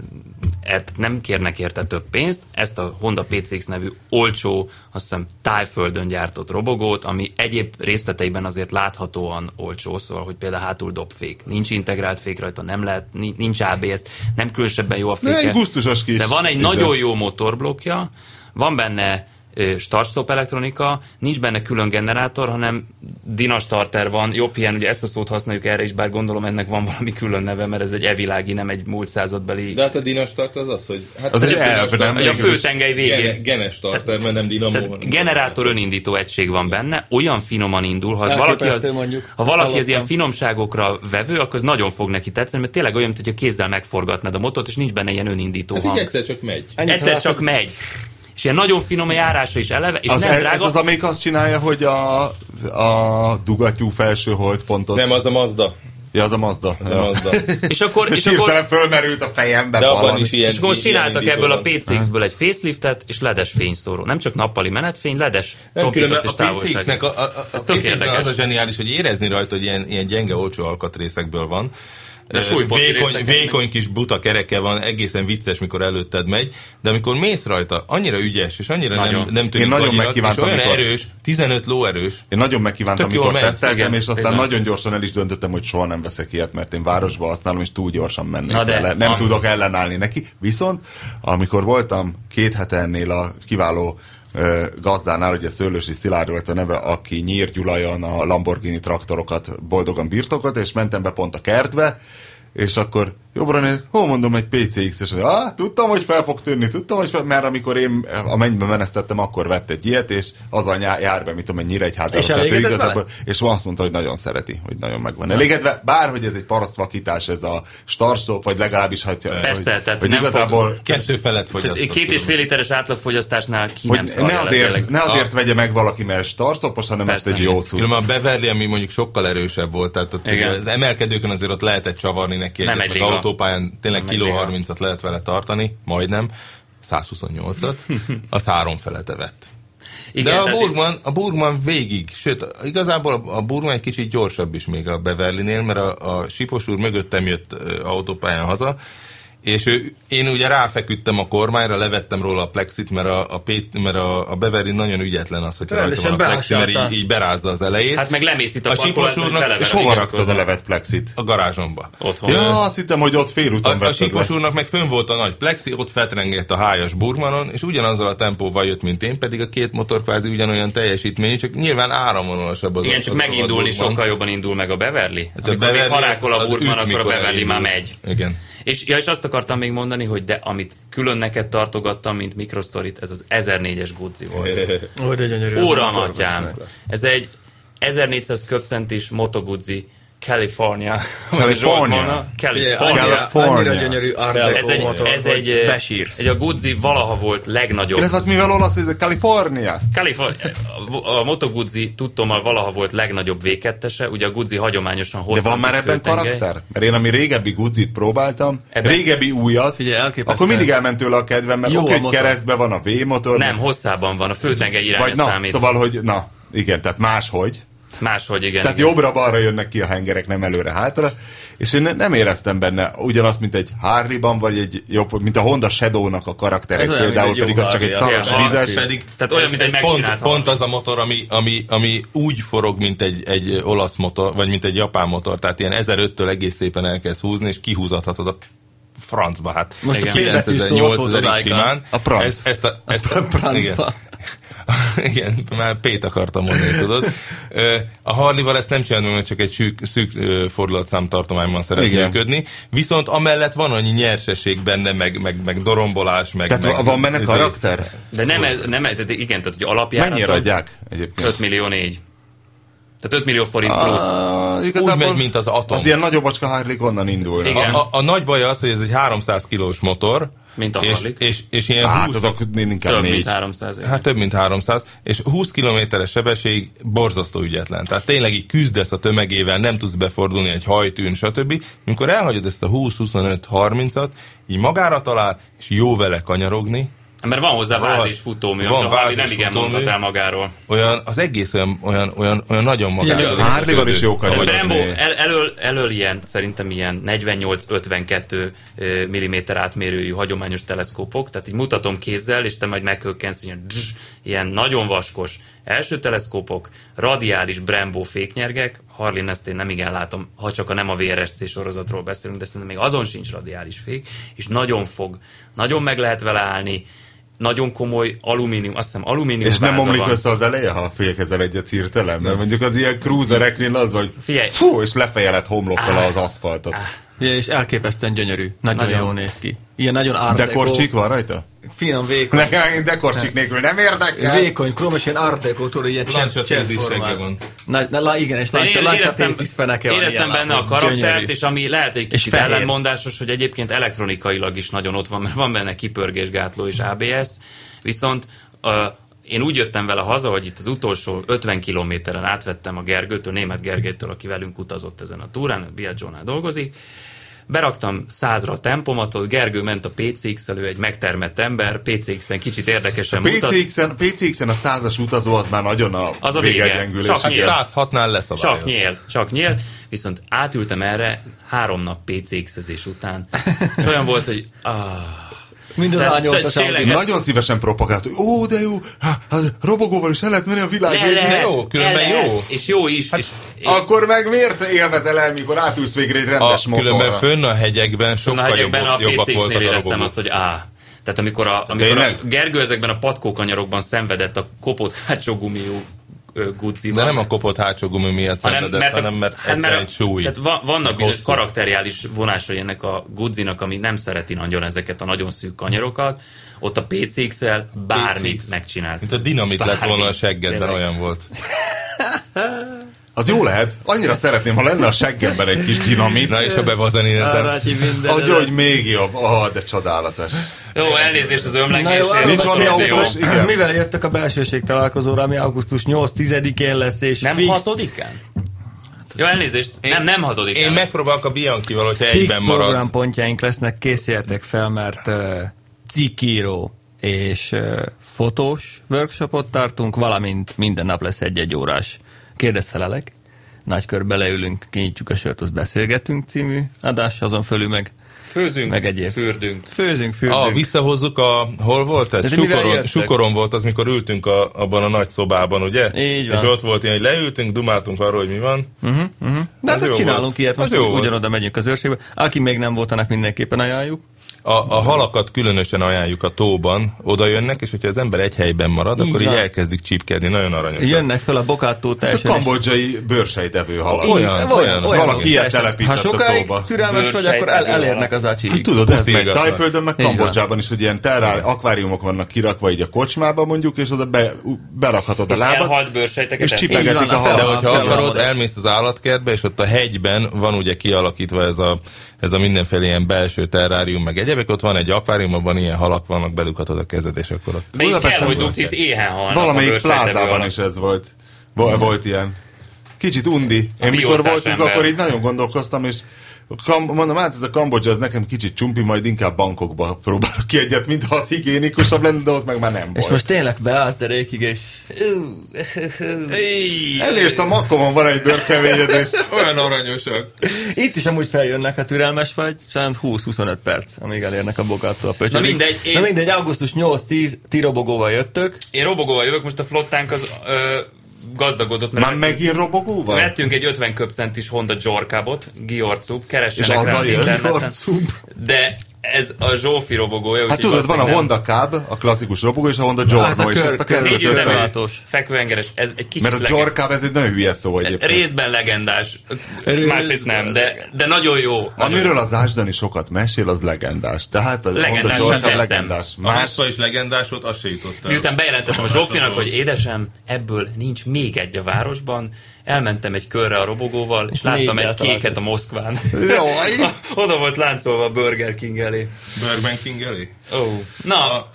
[SPEAKER 4] et nem kérnek érte több pénzt, ezt a Honda PCX nevű olcsó, azt hiszem tájföldön gyártott robogót, ami egyéb részleteiben azért láthatóan olcsó, szóval, hogy például hátul dob fék. Nincs integrált fék rajta, nem lehet, nincs ABS, nem különösebben jó a féke.
[SPEAKER 3] Ne, egy kis.
[SPEAKER 4] De van egy nagyon jó motorblokja, van benne start-stop elektronika, nincs benne külön generátor, hanem dinastarter van, jobb ilyen, ugye ezt a szót használjuk erre is, bár gondolom ennek van valami külön neve, mert ez egy evilági, nem egy múlt századbeli...
[SPEAKER 2] De hát a dinastarter az az, hogy... Hát
[SPEAKER 3] az egy elv, nem?
[SPEAKER 4] A főtengely végén. Gene,
[SPEAKER 2] genes starter, mert nem dinamó
[SPEAKER 4] van. Generátor önindító egység van benne, olyan finoman indul, ha, az valaki, az, mondjuk, ha valaki az ilyen finomságokra vevő, akkor az nagyon fog neki tetszeni, mert tényleg olyan, mint hogy a kézzel megforgatnád a motort, és nincs benne ilyen önindító
[SPEAKER 2] hát
[SPEAKER 4] hang.
[SPEAKER 2] egyszer csak megy.
[SPEAKER 4] Egyszer csak megy és ilyen nagyon finom a járása is eleve, és
[SPEAKER 3] Az,
[SPEAKER 4] nem
[SPEAKER 3] ez,
[SPEAKER 4] drága.
[SPEAKER 3] ez az, amelyik azt csinálja, hogy a, a dugattyú felső holdpontot...
[SPEAKER 2] Nem, az a Mazda.
[SPEAKER 3] Ja, az a Mazda.
[SPEAKER 2] Az a
[SPEAKER 3] Ja.
[SPEAKER 2] Mazda. [laughs]
[SPEAKER 4] És akkor,
[SPEAKER 3] És
[SPEAKER 4] és akkor,
[SPEAKER 3] hirtelen fölmerült a fejembe
[SPEAKER 2] De abban
[SPEAKER 3] valami.
[SPEAKER 2] is ilyen
[SPEAKER 4] és akkor most
[SPEAKER 2] ilyen
[SPEAKER 4] csináltak ebből a. PCX-ből egy faceliftet, és ledes fényszóró. Nem csak nappali menetfény, ledes
[SPEAKER 2] Nem, különben
[SPEAKER 4] és
[SPEAKER 2] a. PCX-nek a, a, a,
[SPEAKER 4] Ez
[SPEAKER 2] a
[SPEAKER 4] érdekes.
[SPEAKER 2] az a zseniális, hogy érezni rajta, hogy ilyen, ilyen gyenge, olcsó alkatrészekből van.
[SPEAKER 4] De
[SPEAKER 2] vékony, vékony kis buta kereke van, egészen vicces, mikor előtted megy, de amikor mész rajta, annyira ügyes, és annyira nem,
[SPEAKER 4] Nagyon.
[SPEAKER 2] nem tűnik
[SPEAKER 3] Én nagyon
[SPEAKER 2] gagyinak,
[SPEAKER 3] megkívántam,
[SPEAKER 2] és olyan
[SPEAKER 3] amikor-
[SPEAKER 2] erős, 15 lóerős,
[SPEAKER 3] Én nagyon megkívántam,
[SPEAKER 2] Tök
[SPEAKER 3] amikor
[SPEAKER 2] megy,
[SPEAKER 3] teszteltem,
[SPEAKER 4] igen,
[SPEAKER 3] és aztán
[SPEAKER 4] bizony.
[SPEAKER 3] nagyon gyorsan el is döntöttem, hogy soha nem veszek ilyet, mert én városba használom, és túl gyorsan mennék
[SPEAKER 4] Na de,
[SPEAKER 3] vele. Nem
[SPEAKER 4] ami-
[SPEAKER 3] tudok ellenállni neki. Viszont, amikor voltam két hete ennél a kiváló gazdánál, ugye Szőlősi Szilárd volt a neve, aki Nyír Gyulajan a Lamborghini traktorokat boldogan birtokat, és mentem be pont a kertbe, és akkor jobbra néz, hol mondom egy PCX, és mondja, ah, tudtam, hogy fel fog tűnni, tudtam, hogy fel, mert amikor én a mennybe menesztettem, akkor vett egy ilyet, és az a nyá- jár be, mit tudom, egy nyíregyházára.
[SPEAKER 5] És
[SPEAKER 3] Tehát igazából, és azt mondta, hogy nagyon szereti, hogy nagyon megvan elégedve. Bárhogy ez egy parasztvakítás, ez a starstop, vagy legalábbis, hogy,
[SPEAKER 4] Persze,
[SPEAKER 3] hogy,
[SPEAKER 4] tehát
[SPEAKER 3] hogy
[SPEAKER 4] nem
[SPEAKER 3] igazából
[SPEAKER 2] kettő felett fogyasztott.
[SPEAKER 4] két és fél literes átlagfogyasztásnál ki nem
[SPEAKER 3] hogy
[SPEAKER 4] szarja
[SPEAKER 3] ne azért, ne azért
[SPEAKER 4] A-
[SPEAKER 3] vegye meg valaki, mert startstopos, hanem
[SPEAKER 4] Persze.
[SPEAKER 3] egy jó cucc.
[SPEAKER 2] Különben a Beverly, ami mondjuk sokkal erősebb volt, tehát ott az emelkedőkön azért ott lehetett csavarni neki
[SPEAKER 4] Nem egy.
[SPEAKER 2] Autópályán tényleg kiló
[SPEAKER 4] liga.
[SPEAKER 2] 30-at lehet vele tartani, majdnem, 128-at, az három felete vett.
[SPEAKER 4] Igen,
[SPEAKER 2] De a Burgman, a Burgman végig, sőt, igazából a- Burgman egy kicsit gyorsabb is még a Beverlynél, mert a, a Sipos úr mögöttem jött autópályán haza, és ő, én ugye ráfeküdtem a kormányra, levettem róla a plexit, mert a, a, Pét, mert a, a Beverly nagyon ügyetlen az, hogy rajta van a plexi, mert így, így berázza az elejét.
[SPEAKER 4] Hát meg lemész itt a,
[SPEAKER 2] A
[SPEAKER 4] hogy
[SPEAKER 2] úrnak-
[SPEAKER 3] És
[SPEAKER 4] a
[SPEAKER 3] hova raktad a levet plexit?
[SPEAKER 2] a garázsomba.
[SPEAKER 4] Otthon.
[SPEAKER 3] Ja, azt hittem, hogy ott félúton
[SPEAKER 2] A, a Sipos
[SPEAKER 3] le.
[SPEAKER 2] úrnak meg fönn volt a nagy plexi, ott feltrengett a hájas burmanon, és ugyanazzal a tempóval jött, mint én, pedig a két motor kvázi ugyanolyan teljesítményű, csak nyilván áramvonalasabb az
[SPEAKER 4] Igen,
[SPEAKER 2] az
[SPEAKER 4] csak
[SPEAKER 2] a
[SPEAKER 4] megindulni sokkal jobban indul meg a Beverly.
[SPEAKER 2] Hát a Beverly
[SPEAKER 4] harákol a
[SPEAKER 2] az- az üt,
[SPEAKER 4] akkor a Beverly már megy.
[SPEAKER 2] Igen.
[SPEAKER 4] És, ja, és azt akartam még mondani, hogy de amit külön neked tartogattam, mint mikrosztorit, ez az 1004-es Guzzi volt.
[SPEAKER 5] Ó, de gyönyörű.
[SPEAKER 4] Óram atyám! Ez egy 1400 köbcentis Moto Guzzi California. [laughs]
[SPEAKER 3] California.
[SPEAKER 4] California.
[SPEAKER 3] California.
[SPEAKER 5] annyira gyönyörű Art
[SPEAKER 4] Ez egy,
[SPEAKER 5] motor,
[SPEAKER 4] ez
[SPEAKER 5] hogy
[SPEAKER 4] egy,
[SPEAKER 5] besírsz.
[SPEAKER 4] egy a Guzzi valaha volt legnagyobb
[SPEAKER 3] Illetve hát mivel olasz, ez a California.
[SPEAKER 4] Kalifornia, a Moto Guzzi tudtommal valaha volt legnagyobb V2-ese, ugye a Guzzi hagyományosan
[SPEAKER 3] De
[SPEAKER 4] hosszabb
[SPEAKER 3] van már ebben
[SPEAKER 4] főtengely.
[SPEAKER 3] karakter? Mert én ami régebbi Guzit próbáltam,
[SPEAKER 4] Ebben-
[SPEAKER 3] régebbi újat,
[SPEAKER 5] Figyelj,
[SPEAKER 3] akkor mindig elment tőle a kedvem, mert oké,
[SPEAKER 5] a
[SPEAKER 3] hogy
[SPEAKER 5] motor.
[SPEAKER 3] keresztbe van a V-motor.
[SPEAKER 4] Nem, hosszában van, a főtengely iránya
[SPEAKER 3] Vagy na,
[SPEAKER 4] számít.
[SPEAKER 3] szóval, hogy na, igen, tehát máshogy.
[SPEAKER 4] Máshogy, igen.
[SPEAKER 3] Tehát jobbra-balra jönnek ki a hengerek, nem előre-hátra. És én ne- nem éreztem benne ugyanazt, mint egy Harley-ban, vagy egy jobb, mint a Honda Shadow-nak a karakterek,
[SPEAKER 5] Ez olyan,
[SPEAKER 3] például pedig az csak egy szaros vizes.
[SPEAKER 2] Pedig
[SPEAKER 4] Tehát olyan,
[SPEAKER 2] ez,
[SPEAKER 4] mint egy
[SPEAKER 2] ez pont, pont az a motor, ami, ami, ami úgy forog, mint egy, egy olasz motor, vagy mint egy japán motor, tehát ilyen 1005-től egész szépen elkezd húzni, és kihúzhatod a francba, hát.
[SPEAKER 5] Most
[SPEAKER 4] Igen.
[SPEAKER 5] a két betű szó
[SPEAKER 2] 9000
[SPEAKER 5] volt az
[SPEAKER 2] 8000
[SPEAKER 5] Icon.
[SPEAKER 2] simán.
[SPEAKER 3] A pranc.
[SPEAKER 2] Ez, ezt a, ezt a,
[SPEAKER 5] Prancba.
[SPEAKER 2] igen. [laughs] Igen, már Pét akartam mondani, tudod. A Harlival ezt nem csinálom, mert csak egy szűk, szűk fordulatszám tartományban szeret
[SPEAKER 3] Igen.
[SPEAKER 2] működni. Viszont amellett van annyi nyersesség benne, meg, meg, meg dorombolás, meg...
[SPEAKER 3] Tehát
[SPEAKER 2] meg
[SPEAKER 3] van benne
[SPEAKER 2] ez-
[SPEAKER 3] karakter?
[SPEAKER 4] De nem, nem, tehát igen, tehát hogy alapjáraton
[SPEAKER 3] Mennyire adják egyébként?
[SPEAKER 4] 5 millió 4. Tehát 5 millió forint plusz.
[SPEAKER 3] Ah, igazából
[SPEAKER 2] megy, mint az atom.
[SPEAKER 3] Az ilyen nagyobbacska Harley onnan indul.
[SPEAKER 4] Igen.
[SPEAKER 2] A, a, a nagy baj az, hogy ez egy 300 kilós motor,
[SPEAKER 4] Mint a
[SPEAKER 2] és, és, és ilyen
[SPEAKER 3] Hát
[SPEAKER 2] 20,
[SPEAKER 3] azok inkább
[SPEAKER 4] Több mint
[SPEAKER 3] négy.
[SPEAKER 4] 300 év.
[SPEAKER 2] Hát több mint 300, és 20 kilométeres sebesség borzasztó ügyetlen. Tehát tényleg így küzdesz a tömegével, nem tudsz befordulni egy hajtűn, stb. Amikor elhagyod ezt a 20-25-30-at, így magára talál, és jó vele kanyarogni,
[SPEAKER 4] Mert van hozzá váz
[SPEAKER 2] Van-
[SPEAKER 4] és futómű,
[SPEAKER 2] van
[SPEAKER 4] amit a Harley
[SPEAKER 2] váz
[SPEAKER 4] nem igen
[SPEAKER 2] futómű.
[SPEAKER 4] mondhat el magáról.
[SPEAKER 2] olyan, az egész olyan, olyan, olyan, olyan nagyon értetődő.
[SPEAKER 3] Harley-val is jók
[SPEAKER 4] A
[SPEAKER 3] vagy
[SPEAKER 4] Brembo el, elől, elől ilyen, szerintem ilyen 48-52 mm átmérőjű hagyományos teleszkópok, tehát így mutatom kézzel, és te majd meghökkensz, ilyen, dzs, ilyen nagyon vaskos első teleszkópok, radiális Brembo féknyergek, Harley ezt én nem igen látom, ha csak a nem a VRSC sorozatról beszélünk, de szerintem még azon sincs radiális fék, és nagyon fog, nagyon meg lehet vele állni, nagyon komoly alumínium, azt hiszem alumínium
[SPEAKER 3] És nem omlik
[SPEAKER 4] van.
[SPEAKER 3] össze az eleje, ha fékezel egyet hirtelen? Mert mondjuk az ilyen cruisereknél az vagy,
[SPEAKER 4] Figyelj.
[SPEAKER 3] fú, és lefejeled homlokkal az aszfaltot.
[SPEAKER 5] Ja, és elképesztően gyönyörű. Nagyon,
[SPEAKER 4] Nagyon.
[SPEAKER 5] jól néz ki. Ilyen nagyon art
[SPEAKER 3] De korcsik van rajta?
[SPEAKER 5] Finom, vékony,
[SPEAKER 3] Nekem dekorcsik nélkül nem érdekel.
[SPEAKER 5] vékony, krom, és ilyen art deco, tudod, ilyen
[SPEAKER 2] Lancia
[SPEAKER 5] csepp-
[SPEAKER 2] Thesis
[SPEAKER 5] cseppformán.
[SPEAKER 2] segge van.
[SPEAKER 5] Na, na, la, igen, és
[SPEAKER 4] éreztem,
[SPEAKER 5] Thesis feneke van
[SPEAKER 4] éreztem benne a karaktert, és ami lehet egy kicsit
[SPEAKER 5] fehér.
[SPEAKER 4] ellentmondásos, hogy egyébként elektronikailag is nagyon ott van, mert van benne kipörgésgátló és ABS, viszont én úgy jöttem vele haza, hogy itt az utolsó 50 kilométeren átvettem a Gergőtől, német Gergelytől, aki velünk utazott ezen a túrán, Biagionál dolgozik, Beraktam százra a tempomatot, Gergő ment a PCX-elő, egy megtermett ember, PCX-en kicsit érdekesen mutat.
[SPEAKER 3] PCX-en, PCX-en a százas utazó az már nagyon a,
[SPEAKER 4] Az a vége.
[SPEAKER 3] végegyengülés.
[SPEAKER 4] Csak nyíl.
[SPEAKER 2] 106-nál leszabályoz.
[SPEAKER 4] Csak nyél, csak nyél, viszont átültem erre három nap PCX-ezés után. Olyan volt, hogy ah,
[SPEAKER 5] Mind az
[SPEAKER 4] Tehát-
[SPEAKER 5] A8-as
[SPEAKER 4] tehát tényleg-
[SPEAKER 5] Audi.
[SPEAKER 4] ez-
[SPEAKER 3] Nagyon szívesen propagált, hogy ó, de jó, hát, hát robogóval is el lehet menni a világ
[SPEAKER 4] lehet,
[SPEAKER 2] jó, különben jó.
[SPEAKER 4] És jó is. és,
[SPEAKER 3] Akkor meg miért élvezel el, mikor átülsz végre egy
[SPEAKER 2] A,
[SPEAKER 3] rendes
[SPEAKER 2] különben
[SPEAKER 3] motorra?
[SPEAKER 2] fönn a hegyekben sokkal
[SPEAKER 4] Na,
[SPEAKER 2] jobb,
[SPEAKER 4] egyébben a
[SPEAKER 2] jobbak voltak a robogók.
[SPEAKER 4] azt, hogy á. Tehát amikor a, amikor a? Gergő ezekben a patkókanyarokban szenvedett a kopott hátsó gumiú ö, guciban.
[SPEAKER 2] De nem a kopott hátsó gumi miatt szenvedett, hanem mert
[SPEAKER 4] hát
[SPEAKER 2] egyszer
[SPEAKER 4] mert
[SPEAKER 2] súly.
[SPEAKER 4] Tehát va, vannak bizonyos
[SPEAKER 2] hosszú.
[SPEAKER 4] karakteriális vonásai ennek a Gudzinak, ami nem szereti nagyon ezeket a nagyon szűk kanyarokat. Ott a PCX-el bármit
[SPEAKER 2] PCX.
[SPEAKER 4] megcsinálsz.
[SPEAKER 2] Mint a dinamit lett volna a
[SPEAKER 4] Bármit.
[SPEAKER 2] seggedben, olyan volt. [laughs]
[SPEAKER 3] Az jó lehet. Annyira szeretném, ha lenne a seggemben egy kis dinamit.
[SPEAKER 2] Na és a.
[SPEAKER 5] Arátyi minden.
[SPEAKER 3] Hogy, hogy még jobb. Ah, de csodálatos.
[SPEAKER 4] Jó, elnézést az ömlengésért.
[SPEAKER 3] Nincs valami autós? Igen.
[SPEAKER 5] Mivel jöttök a belsőség találkozóra, ami augusztus 8-10-én lesz, és
[SPEAKER 4] Nem
[SPEAKER 5] fix,
[SPEAKER 4] hatodikán? Jó, elnézést. Nem, nem hatodikán.
[SPEAKER 2] Én megpróbálok a Bianchival, hogyha
[SPEAKER 5] fix
[SPEAKER 2] egyben marad.
[SPEAKER 5] programpontjaink lesznek, készüljetek fel, mert uh, cikkíró és uh, fotós workshopot tartunk, valamint minden nap lesz egy-egy órás kérdezfelelek. Nagy körbe leülünk, kinyitjuk a sört, az beszélgetünk című adás, azon fölül meg
[SPEAKER 4] Főzünk,
[SPEAKER 5] Meg egyéb.
[SPEAKER 4] fürdünk.
[SPEAKER 5] főzünk, fürdünk.
[SPEAKER 2] Ah, visszahozzuk a... Hol volt ez? Sukoron? Sukoron volt az, mikor ültünk a, abban a nagy szobában, ugye?
[SPEAKER 5] Így van.
[SPEAKER 2] És ott volt ilyen, hogy leültünk, dumáltunk arról, hogy mi van.
[SPEAKER 5] Uh-huh, uh-huh. De
[SPEAKER 2] Az
[SPEAKER 5] hát csinálunk
[SPEAKER 2] volt.
[SPEAKER 5] ilyet,
[SPEAKER 2] Az
[SPEAKER 5] most
[SPEAKER 2] jó volt.
[SPEAKER 5] ugyanoda megyünk az őrségbe. Aki még nem volt, annak mindenképpen ajánljuk.
[SPEAKER 2] A, a halakat különösen ajánljuk a tóban, oda jönnek, és hogyha az ember egy helyben marad,
[SPEAKER 5] Így
[SPEAKER 2] akkor így
[SPEAKER 5] van.
[SPEAKER 2] elkezdik csípkedni, nagyon aranyos.
[SPEAKER 5] Jönnek fel a bokátó
[SPEAKER 3] Hát a
[SPEAKER 5] teljesen.
[SPEAKER 3] kambodzsai bőrsejtevő halak.
[SPEAKER 2] Olyan, olyan.
[SPEAKER 3] Valaki ilyet
[SPEAKER 5] teljesen.
[SPEAKER 3] telepített
[SPEAKER 5] Ha
[SPEAKER 3] a
[SPEAKER 5] sokáig
[SPEAKER 3] tóba.
[SPEAKER 5] türelmes vagy, akkor el, elérnek az acsiig.
[SPEAKER 3] Hát tudod, ez megy. Tájföldön, meg
[SPEAKER 5] Így.
[SPEAKER 3] Kambodzsában is, hogy ilyen terrár, akváriumok vannak kirakva így a kocsmába mondjuk, és oda be, berakhatod a lábad, és.
[SPEAKER 5] Így
[SPEAKER 3] csipegetik a
[SPEAKER 5] a fel-
[SPEAKER 2] De
[SPEAKER 3] halat.
[SPEAKER 2] hogyha akarod, elmész az állatkertbe, és ott a hegyben van ugye kialakítva ez a, ez a mindenféle ilyen belső terrárium, meg egyebek, ott van egy akvárium, abban ilyen halak vannak, bedughatod a kezed, és akkor ott...
[SPEAKER 4] Be is kell, hogy
[SPEAKER 3] volt
[SPEAKER 4] dugd, hisz éhen halnak
[SPEAKER 3] Valamelyik plázában is ez volt. Vol- Volt ilyen. Kicsit undi. Én mikor voltunk,
[SPEAKER 4] ember.
[SPEAKER 3] akkor így nagyon gondolkoztam, és Kam, mondom, hát ez a Kambodzsa, ez nekem kicsit csumpi, majd inkább bankokba próbálok ki egyet, mint ha az higiénikusabb lenne, de ott meg már nem
[SPEAKER 5] És
[SPEAKER 3] volt.
[SPEAKER 5] most tényleg beállsz derékig, és...
[SPEAKER 3] Elést a makkomon van egy bőrkeményed, és [laughs]
[SPEAKER 2] Olyan aranyosak.
[SPEAKER 5] Itt is amúgy feljönnek, ha türelmes vagy, saján 20-25 perc, amíg elérnek a bokától a pöcsödik.
[SPEAKER 4] Na mindegy, én-
[SPEAKER 5] Na mindegy, augusztus 8-10, ti robogóval jöttök.
[SPEAKER 4] Én robogóval jövök, most a flottánk az ö, gazdagodott, mert
[SPEAKER 3] már megint robogóval?
[SPEAKER 4] vettünk egy 50 köpcentis Honda Jorkabot, Giorcub, rá az interneten. De ez a Zsófi robogója.
[SPEAKER 3] Hát tudod, van a
[SPEAKER 4] nem-
[SPEAKER 3] Honda Cab, a klasszikus robogó, és a Honda
[SPEAKER 5] a
[SPEAKER 3] Giorno, és ezt a
[SPEAKER 4] Négy
[SPEAKER 3] össze...
[SPEAKER 4] fekvőengeres, ez egy kicsit
[SPEAKER 3] Mert a
[SPEAKER 4] legen-
[SPEAKER 3] Giorkab, ez egy nagyon hülye szó egyébként.
[SPEAKER 4] Részben legendás,
[SPEAKER 5] Részben
[SPEAKER 4] másrészt nem, de, de nagyon jó. Nagyon
[SPEAKER 3] Amiről az Ásdani sokat mesél, az legendás. Tehát a Honda
[SPEAKER 4] Legendás,
[SPEAKER 3] Giorkab
[SPEAKER 4] teszem.
[SPEAKER 3] legendás.
[SPEAKER 2] A
[SPEAKER 3] Más,
[SPEAKER 2] Másfa is legendás volt, azt se jutott el.
[SPEAKER 4] Miután bejelentettem a Zsófinak, hogy édesem, ebből nincs még egy a városban, elmentem egy körre a robogóval, és láttam egy kéket a Moszkván.
[SPEAKER 3] Jaj! [laughs]
[SPEAKER 4] Oda volt láncolva a Burger King elé.
[SPEAKER 2] Burbank King elé?
[SPEAKER 4] Oh. Na,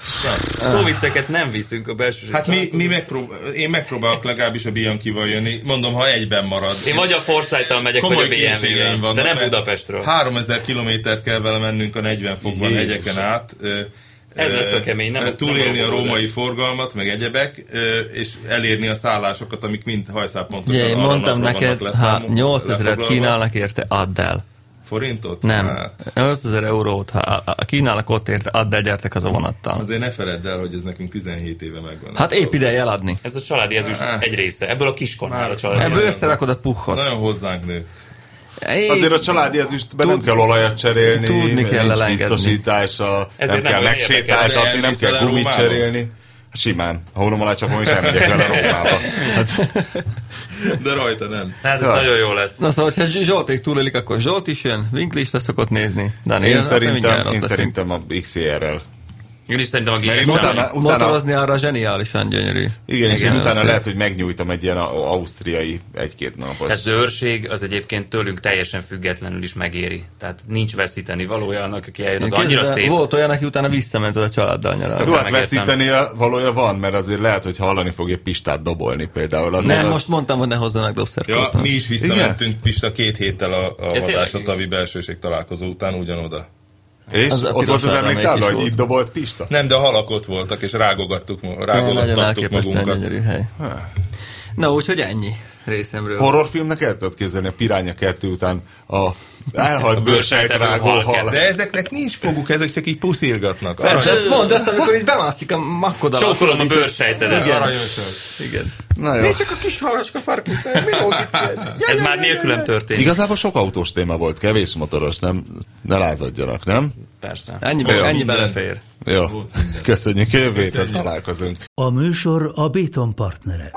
[SPEAKER 4] szóvicceket nem viszünk a belső
[SPEAKER 2] Hát mi, mi megprób- én megpróbálok legalábbis a Bianchival jönni. Mondom, ha egyben marad.
[SPEAKER 4] Én vagy a Forsyth-tal megyek,
[SPEAKER 2] Komoly
[SPEAKER 4] vagy a BMW-vel,
[SPEAKER 2] vannak,
[SPEAKER 4] de nem Budapestről.
[SPEAKER 2] 3000 kilométert kell vele mennünk a 40 fokban
[SPEAKER 3] Jézusom.
[SPEAKER 2] hegyeken át.
[SPEAKER 4] Ez lesz a kemény, nem-
[SPEAKER 2] Túlélni
[SPEAKER 4] nem a
[SPEAKER 2] római forgalmat, meg egyebek, és elérni a szállásokat, amik mind hajszálpontosan
[SPEAKER 5] Ugye, én
[SPEAKER 2] arra
[SPEAKER 5] mondtam neked,
[SPEAKER 2] vannak
[SPEAKER 5] ha
[SPEAKER 2] leszámolva-
[SPEAKER 5] 8000-et
[SPEAKER 2] lefoglalva.
[SPEAKER 5] kínálnak érte, add el.
[SPEAKER 2] Forintot?
[SPEAKER 5] Nem.
[SPEAKER 2] Hát,
[SPEAKER 5] 8000 eurót, ha a- kínálnak ott érte, add el, gyertek az a vonattal.
[SPEAKER 2] azért ne feledd el, hogy ez nekünk 17 éve megvan.
[SPEAKER 5] Hát épp ideje eladni.
[SPEAKER 4] Ez a családi ezüst egy része. Ebből a kiskonál a családi
[SPEAKER 5] Ebből összerakod a puhot.
[SPEAKER 2] Nagyon hozzánk nőtt.
[SPEAKER 5] Én-
[SPEAKER 3] Azért a családi ezüstben nem kell olajat cserélni,
[SPEAKER 5] Tudni
[SPEAKER 3] nincs
[SPEAKER 5] kell elengedni.
[SPEAKER 3] biztosítása,
[SPEAKER 4] Ezért
[SPEAKER 3] nem
[SPEAKER 4] nem
[SPEAKER 3] kell megsétáltatni, nem kell
[SPEAKER 2] el
[SPEAKER 3] gumit
[SPEAKER 2] Rómába?
[SPEAKER 3] cserélni. Hát Simán. Ha unom alá csapom, és elmegyek vele Rómába. Hát, [laughs]
[SPEAKER 2] De rajta nem.
[SPEAKER 4] Hát ez
[SPEAKER 3] Ja.
[SPEAKER 4] nagyon jó lesz.
[SPEAKER 5] Na szóval, ha Zsolték túlélik, akkor Zsolt is jön, Winkli is lesz szokott nézni. Dani,
[SPEAKER 3] én
[SPEAKER 5] hát nem
[SPEAKER 3] szerintem, én szerintem a XR-rel
[SPEAKER 4] Én is szerintem a
[SPEAKER 3] Mert
[SPEAKER 4] gépes
[SPEAKER 3] utána,
[SPEAKER 4] utána,
[SPEAKER 5] Motorozni arra zseniálisan gyönyörű.
[SPEAKER 3] igen, és én
[SPEAKER 4] Igen,
[SPEAKER 3] utána lehet, hogy megnyújtom egy ilyen a- ausztriai egy-két napos.
[SPEAKER 4] ez őrség az egyébként tőlünk teljesen függetlenül is megéri. Tehát nincs veszíteni valója annak, aki eljön. Az
[SPEAKER 5] Én
[SPEAKER 4] annyira szép.
[SPEAKER 5] Volt olyan, aki utána visszament oda a családdal nyaralni.
[SPEAKER 3] Jó, hát veszíteni valója van, mert azért lehet, hogy hallani fogja Pistát dobolni például. Azért
[SPEAKER 5] Nem,
[SPEAKER 3] az...
[SPEAKER 5] most mondtam, hogy ne hozzanak
[SPEAKER 2] Ja,
[SPEAKER 5] dobszerkót.
[SPEAKER 2] mi is visszamentünk Pista két héttel a, a vadásatavi belsőség találkozó után ugyanoda.
[SPEAKER 3] És
[SPEAKER 5] Az
[SPEAKER 3] ott volt az
[SPEAKER 5] is
[SPEAKER 3] hogy itt dobolt Pista?
[SPEAKER 2] Nem, de a halak ott voltak, és rágogattuk,
[SPEAKER 5] nagyon
[SPEAKER 2] rágogattattuk
[SPEAKER 5] elképesztően
[SPEAKER 2] magunkat.
[SPEAKER 5] gyönyörű hely. Na, úgyhogy ennyi részemről.
[SPEAKER 3] Horrorfilmnek el tudod képzelni a Piránya 2 után a elhalt bőrsejtrágó
[SPEAKER 4] hal.
[SPEAKER 2] De ezeknek nincs foguk, ezek csak így puszilgatnak.
[SPEAKER 5] Persze, ezt mondd azt, amikor így bemászik a makkodat.
[SPEAKER 4] Csókolom a bőrsejtedet.
[SPEAKER 5] Igen. Igen.
[SPEAKER 3] Na jó.
[SPEAKER 5] csak a kis halaska farkicája, mi lógik [laughs] ez?
[SPEAKER 4] Ez már nélkülem történik.
[SPEAKER 3] Igazából sok autós téma volt, kevés motoros, nem? Ne lázadjanak, nem?
[SPEAKER 4] Persze.
[SPEAKER 5] Ennyi,
[SPEAKER 3] Jó.
[SPEAKER 5] ennyi belefér.
[SPEAKER 3] Jó. Köszönjük, jövő héten találkozunk.
[SPEAKER 1] A műsor a Béton partnere.